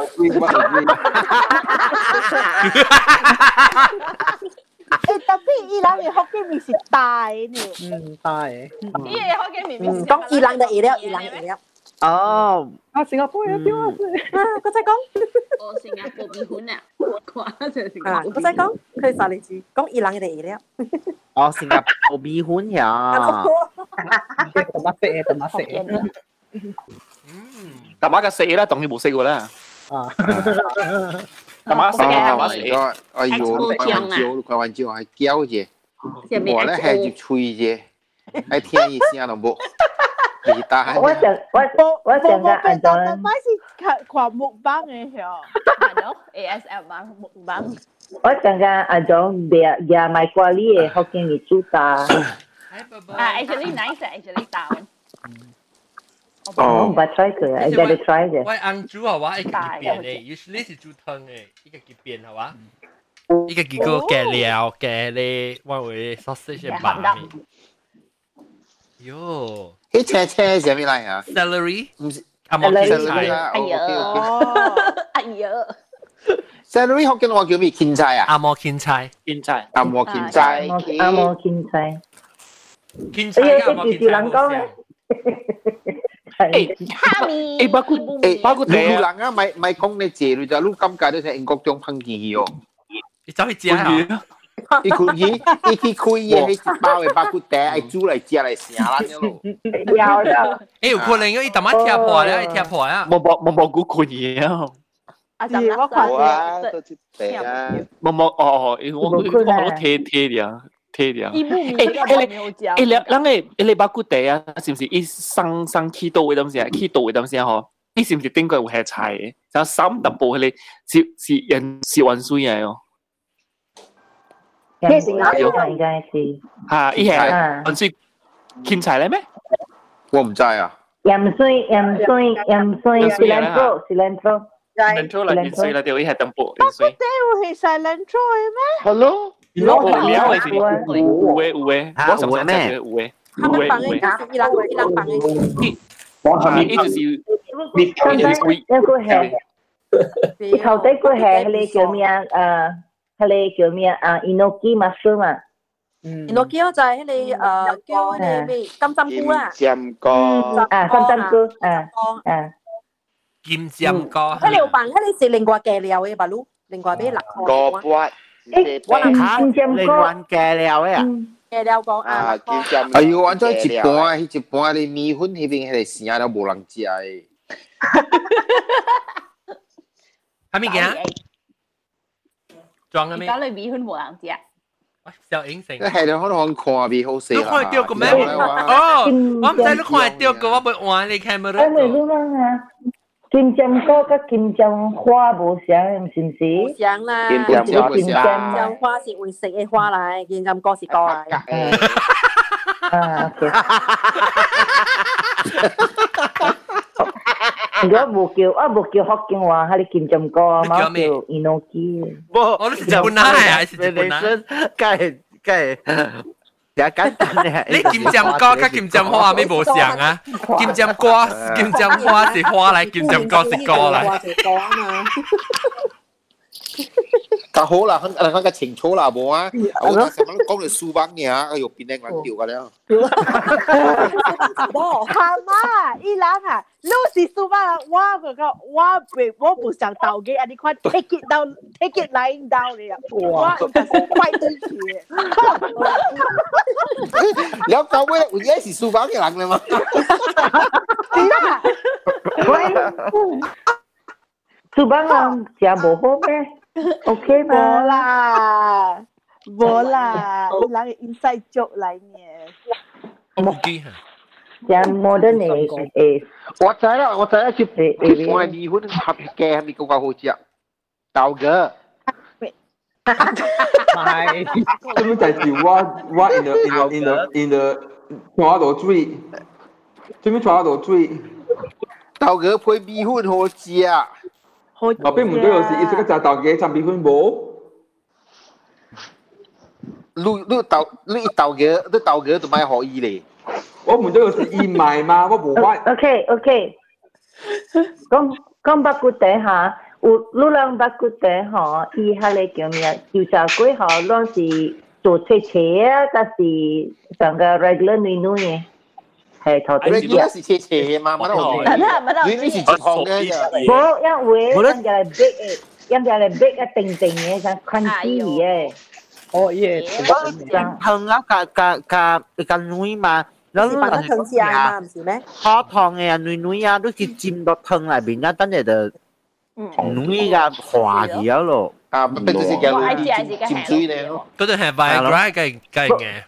[SPEAKER 18] 诶，特别伊朗嘅福建面是大呢。
[SPEAKER 16] 嗯，大嘅。
[SPEAKER 12] 伊嘅福建面面是
[SPEAKER 20] 讲伊朗的嘢料，伊朗嘅嘢料。
[SPEAKER 17] 哦，
[SPEAKER 16] 啊，新加坡有啲啊，
[SPEAKER 20] 啊，我再讲。
[SPEAKER 12] 哦，新加坡米粉啊，挂就新
[SPEAKER 20] 啊，我再讲，佢三年字讲伊朗嘅嘢料。
[SPEAKER 17] 哦，新加坡米粉呀。
[SPEAKER 16] 特乜食？特乜食？
[SPEAKER 2] 特乜嘅食啦，当然冇食过啦。
[SPEAKER 16] 啊。
[SPEAKER 2] 特乜食嘅，特乜食。
[SPEAKER 4] 哎呦，开玩笑，开玩笑，系叫啫。我咧系要吹啫，系听意声都冇。
[SPEAKER 11] 我想我我想个按照。
[SPEAKER 18] 买是看看木板嘅嗬。
[SPEAKER 12] 系咯，ASM 嘛木板。
[SPEAKER 11] 我想个按照别嘅买挂哩嘅福建米煮大。
[SPEAKER 12] 啊，actually nice，actually down。
[SPEAKER 11] 哦，唔系 try 佢啊，一阵你 try 啫。
[SPEAKER 1] 喂，红猪啊，我一个变诶，usually 是煮汤诶，一个几变系嘛？一个几个嘅料嘅咧，我会 sausage 白面。哟。
[SPEAKER 4] 迄青青系咩嚟啊？
[SPEAKER 1] celery
[SPEAKER 4] 唔是
[SPEAKER 1] 啊，冇芹
[SPEAKER 4] 菜。
[SPEAKER 12] 哎呀，哎呀，
[SPEAKER 4] celery 福建话叫咩？芹菜啊？
[SPEAKER 1] 阿摩芹菜，
[SPEAKER 2] 芹菜，
[SPEAKER 4] 阿摩芹菜，
[SPEAKER 11] 阿摩芹菜。
[SPEAKER 1] 芹菜阿摩芹菜。
[SPEAKER 11] 人讲咧。
[SPEAKER 12] 诶，虾米？
[SPEAKER 4] 诶，包括诶，包括路人啊，咪咪讲你借你就，你感觉你睇英国种烹见哦。
[SPEAKER 1] 你走去食啊？
[SPEAKER 4] 伊佢伊伊去开嘢，迄一包嘅巴骨茶，爱煮嚟食嚟食啦，咯。
[SPEAKER 11] 有有。
[SPEAKER 1] 诶，有可能伊特乜贴破咧，贴破啊！
[SPEAKER 13] 冇冇冇冇估困嘢啊！
[SPEAKER 12] 啊，就我看
[SPEAKER 14] 啊，都一地啊。
[SPEAKER 13] 冇冇哦哦，我我我贴贴啲。贴 啲啊！诶诶诶，诶两两个诶你把骨地啊，是唔是？伊生生起到嘅东西啊，起到嘅东西嗬，伊是唔是顶个有系菜嘅？就三特步佢哋是是人是运水嘅哦。
[SPEAKER 11] 咩是啱嘅？应该是。
[SPEAKER 13] 吓，伊系运水芹菜咧咩？
[SPEAKER 4] 我唔知啊。
[SPEAKER 11] 盐水盐水盐水，cilantro
[SPEAKER 13] cilantro。cilantro 啦，盐水啦，对，伊系特步。
[SPEAKER 18] 盐水。我系 cilantro 嘅咩？
[SPEAKER 13] Hello。Lo liao ấy thì u e u e，我想想这个 u e
[SPEAKER 20] 他们放的是伊朗伊朗放的。
[SPEAKER 13] 我系咪一直是你一直是贵？
[SPEAKER 11] 一个系，头底个系你叫咩啊？诶，系叫咩啊？Enoki mushroom 啊。
[SPEAKER 20] Enoki 就系你诶叫你咩金针菇啦。
[SPEAKER 14] 针菇。
[SPEAKER 11] 啊，金针菇，啊啊。
[SPEAKER 1] 金针菇。
[SPEAKER 20] 嗰条饭，嗰啲是另外嘅料嘅吧？噜，另外俾辣
[SPEAKER 14] 椒。个骨。
[SPEAKER 11] 诶，我能金针
[SPEAKER 17] 你乱嘅料啊！
[SPEAKER 20] 嘅料讲
[SPEAKER 14] 啊，金针。
[SPEAKER 4] 哎呦，按照一半，迄一半你米粉迄边迄个生都无人食诶。
[SPEAKER 1] 系咪嘅？装嘅咩？
[SPEAKER 12] 而家你米粉无人食。
[SPEAKER 1] 小影成。
[SPEAKER 4] 你系你可能看味好食。
[SPEAKER 1] 你看到个咩？哦，我唔知你看到个，我咪换你 camera。
[SPEAKER 11] 因为你讲 kim châm có các kim châm hoa bổ sáng xin
[SPEAKER 20] sĩ sáng là
[SPEAKER 14] kim châm hoa
[SPEAKER 20] kim châm à. hoa sẽ hồi sẽ hoa lại kim châm có sẽ có lại
[SPEAKER 11] à ok. Gua bukil, ah
[SPEAKER 1] bukil hokin wah hari kim jam ko mau kêu
[SPEAKER 17] inoki. Bo, orang sepunah ya, sepunah. cái cái.
[SPEAKER 1] 你金针瓜甲金针花咩无像啊？金针瓜、金针花是花来，金针瓜是瓜来。
[SPEAKER 4] cả hố là hắn hắn cái chỉnh chỗ là bố á. Ông ta xem có được su băng nhỉ ở dục bình đang lắng điều cả đấy
[SPEAKER 18] bố hà má. Y lắng à lúc gì su băng à wa cái cái wa bị bố bù sang đầu cái anh đi khoan take it down take it lying down
[SPEAKER 4] này à wa quay tới chị. Nếu cậu biết là yes su băng
[SPEAKER 18] cái lắng
[SPEAKER 11] này mà. Subang lang siya boho eh ？OK
[SPEAKER 18] 吗？冇啦，冇啦，人嘅 inside joke 嚟嘅。
[SPEAKER 1] 冇机吓。
[SPEAKER 11] 像 modern 嘅诶，
[SPEAKER 4] 我知啦，我知啦，接接我系米粉合嘅，系咪够够好食？豆嘅。
[SPEAKER 7] 唔系，根本就系我我 in the in the in the in the 传到水，做咩传到水？
[SPEAKER 4] 豆嘅配米粉好食。
[SPEAKER 7] 헛. 앞에 문도 요새 이스가 자다게 잠비
[SPEAKER 4] 훈보. lu lu tàu lu tàu ghế lu tàu ghế tụi mày hỏi gì
[SPEAKER 7] đi ô mình đâu có gì mày mà có bù quá
[SPEAKER 11] ok ok. Con con bắt cụ tế hả? U lu lang bắt cụ tế họ y hà lệ kiểu miệng dù sao quê họ luôn là tổ chơi chế ta là thằng cái regular nuôi nuôi 系头
[SPEAKER 4] 顶住。是切切嘛，乜都冇。你呢是直行嘅咋？
[SPEAKER 11] 冇，因为人哋系 big 嘅，人哋系 big 嘅定定嘅，像 crunchy 嘅。
[SPEAKER 16] 哦耶，
[SPEAKER 17] 香啊，个个个个女嘛，
[SPEAKER 20] 然后系汤起来嘛，唔是咩？
[SPEAKER 17] 好汤嘅啊，女女啊，都是浸到汤里边啊，等下就女个化去咗咯。
[SPEAKER 4] 啊，变咗是叫浸水咧咯。
[SPEAKER 1] 嗰度系 Viagra 嘅嘅嘅。
[SPEAKER 12] 计计切。
[SPEAKER 11] 有人有人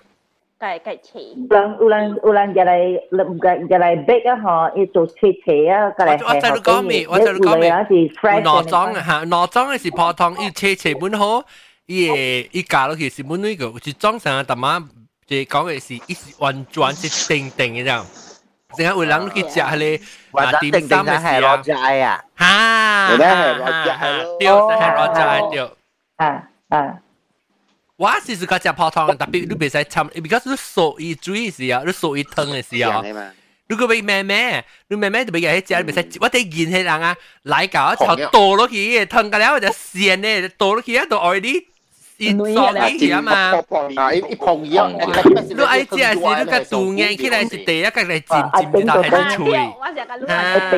[SPEAKER 11] 有人入嚟入入嚟逼啊！嗬，要做切切啊！过嚟
[SPEAKER 1] 我我就讲咩？我就讲咩？内脏啊吓，内脏嘅是泡汤，要切切本好，伊个伊加落去是本呢个，是装上啊！大妈即系讲嘅是，伊是完全是定定嘅啫。成日有人去食迄个啊点心嘅时
[SPEAKER 17] 候，斋啊，
[SPEAKER 1] 吓，对，系罗斋对，
[SPEAKER 11] 啊啊。
[SPEAKER 1] 我是是个食泡汤，特别你别使参，because 你熟伊水时啊，你熟伊汤嘅时候，如果俾妹妹，你妹妹就俾佢食，你别使，我哋见系人啊，来搞炒倒落去，汤个了就鲜咧，倒落去啊，都 already 一熟起啊嘛，
[SPEAKER 4] 啊一一碰一样，
[SPEAKER 1] 你爱食是你个肚硬起来是第一个嚟浸浸到系脆，
[SPEAKER 11] 啊，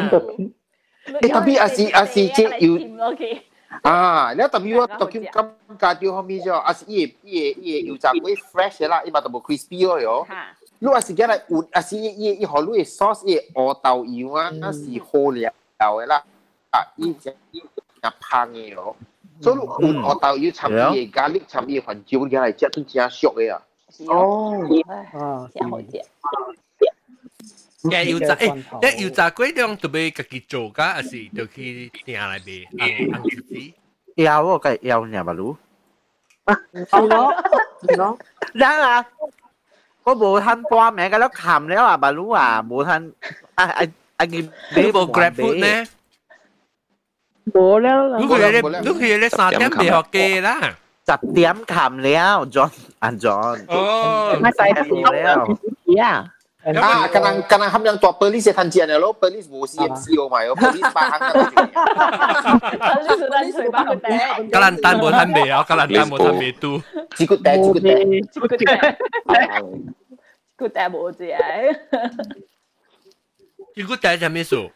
[SPEAKER 4] 你特别啊是啊是即要。 啊，你特别我特别感觉到后面就啊是伊伊伊油炸粿 fresh 啦，伊嘛都无 crispy 咯哟。如果是今日有啊是伊伊伊何你 sauce 伊乌豆油啊，那是好料嘅啦，啊伊只伊只香嘅哟。所以有乌豆油参伊咖喱参伊番椒，而嚟食都真俗嘅啊。
[SPEAKER 15] 哦，
[SPEAKER 12] 啊，真好食。
[SPEAKER 1] 一要炸，誒，一要炸鬼量特別自己做噶，還是就去店內邊 ăn ăn gì？
[SPEAKER 17] 要我個要你嘛路？
[SPEAKER 20] 唔咯唔咯，
[SPEAKER 17] 然啊，我冇攤半名噶，都冚了啊嘛路啊，冇攤啊啊啊！你
[SPEAKER 1] 你冇 grab food 呢？
[SPEAKER 18] 冇
[SPEAKER 1] 了，如果你如果你三點未學機啦，
[SPEAKER 17] 十點冚了，John 啊 John，
[SPEAKER 1] 哦，
[SPEAKER 18] 唔使冚了，幾啊？
[SPEAKER 4] Ah, kanang, kanang, ham yang tua polis ya tanji ane lo, polis bu si MCO mai, polis bahang
[SPEAKER 12] Polis sudah sudah bahang teh.
[SPEAKER 1] Kalan tan bu tan be,
[SPEAKER 4] kalan tan bu tan be tu.
[SPEAKER 12] Cikut teh, cikut teh. Cikut teh. Ya. Cikut
[SPEAKER 1] teh bu lah. tu ya. Cikut
[SPEAKER 18] teh jamie su.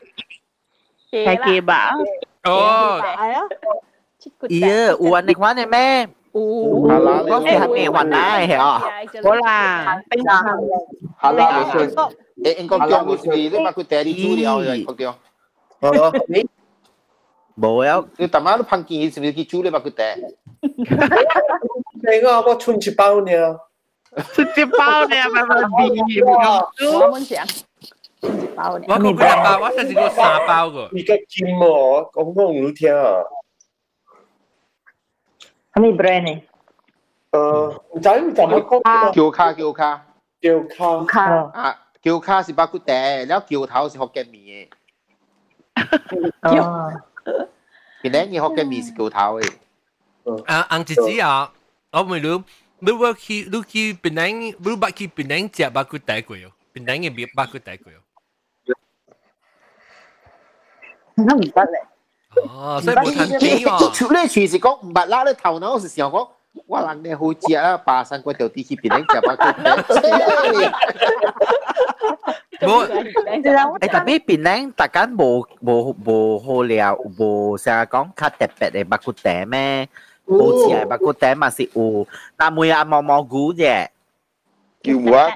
[SPEAKER 1] Kaki
[SPEAKER 18] ba. Oh.
[SPEAKER 17] Iya, uan nak mana, ma'am?
[SPEAKER 12] 嗰
[SPEAKER 17] 時係命運嚟嘅，好
[SPEAKER 18] 啦，冰箱，好
[SPEAKER 4] 啦，我信，誒，應該叫佢哋，你把佢爹哋煮了，應該叫，哦，你，
[SPEAKER 17] 冇有，你
[SPEAKER 4] 大媽都碰見，是唔是佢煮你把佢
[SPEAKER 10] 爹？你個我春節包你，
[SPEAKER 18] 春節包你，咪咪變咗，
[SPEAKER 12] 我唔想。
[SPEAKER 1] 我講幾多包？我食咗三包個。
[SPEAKER 10] 你個金毛，講講唔聽啊！
[SPEAKER 11] How many brand
[SPEAKER 4] này?
[SPEAKER 11] Uh,
[SPEAKER 4] ờ, không phải không phải có Kiều Kha Kiều Kha
[SPEAKER 1] Kiều Kha à Kiều Kha là bát cút đẻ, rồi Kiều Thảo là Hokkien mì. Kiều Cái này Hokkien mì là Kiều Thảo ấy. Ờ. À, anh chị ờ. chị à, tôi mới luôn. Lúc bác khi lúc khi bên anh lúc bác khi bên anh chả bát cút đẻ quỷ, bên anh cái bát cút đẻ
[SPEAKER 11] quỷ. Không bắt đấy.
[SPEAKER 1] 哦，所以冇趁机喎。
[SPEAKER 4] 除咧，随时讲唔捌啦，你头脑是想讲，我人哋好食啊，巴山嗰条地去边咧食巴骨
[SPEAKER 17] 冇，诶特别边咧，大家冇冇冇好料，冇成日讲较特别嘅巴骨嗲咩？冇似系巴骨嗲嘛是有，但每日毛毛菇啫。
[SPEAKER 14] 叫我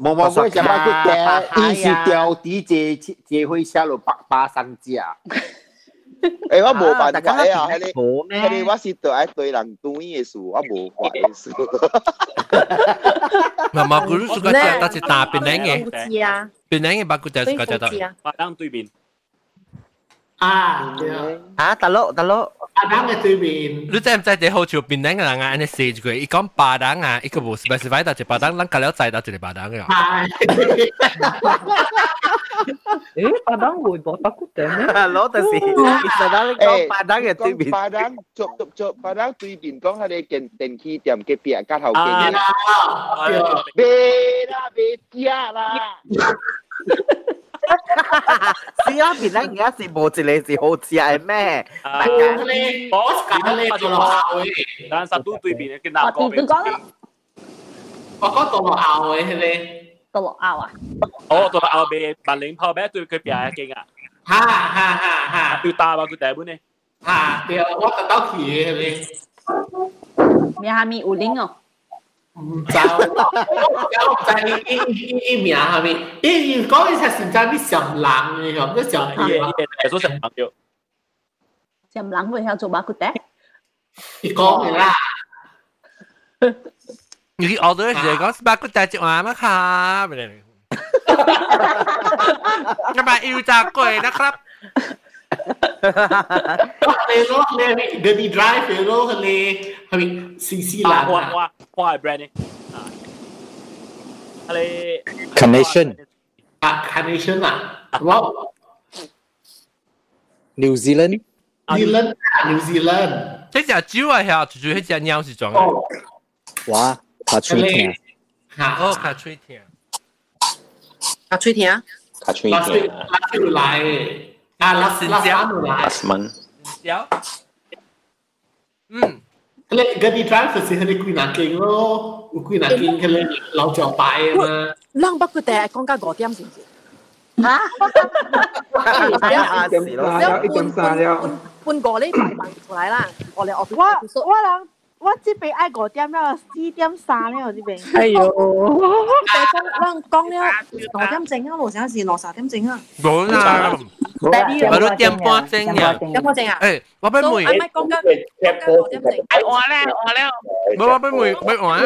[SPEAKER 14] 叫。
[SPEAKER 4] 毛毛菇食巴骨嗲，伊是掉啲借借去写落百巴山食。
[SPEAKER 14] 诶，我冇办法啊！系你
[SPEAKER 17] 冇
[SPEAKER 14] 系你我是对爱对人对嘅事，我冇法嘅事。
[SPEAKER 1] 毛毛菇是个只，但是大边靓嘅，
[SPEAKER 20] 知啊，
[SPEAKER 1] 边靓嘅巴骨嗲是个只得。
[SPEAKER 13] 巴当对面。
[SPEAKER 10] 啊，对啊。
[SPEAKER 17] 啊，大佬大佬。
[SPEAKER 10] 巴当嘅对面。
[SPEAKER 1] 你知唔知你好似边靓嘅人啊？你写住佢，伊讲巴当啊，一个无 specify 到一巴当，咱隔了知道一个巴当嘅。
[SPEAKER 16] 诶，巴当会播巴骨顶咩？
[SPEAKER 17] 攞到时，其实咧讲巴当嘅对面。
[SPEAKER 14] 巴当做做做巴当对面讲佢哋电电器店嘅边间头嘅。别啦别家啦。
[SPEAKER 17] 是啊，边咧而家是冇一个是好似系咩？大家
[SPEAKER 10] 咧，我拣咧做落校嘅，
[SPEAKER 13] 但系都对面嘅叫哪个？
[SPEAKER 12] 你讲
[SPEAKER 10] 我讲做落校嘅系咧，
[SPEAKER 12] 做落校啊？
[SPEAKER 13] 哦，做落校俾万宁炮俾对佢边嘅劲啊！
[SPEAKER 10] 哈哈哈哈！
[SPEAKER 13] 要打嘛佢第一本呢？
[SPEAKER 10] 哈，对，我特登去嘅系咧。
[SPEAKER 12] 你下面有零哦。
[SPEAKER 10] 唔知，我唔知呢呢呢名系咪？咦，讲起实实在啲上冷嘅咁，都上
[SPEAKER 13] 嘢嘢系所上冷嘅。
[SPEAKER 12] 上冷会有做马骨嗲？
[SPEAKER 10] 你讲嘅啦。
[SPEAKER 1] 你ออเดอร์เดี๋ยวก็บักกุแต่จะมาไหมครับไม่ได้กระบะอิวจากกวยนะครับ
[SPEAKER 10] 你攞你嗰啲 drive 你攞你系咪试试冷
[SPEAKER 13] 啊？哇 哇系 brand 呢？系你
[SPEAKER 7] Carnation
[SPEAKER 10] 啊 Carnation 啊，哇
[SPEAKER 7] New Zealand
[SPEAKER 10] New Zealand New Zealand，
[SPEAKER 1] 即只猪啊，系住住喺只鸟是装嘅。
[SPEAKER 7] 哇，卡吹天，
[SPEAKER 1] 哦，卡吹天，
[SPEAKER 20] 卡吹天，
[SPEAKER 7] 卡吹
[SPEAKER 10] 天，拉吹来。啊，拉拉沙姆来，
[SPEAKER 1] 有，嗯，
[SPEAKER 10] 佢哋嗰啲 driver 是佢哋贵南京咯，贵南京佢哋老早摆啊嘛。
[SPEAKER 20] 冷不佢哋系讲紧五点先至。
[SPEAKER 7] 一点三，一点三了。
[SPEAKER 20] 半个呢大办出来啦，我哋我
[SPEAKER 18] 我我谂。 我这边爱五点了，四点三了，这边。
[SPEAKER 16] 哎呦，
[SPEAKER 20] 咱讲了六点钟啊，无想是六三点钟啊。
[SPEAKER 1] 冇啦，我都点半钟呀。
[SPEAKER 20] 点半钟啊？
[SPEAKER 1] 诶，我俾妹。
[SPEAKER 20] 唔系讲紧讲紧六点钟。
[SPEAKER 10] 系我咧，我咧。
[SPEAKER 1] 冇我俾妹，俾我啊。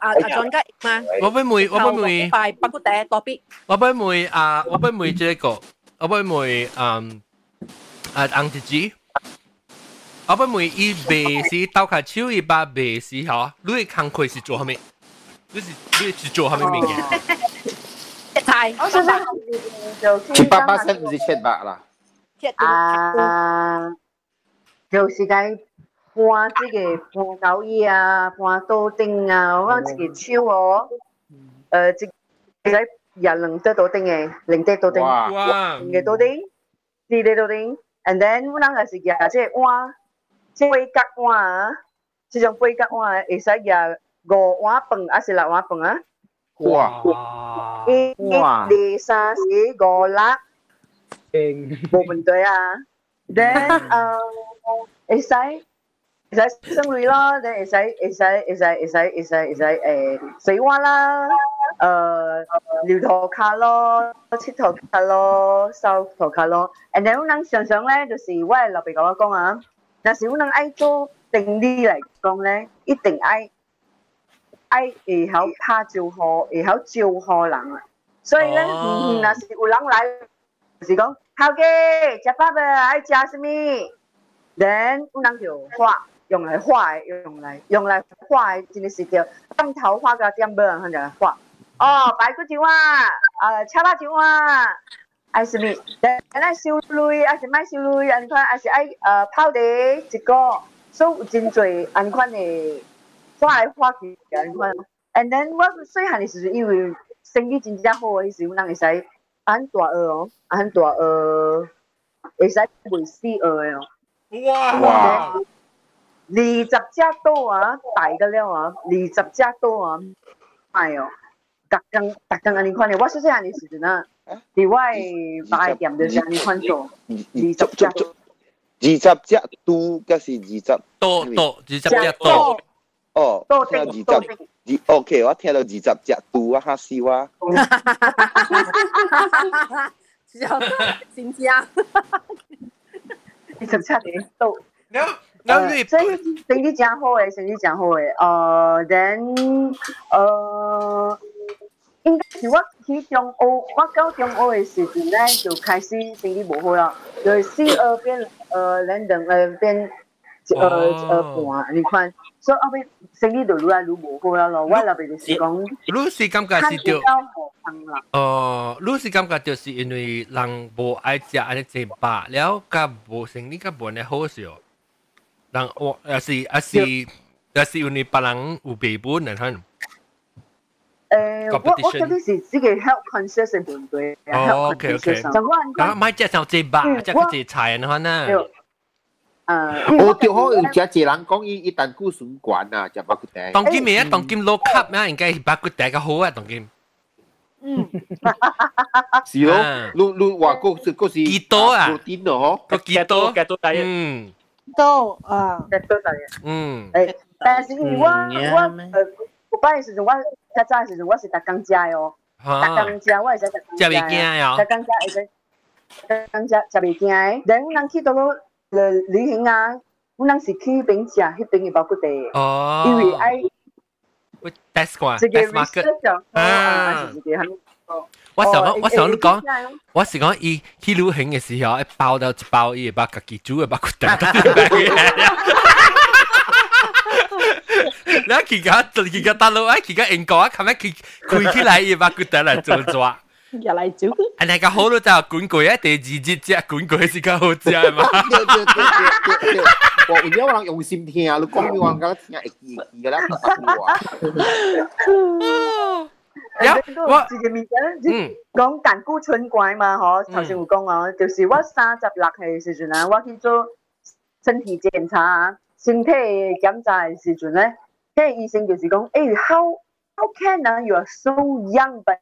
[SPEAKER 20] 啊啊，张吉嘛。
[SPEAKER 1] 我俾妹，我俾妹。
[SPEAKER 20] 快北骨地多边。
[SPEAKER 1] 我俾妹啊，我俾妹这个，我俾妹嗯啊，红子子。 我不每伊白是刀卡手一把白是哈，你工课是做啥物？你是你是做啥物物件？
[SPEAKER 20] 菜，我想想，
[SPEAKER 4] 七八八千唔是七八啦。
[SPEAKER 3] 啊，就是该搬这个搬狗椅啊，搬刀钉啊，我讲这个手哦，诶，这个廿两只刀钉嘅，两只刀钉，
[SPEAKER 1] 哇，
[SPEAKER 3] 两个刀钉，四个刀钉，and then 我谂系是嘅，即系碗。 即杯甲碗啊，即种杯甲碗会使廿五碗饭，还是六碗饭啊？
[SPEAKER 4] 哇！
[SPEAKER 3] 一、二、三、四、五、六，冇问题啊。Then 诶，会使会使生类咯，then 会使会使会使会使会使会使诶水碗啦，诶尿头卡咯，切头卡咯，收头卡咯。And then 我谂常常咧，就是我系落边讲讲啊。 但是我能愛做定啲嚟講咧，一定愛愛會曉拍照好，會曉照好人啊。所以咧，嗯，若是有人來，就是講好嘅食飯未？愛食什麼？then 我能就畫，用來畫嘅，用来用來畫嘅，真係是叫點頭畫個點尾，佢就畫。哦，排骨條啊，誒，叉巴條啊。还是咪？咱咱收路，还是卖收镭？安款还是爱呃泡茶一个，所以有真侪安款的花来花去安款。And then 我细汉的时阵，因为身体真正好，迄时候人会使安大学哦，很大学会使卖四学的哦。
[SPEAKER 1] 哇
[SPEAKER 3] 哇！二十只多啊，大个了啊，二十只多啊，哎哟，逐工逐工安尼款的，我细细汉的时阵啊。另外买店就是安尼款做，二十只，
[SPEAKER 14] 二十只都，嗰是二十，
[SPEAKER 1] 多多二十只多。
[SPEAKER 14] 哦，听到二十，二 OK，我听到二十只都啊，吓死我！
[SPEAKER 20] 真正，
[SPEAKER 3] 二十只嘅都。
[SPEAKER 1] 那你
[SPEAKER 3] 所以生意真好诶，生意真好诶。呃，then，呃。应该是我 去中澳，我到中澳嘅时阵咧，就开始生意无好啦，就四二变呃两等呃变呃呃半，你看，所以后尾生意就愈来愈无好啦咯。我那边就是讲，
[SPEAKER 1] 你是感觉是着，哦，你是感觉就是因为人无爱食安尼济饱，了甲无生意甲无安尼好笑，人我也是也是也是因为别人有备本嚟睇。
[SPEAKER 3] 诶，我我嗰啲是自己 health conscious 嘅团队
[SPEAKER 1] 哦，OK OK。咁买只就只白，只嗰只菜可能。
[SPEAKER 3] 诶，
[SPEAKER 4] 我对好有只只人讲伊伊但股损管啊，就包括第。
[SPEAKER 1] 当今咩啊？当今 low cap 咩？应该系包括第个好啊，当今。
[SPEAKER 3] 嗯，
[SPEAKER 4] 是咯，你你话个是个是
[SPEAKER 1] 几多啊？
[SPEAKER 4] 个点咯，
[SPEAKER 1] 个几多？
[SPEAKER 13] 几多大嘅？
[SPEAKER 1] 嗯，
[SPEAKER 18] 多啊，
[SPEAKER 3] 几多大嘅？
[SPEAKER 1] 嗯，
[SPEAKER 3] 诶，但是我我诶，我嗰阵时我。 较早时阵我是逐工食的哦，逐工食我会使逐工
[SPEAKER 1] 食袂惊哦，
[SPEAKER 3] 逐工食会使，逐工食食袂惊的。然后阮去到个旅行啊，阮是去迄边食，迄边的包骨茶。
[SPEAKER 1] 哦，
[SPEAKER 3] 因为爱。
[SPEAKER 1] test 啩
[SPEAKER 3] ，test market 啊，
[SPEAKER 1] 我想講，我想你講，我是講伊去旅行嘅時候，一包到一包，伊會把家己煮嘅把佢燉到啲咩嘢。你一件架，第二件架大佬，一件架英國，咁一件攰起嚟，要把佢帶嚟做做。
[SPEAKER 18] 又嚟
[SPEAKER 1] 做。啊，大家好咯，就滾過一第二節只滾過先較好只係嘛。
[SPEAKER 4] 我而家我用心聽啊，你講俾我講聽下一二二啦。
[SPEAKER 3] 有我自己面講講緊孤春怪嘛，嗬，頭先我講啊，就是我三十六歲時陣啊，我去做身體檢查啊。身体检查嘅时阵咧，即系医生就是讲，诶，how how can you are so young but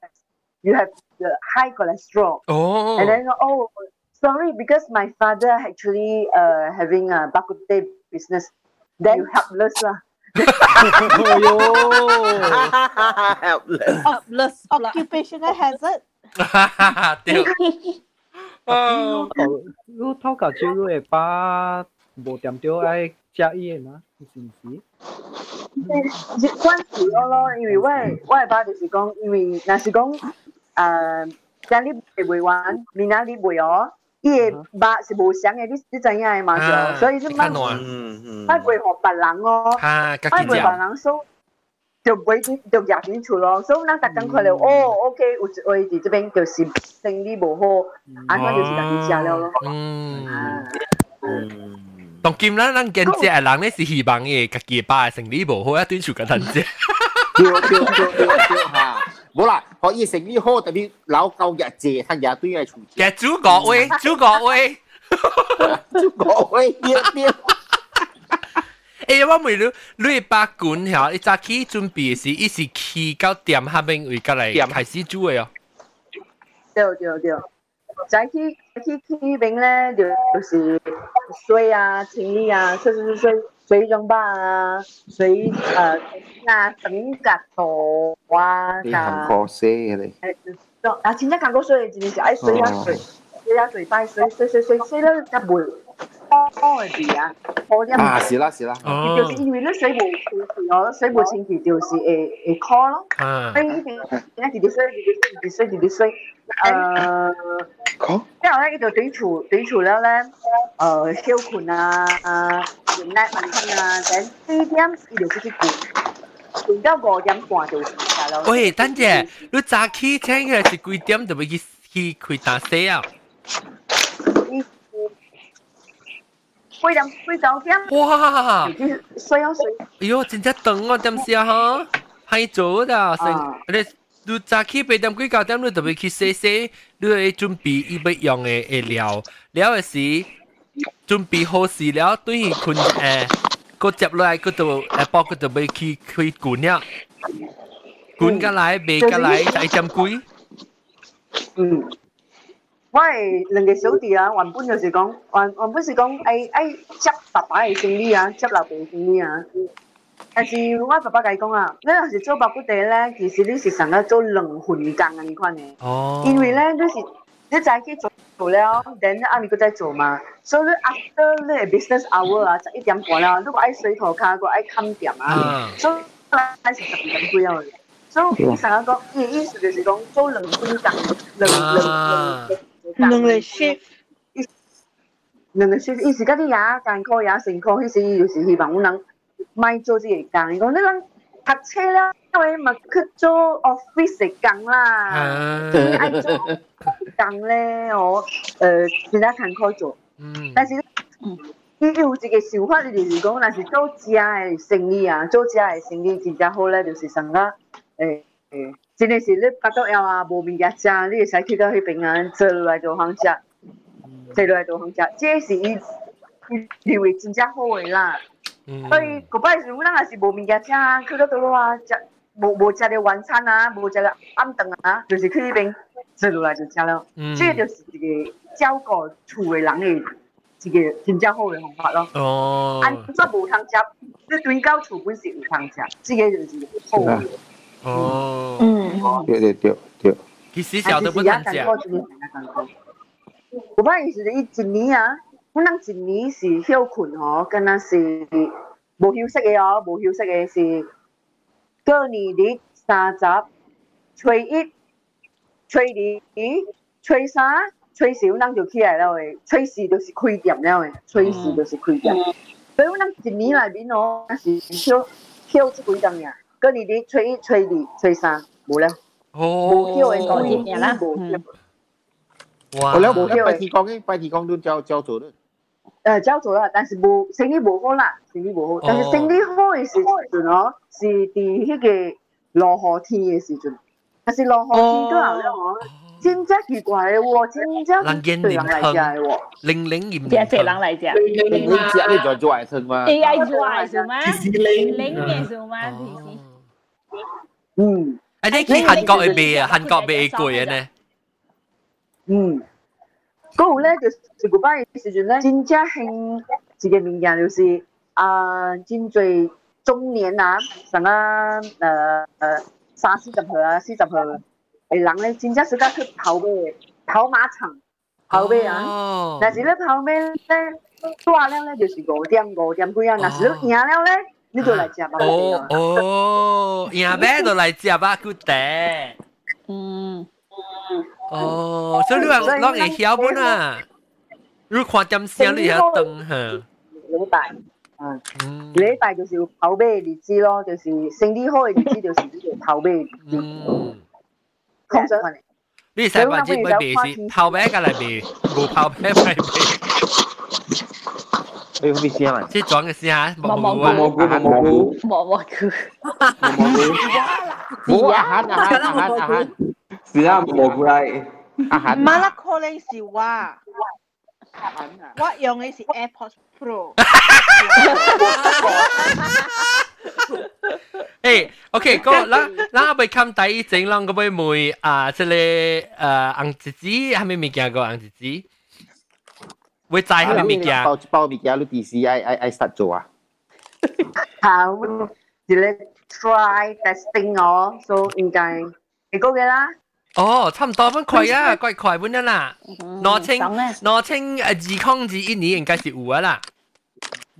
[SPEAKER 3] you have the high cholesterol.
[SPEAKER 1] Oh.
[SPEAKER 3] And then oh sorry because my father actually uh having a bakute business. Then helpless lah.
[SPEAKER 17] helpless.
[SPEAKER 18] Helpless. Occupational hazard.
[SPEAKER 1] 对，
[SPEAKER 16] 哦，你偷搞少你把无掂到爱 食伊嘅嘛，是唔是？
[SPEAKER 3] 关事咯咯，因为我我系爸就是讲，因为若是讲诶，今日会会玩，明仔日会哦。伊嘅肉是无相嘅，你你知影嘅嘛？就所以你乜乜会学别人咯，乜会别人数就会就入点处咯。所以咱逐工看到哦，OK，有一位伫这边就是生理无好，安怎就是家己食了咯。
[SPEAKER 1] 嗯。 当今咱咱见食嘅人咧是希望嘅家己爸生理无好，一对处紧thân食。
[SPEAKER 4] 对对对对对吓。冇啦，可以成呢科特别老够日谢，他日对系处。
[SPEAKER 1] 嘅主角位，主角位，
[SPEAKER 4] 主角位，对对。
[SPEAKER 1] 诶，我问你，你八罐吓，你早起准备是一时去到店下边为过来开始煮嘅哦。
[SPEAKER 3] 对对对，早起 去邊咧就就是水啊、清理啊、水水水水中吧啊、水誒啊整格度啊，
[SPEAKER 4] 你行過些咧？
[SPEAKER 3] 誒，啊，真正行過水真係愛水啊水，水啊水拜水水水水水咧就袂。开字啊，开音
[SPEAKER 4] 啊，是啦是啦，
[SPEAKER 3] 就是因为咧水冇清气咯，水冇清气就是诶诶 call 咯，所以呢边点解啲水啲水啲水诶，之后咧佢就对处对处了咧诶小困啊啊，原来晚餐啊，等四点佢就出去顾，顾到五点半就时间咯。
[SPEAKER 1] 喂，等阵，你早起听嘅是几点就要去去开打车啊？
[SPEAKER 3] 几点几九点？
[SPEAKER 1] 哇！
[SPEAKER 3] 睡啊睡！
[SPEAKER 1] 哎呦，真正长哦，点先哈？系做的，成你你早起八点几九点，你特别去洗洗，你去准备伊要用嘅嘅料，料嘅时准备好时了，对于困诶，个接落来嗰度诶，包括就要去去管了，管过来，卖过来，就一点几。
[SPEAKER 3] 嗯。 我係兩個小弟啊，原本就是讲，原原本是讲爱爱接爸爸嘅生意啊，接老爸嘅生意啊。但是我爸爸講啊，你若是做白骨地咧，其实你是成日做兩份工啊，你看嘅。
[SPEAKER 1] 哦。
[SPEAKER 3] 因为咧，你是你早起做做了，等阿咪佢再做嘛。所以你 after 你嘅 business hour 啊，十一点半啦，如果爱水頭卡，個愛看店啊，所以係是十二點幾啊。所以你成日講，伊意思就是講做兩份工，兩兩兩。
[SPEAKER 18] 兩個 shift，
[SPEAKER 3] 兩個 shift，伊時間啲也間課也成課，迄時就是希望我能咪做啲嘢工。講你講讀車啦，因為咪去做 office 嘅工啦，你愛做工咧，我誒其他間課做。但是伊有一個想法，就是講，若是做家嘅生意啊，做家嘅生意真正好咧，就是成個誒誒。真的是你覺得有啊無物件食，你會使去到迄边啊，坐落来就通食，坐落来就通食，這是伊認為真正好嘅啦。所以嗰擺時陣，咱也是無物件食，去到倒落啊，食無無食嘅晚餐啊，無食嘅暗頓啊，就是去迄边坐落来就食了。這就是一个照顾厝嘅人嘅一个真正好嘅方法咯。
[SPEAKER 1] 哦。
[SPEAKER 3] 按做無通食，你對到厝本是有通食，這個就是好嘅。
[SPEAKER 1] 哦，
[SPEAKER 3] 嗯，
[SPEAKER 4] 对对对对。
[SPEAKER 1] 其实小的不能讲。
[SPEAKER 3] 我把意思伊一年啊，可能一年是休困哦，跟那是无休息嘅哦，无休息嘅是过年日三十、初一、初二、初三、初四，咱就起来了诶，初四就是开店了诶，初四就是开店。所以我哋一年内面哦，是休休即幾檔呀。过年日初一、初二、初三冇啦。
[SPEAKER 1] 哦。
[SPEAKER 3] 冇叫嘅过年啦。
[SPEAKER 1] 哇！
[SPEAKER 4] 我了冇拜天公嘅，拜天公都交交做啦。
[SPEAKER 3] 诶，交做啦，但是冇生意冇好啦，生意冇好。但是生意好嘅时阵哦，是伫迄个落雨天嘅时阵。但是落雨天都有咧哦，真正奇怪嘅喎，真正对人嚟食嘅喎。
[SPEAKER 1] 零零严。
[SPEAKER 12] 即系食人嚟食。
[SPEAKER 4] 零零食你再做爱称嘛？
[SPEAKER 12] AI 做爱是吗？零零嘅是吗？
[SPEAKER 3] 嗯。
[SPEAKER 1] 啊，你去韩国会买啊？韩国买贵啊呢？
[SPEAKER 3] 嗯，嗰个咧就是古巴嘅时阵咧，真正兴一个名言就是啊，真最中年啊，成啊诶诶三四十岁啊，四十岁嘅人咧，真正是甲去跑马跑马场跑马啊，但是咧跑马咧大了咧就是五点五点几啊，但是你赢了咧。 你就嚟食吧。
[SPEAKER 1] 哦哦，赢咩就嚟食吧，佢哋。
[SPEAKER 12] 嗯。
[SPEAKER 1] 哦，所以你话攞嚟晓本啊？你看点声你晓等吓。
[SPEAKER 3] 礼拜，嗯，礼拜就是跑咩日子咯，就是生理好嘅日子就是呢个跑咩。嗯。通常。
[SPEAKER 1] 你使或者咪别是跑咩嘅嚟别，冇跑 咩咪别。
[SPEAKER 4] 哎，咩声啊？
[SPEAKER 1] 即系讲嘅声啊！
[SPEAKER 4] 蘑菇蘑菇蘑菇
[SPEAKER 12] 蘑蘑菇
[SPEAKER 4] 蘑菇，冇阿涵阿涵阿涵阿涵，是啊蘑菇嚟，阿涵。
[SPEAKER 18] 马拉可能是话，我用嘅是 AirPods Pro。
[SPEAKER 1] 诶，OK，个啦，啦，我被看第一整浪个杯梅啊，即系诶红子子，系咪未见过红子子？ 會載下啲物件。
[SPEAKER 4] 包包物件，你幾時愛愛愛 start 做啊？
[SPEAKER 3] 好，你咧 try testing 我，so 應該你高嘅啦。
[SPEAKER 1] 哦，差唔多，咁快啊，快快本身啦。挪清挪清誒，自康自一年應該是有啊啦。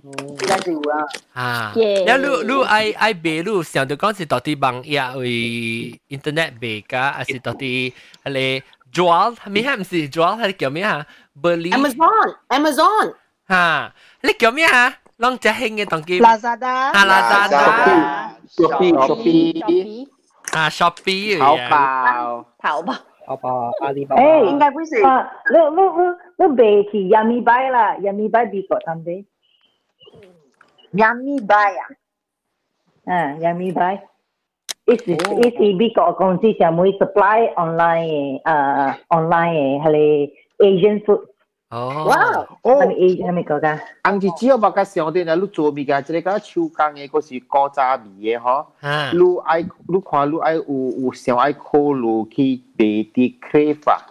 [SPEAKER 3] 應該是有啊。
[SPEAKER 1] 啊，有你你愛愛白路，想到講是到底網頁為 internet 白噶，還是到底係你 dual？咩係唔是 dual？係叫咩啊？？beli
[SPEAKER 15] Amazon Amazon
[SPEAKER 1] ha ni kiểu咩ha long cha hình cái tổng kim
[SPEAKER 18] Lazada
[SPEAKER 1] ha Lazada
[SPEAKER 4] Shopee Shopee
[SPEAKER 1] à Shopee
[SPEAKER 4] 淘宝
[SPEAKER 12] 淘宝
[SPEAKER 16] 淘宝阿里巴巴
[SPEAKER 11] 诶应该不是啊你你你你未去 Yummy Buy 啦 Yummy Buy 美国探啲
[SPEAKER 3] Yummy Buy 啊
[SPEAKER 11] 啊 Yummy Buy 一时一时美国公司就会 supply online 诶诶 online 嘅系你 Asian food。
[SPEAKER 1] 哦，
[SPEAKER 11] 哇！哦，系咪 Asian 系咪国家？
[SPEAKER 4] 红字只有把个上啲咧，你做物件，即个手工嘅，嗰是古早味嘅嗬。你爱你看你爱有有想爱考虑去买啲 crave 啊，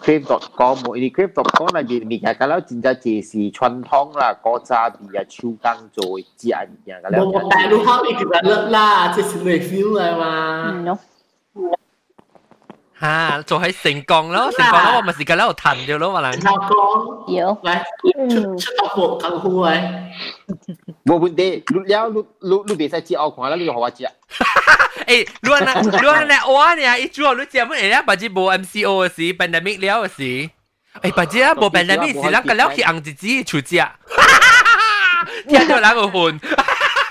[SPEAKER 4] crave.com，因为 crave.com 里边物件，咁样真正就是传统啦，古早味啊，手工做嘅食物件咁样。
[SPEAKER 10] 我大陆口味其实叻啦，即系你 feel 嚟嘛。
[SPEAKER 1] 哈，做喺成功咯，成功咯，我咪时间喺度弹咗咯，话能。
[SPEAKER 10] 成功，
[SPEAKER 12] 有，
[SPEAKER 10] 嚟出出到货腾虎诶。
[SPEAKER 4] 冇问题，你了你你你别使接我看啦，你就学我接。
[SPEAKER 1] 诶，你话那你话那我呢？一做你节目嚟啦，或者冇 MCO 嘅事，pandemic 了嘅事。诶，或者冇 pandemic 时，咱个了去红日子出只，听到那个混。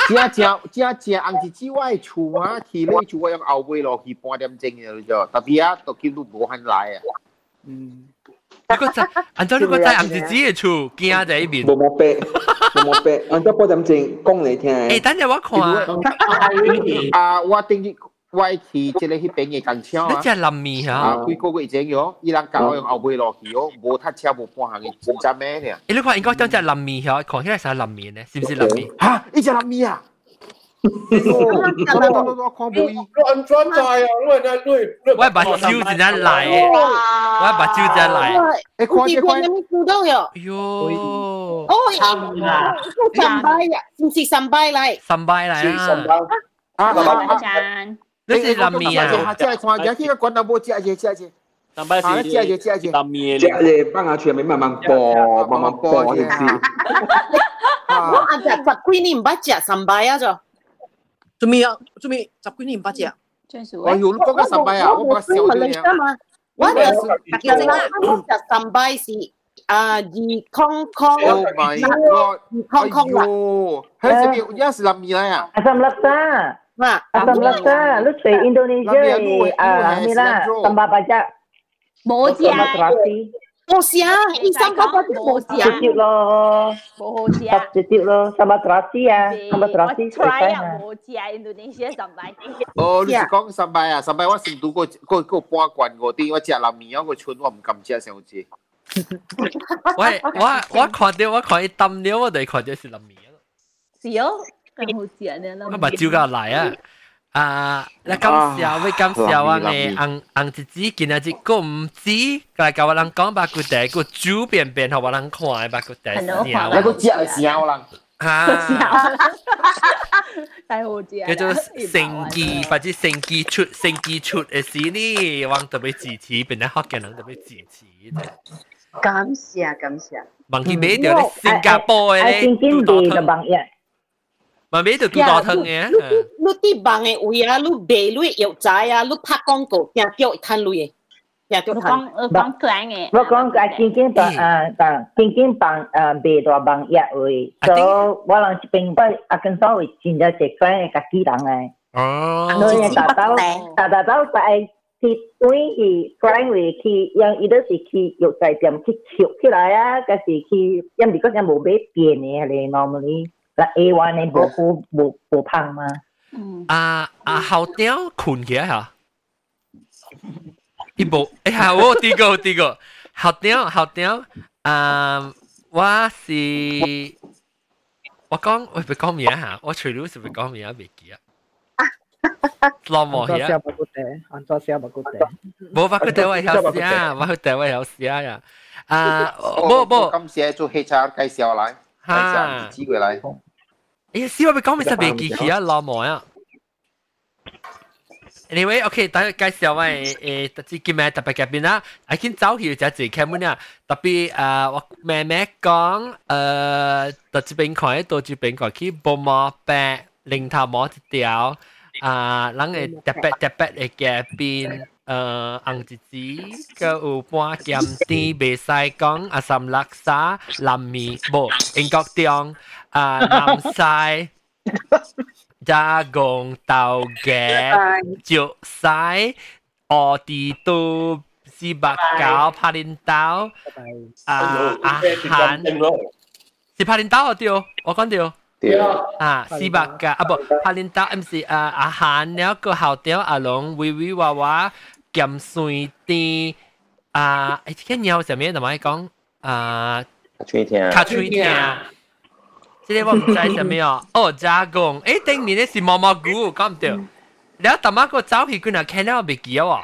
[SPEAKER 4] 只只只只红日子我系厝啊，去咧厝我用后背落去半点钟嘅咗，特别啊，都见到无限来啊。
[SPEAKER 1] 嗯。你个在，按照你个在红日子嘅厝，惊在一边。
[SPEAKER 7] 冇冇白，冇冇白，按照半点钟讲你听。
[SPEAKER 1] 诶，等阵我看。
[SPEAKER 4] 啊，我定日 我去即个迄边嘅工厂啊。
[SPEAKER 1] 你只临面吓？
[SPEAKER 4] 啊，几个月前咗，伊人教我用后背落去哦，无塞车无半行嘅，真正咩呢？
[SPEAKER 1] 诶，你看应该当只临面吓，看起来系临面呢，是不是临面？
[SPEAKER 4] 吓，呢只临面啊！
[SPEAKER 7] 乱转债啊！因为咧，对，
[SPEAKER 1] 我把招真系嚟，我把招真系嚟。
[SPEAKER 4] 你看
[SPEAKER 15] 你看，你估到呀？
[SPEAKER 1] 哟，
[SPEAKER 15] 哦，三拜呀，唔是三拜嚟，
[SPEAKER 1] 三拜嚟
[SPEAKER 4] 啊！
[SPEAKER 12] 啊，赚，
[SPEAKER 1] 你是临面啊？
[SPEAKER 4] 即系看见佢滚到冇只只只只。
[SPEAKER 13] 三拜是
[SPEAKER 4] 只只只只。
[SPEAKER 13] 当面。
[SPEAKER 7] 只只帮下全咪慢慢播，慢慢播先知。
[SPEAKER 15] 我阿只十几年唔捌食三拜啊，就。
[SPEAKER 20] 做咩啊？做咩十几年唔捌食？
[SPEAKER 4] 我要你讲个三拜啊，我把小啲嘢。
[SPEAKER 15] 我就叫你我食三拜是啊，二康康。
[SPEAKER 4] Oh my god！
[SPEAKER 15] 二康康啦。
[SPEAKER 4] 喺这边也是南米来啊。
[SPEAKER 11] Asam laksa.
[SPEAKER 15] 嘛，
[SPEAKER 11] Asam laksa. Lu dari Indonesia ah ni lah tambah pajak.
[SPEAKER 12] 冇食。
[SPEAKER 15] 冇食，医生嗰个冇食。
[SPEAKER 11] 直接咯。
[SPEAKER 12] 冇好食。
[SPEAKER 11] 直接咯，tambah terasi 啊，tambah terasi
[SPEAKER 12] 我 try 啊，冇食 Indonesia 上摆。
[SPEAKER 4] 哦，你是讲三拜啊？三拜我成都个个个半罐个啲，我食南面嗰个村我唔敢食上次。
[SPEAKER 1] 喂，我我看到我看伊抌了，我哋看到是南面。
[SPEAKER 12] 是哦，咁 好食呢。
[SPEAKER 1] 我把招架嚟啊！ 啊，你感谢，我感谢我嘅红红子子，今日只个唔知，嚟教我人讲白骨地，个煮便便，学我人看白骨地，
[SPEAKER 4] 你个只系笑人。
[SPEAKER 1] 吓，
[SPEAKER 12] 大好知啊！
[SPEAKER 1] 叫做成记或者成记出成记出嘅事呢，我特别支持，并且学嘅人特别支持。
[SPEAKER 3] 感谢感谢。
[SPEAKER 1] 问佢买条咧新加坡嘅咧，
[SPEAKER 11] 经济嘅网 咪
[SPEAKER 1] 俾条猪毛吞嘅，
[SPEAKER 15] 你你你啲望嘅位啊，你卖嗰啲药材啊，你拍广告，成日叫赚钱嘅，
[SPEAKER 12] 成日叫赚。我讲，我讲佢讲嘅。
[SPEAKER 11] 我讲佢斤斤磅啊磅，斤斤磅啊卖多磅药材，所以我谂一边买，阿根嫂会选择一间嘅家己人嘅。
[SPEAKER 1] 哦。
[SPEAKER 11] 佢嘅大刀大刀刀带啲酸嘅酸味去，因为佢都是去药材店去切出来啊，但是佢因为嗰只冇咩变嘅嚟，normally。là A one này bộ bộ bộ bộ phăng mà
[SPEAKER 1] à à hậu đéo khôn kia hả一部哎呀我第个第个好屌好屌啊我是我讲我唔讲名吓我除咗是唔讲名未记啊落幕嘢
[SPEAKER 16] 啊安装写不good
[SPEAKER 1] 冇把佢哋位有写把佢哋位有写呀啊冇冇
[SPEAKER 4] 咁写做 HR 介绍嚟介绍自己过嚟
[SPEAKER 1] 哎呀，死我咪讲咪实未记起啊，老毛啊。Anyway，OK，等介绍喂诶，特别今日特别嘅边啦，I can 走去就自己看乜嘢，特别诶我妹妹讲诶，特别边看，到这边看去布毛白，零头毛一条，啊，人嘅特别特别嘅嘅边。诶红子子个有半咸甜，袂使讲阿三laksa 南面无英国中 啊南西加工豆嘅石西奥地都四百九拍链豆啊阿韩是拍链豆对，我讲对。啊，四百个啊不，拍链豆唔是啊阿韩了个后条阿龙微微娃娃。咸水甜啊！诶，啲鸟上面同埋讲啊，
[SPEAKER 14] 吹听，
[SPEAKER 1] 卡吹听， 即个我唔知系咩哦。哦，加工，诶，顶面咧是毛毛菇，讲唔对。你阿大妈个走去佢那看到未记啊？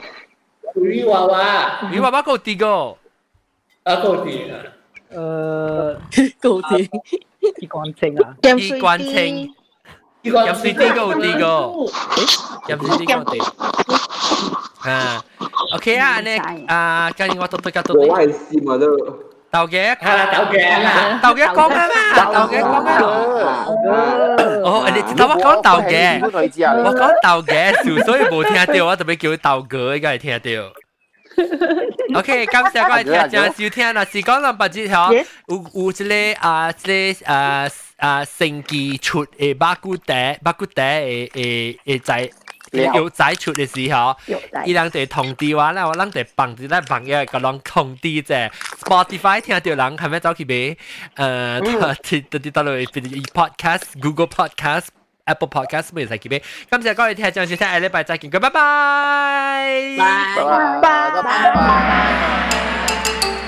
[SPEAKER 10] 鱼娃娃，
[SPEAKER 1] 鱼娃娃个啲个，
[SPEAKER 10] 啊个啲啊，
[SPEAKER 16] 诶，个啲，机关清啊，
[SPEAKER 1] 机关清。饮水啲个啲个，饮水啲个啲。啊，OK 啊，你啊，今日我读读读读。
[SPEAKER 7] 我系试嘛都。
[SPEAKER 1] 豆嘅，
[SPEAKER 10] 系啦，豆嘅，
[SPEAKER 1] 豆嘅讲啊嘛，豆嘅讲啊。哦，你头我讲豆嘅，我讲豆嘅，所以冇听到，我特别叫豆哥，应该系听到。OK，感谢各位听众收听啦，是讲两百字条，有有一个啊，一个啊。啊，成记出诶巴古袋，巴古袋诶诶诶仔 有仔出嘅时候，伊人哋通知我啦，我人哋放住咧朋友个人通知啫。Spotify 听到人系咪走去买？诶，啲啲到嚟 podcast、Google podcast、Apple podcast 咩嚟去买？感谢各位听众收听，下礼拜再见，拜拜，
[SPEAKER 4] 拜拜，拜拜。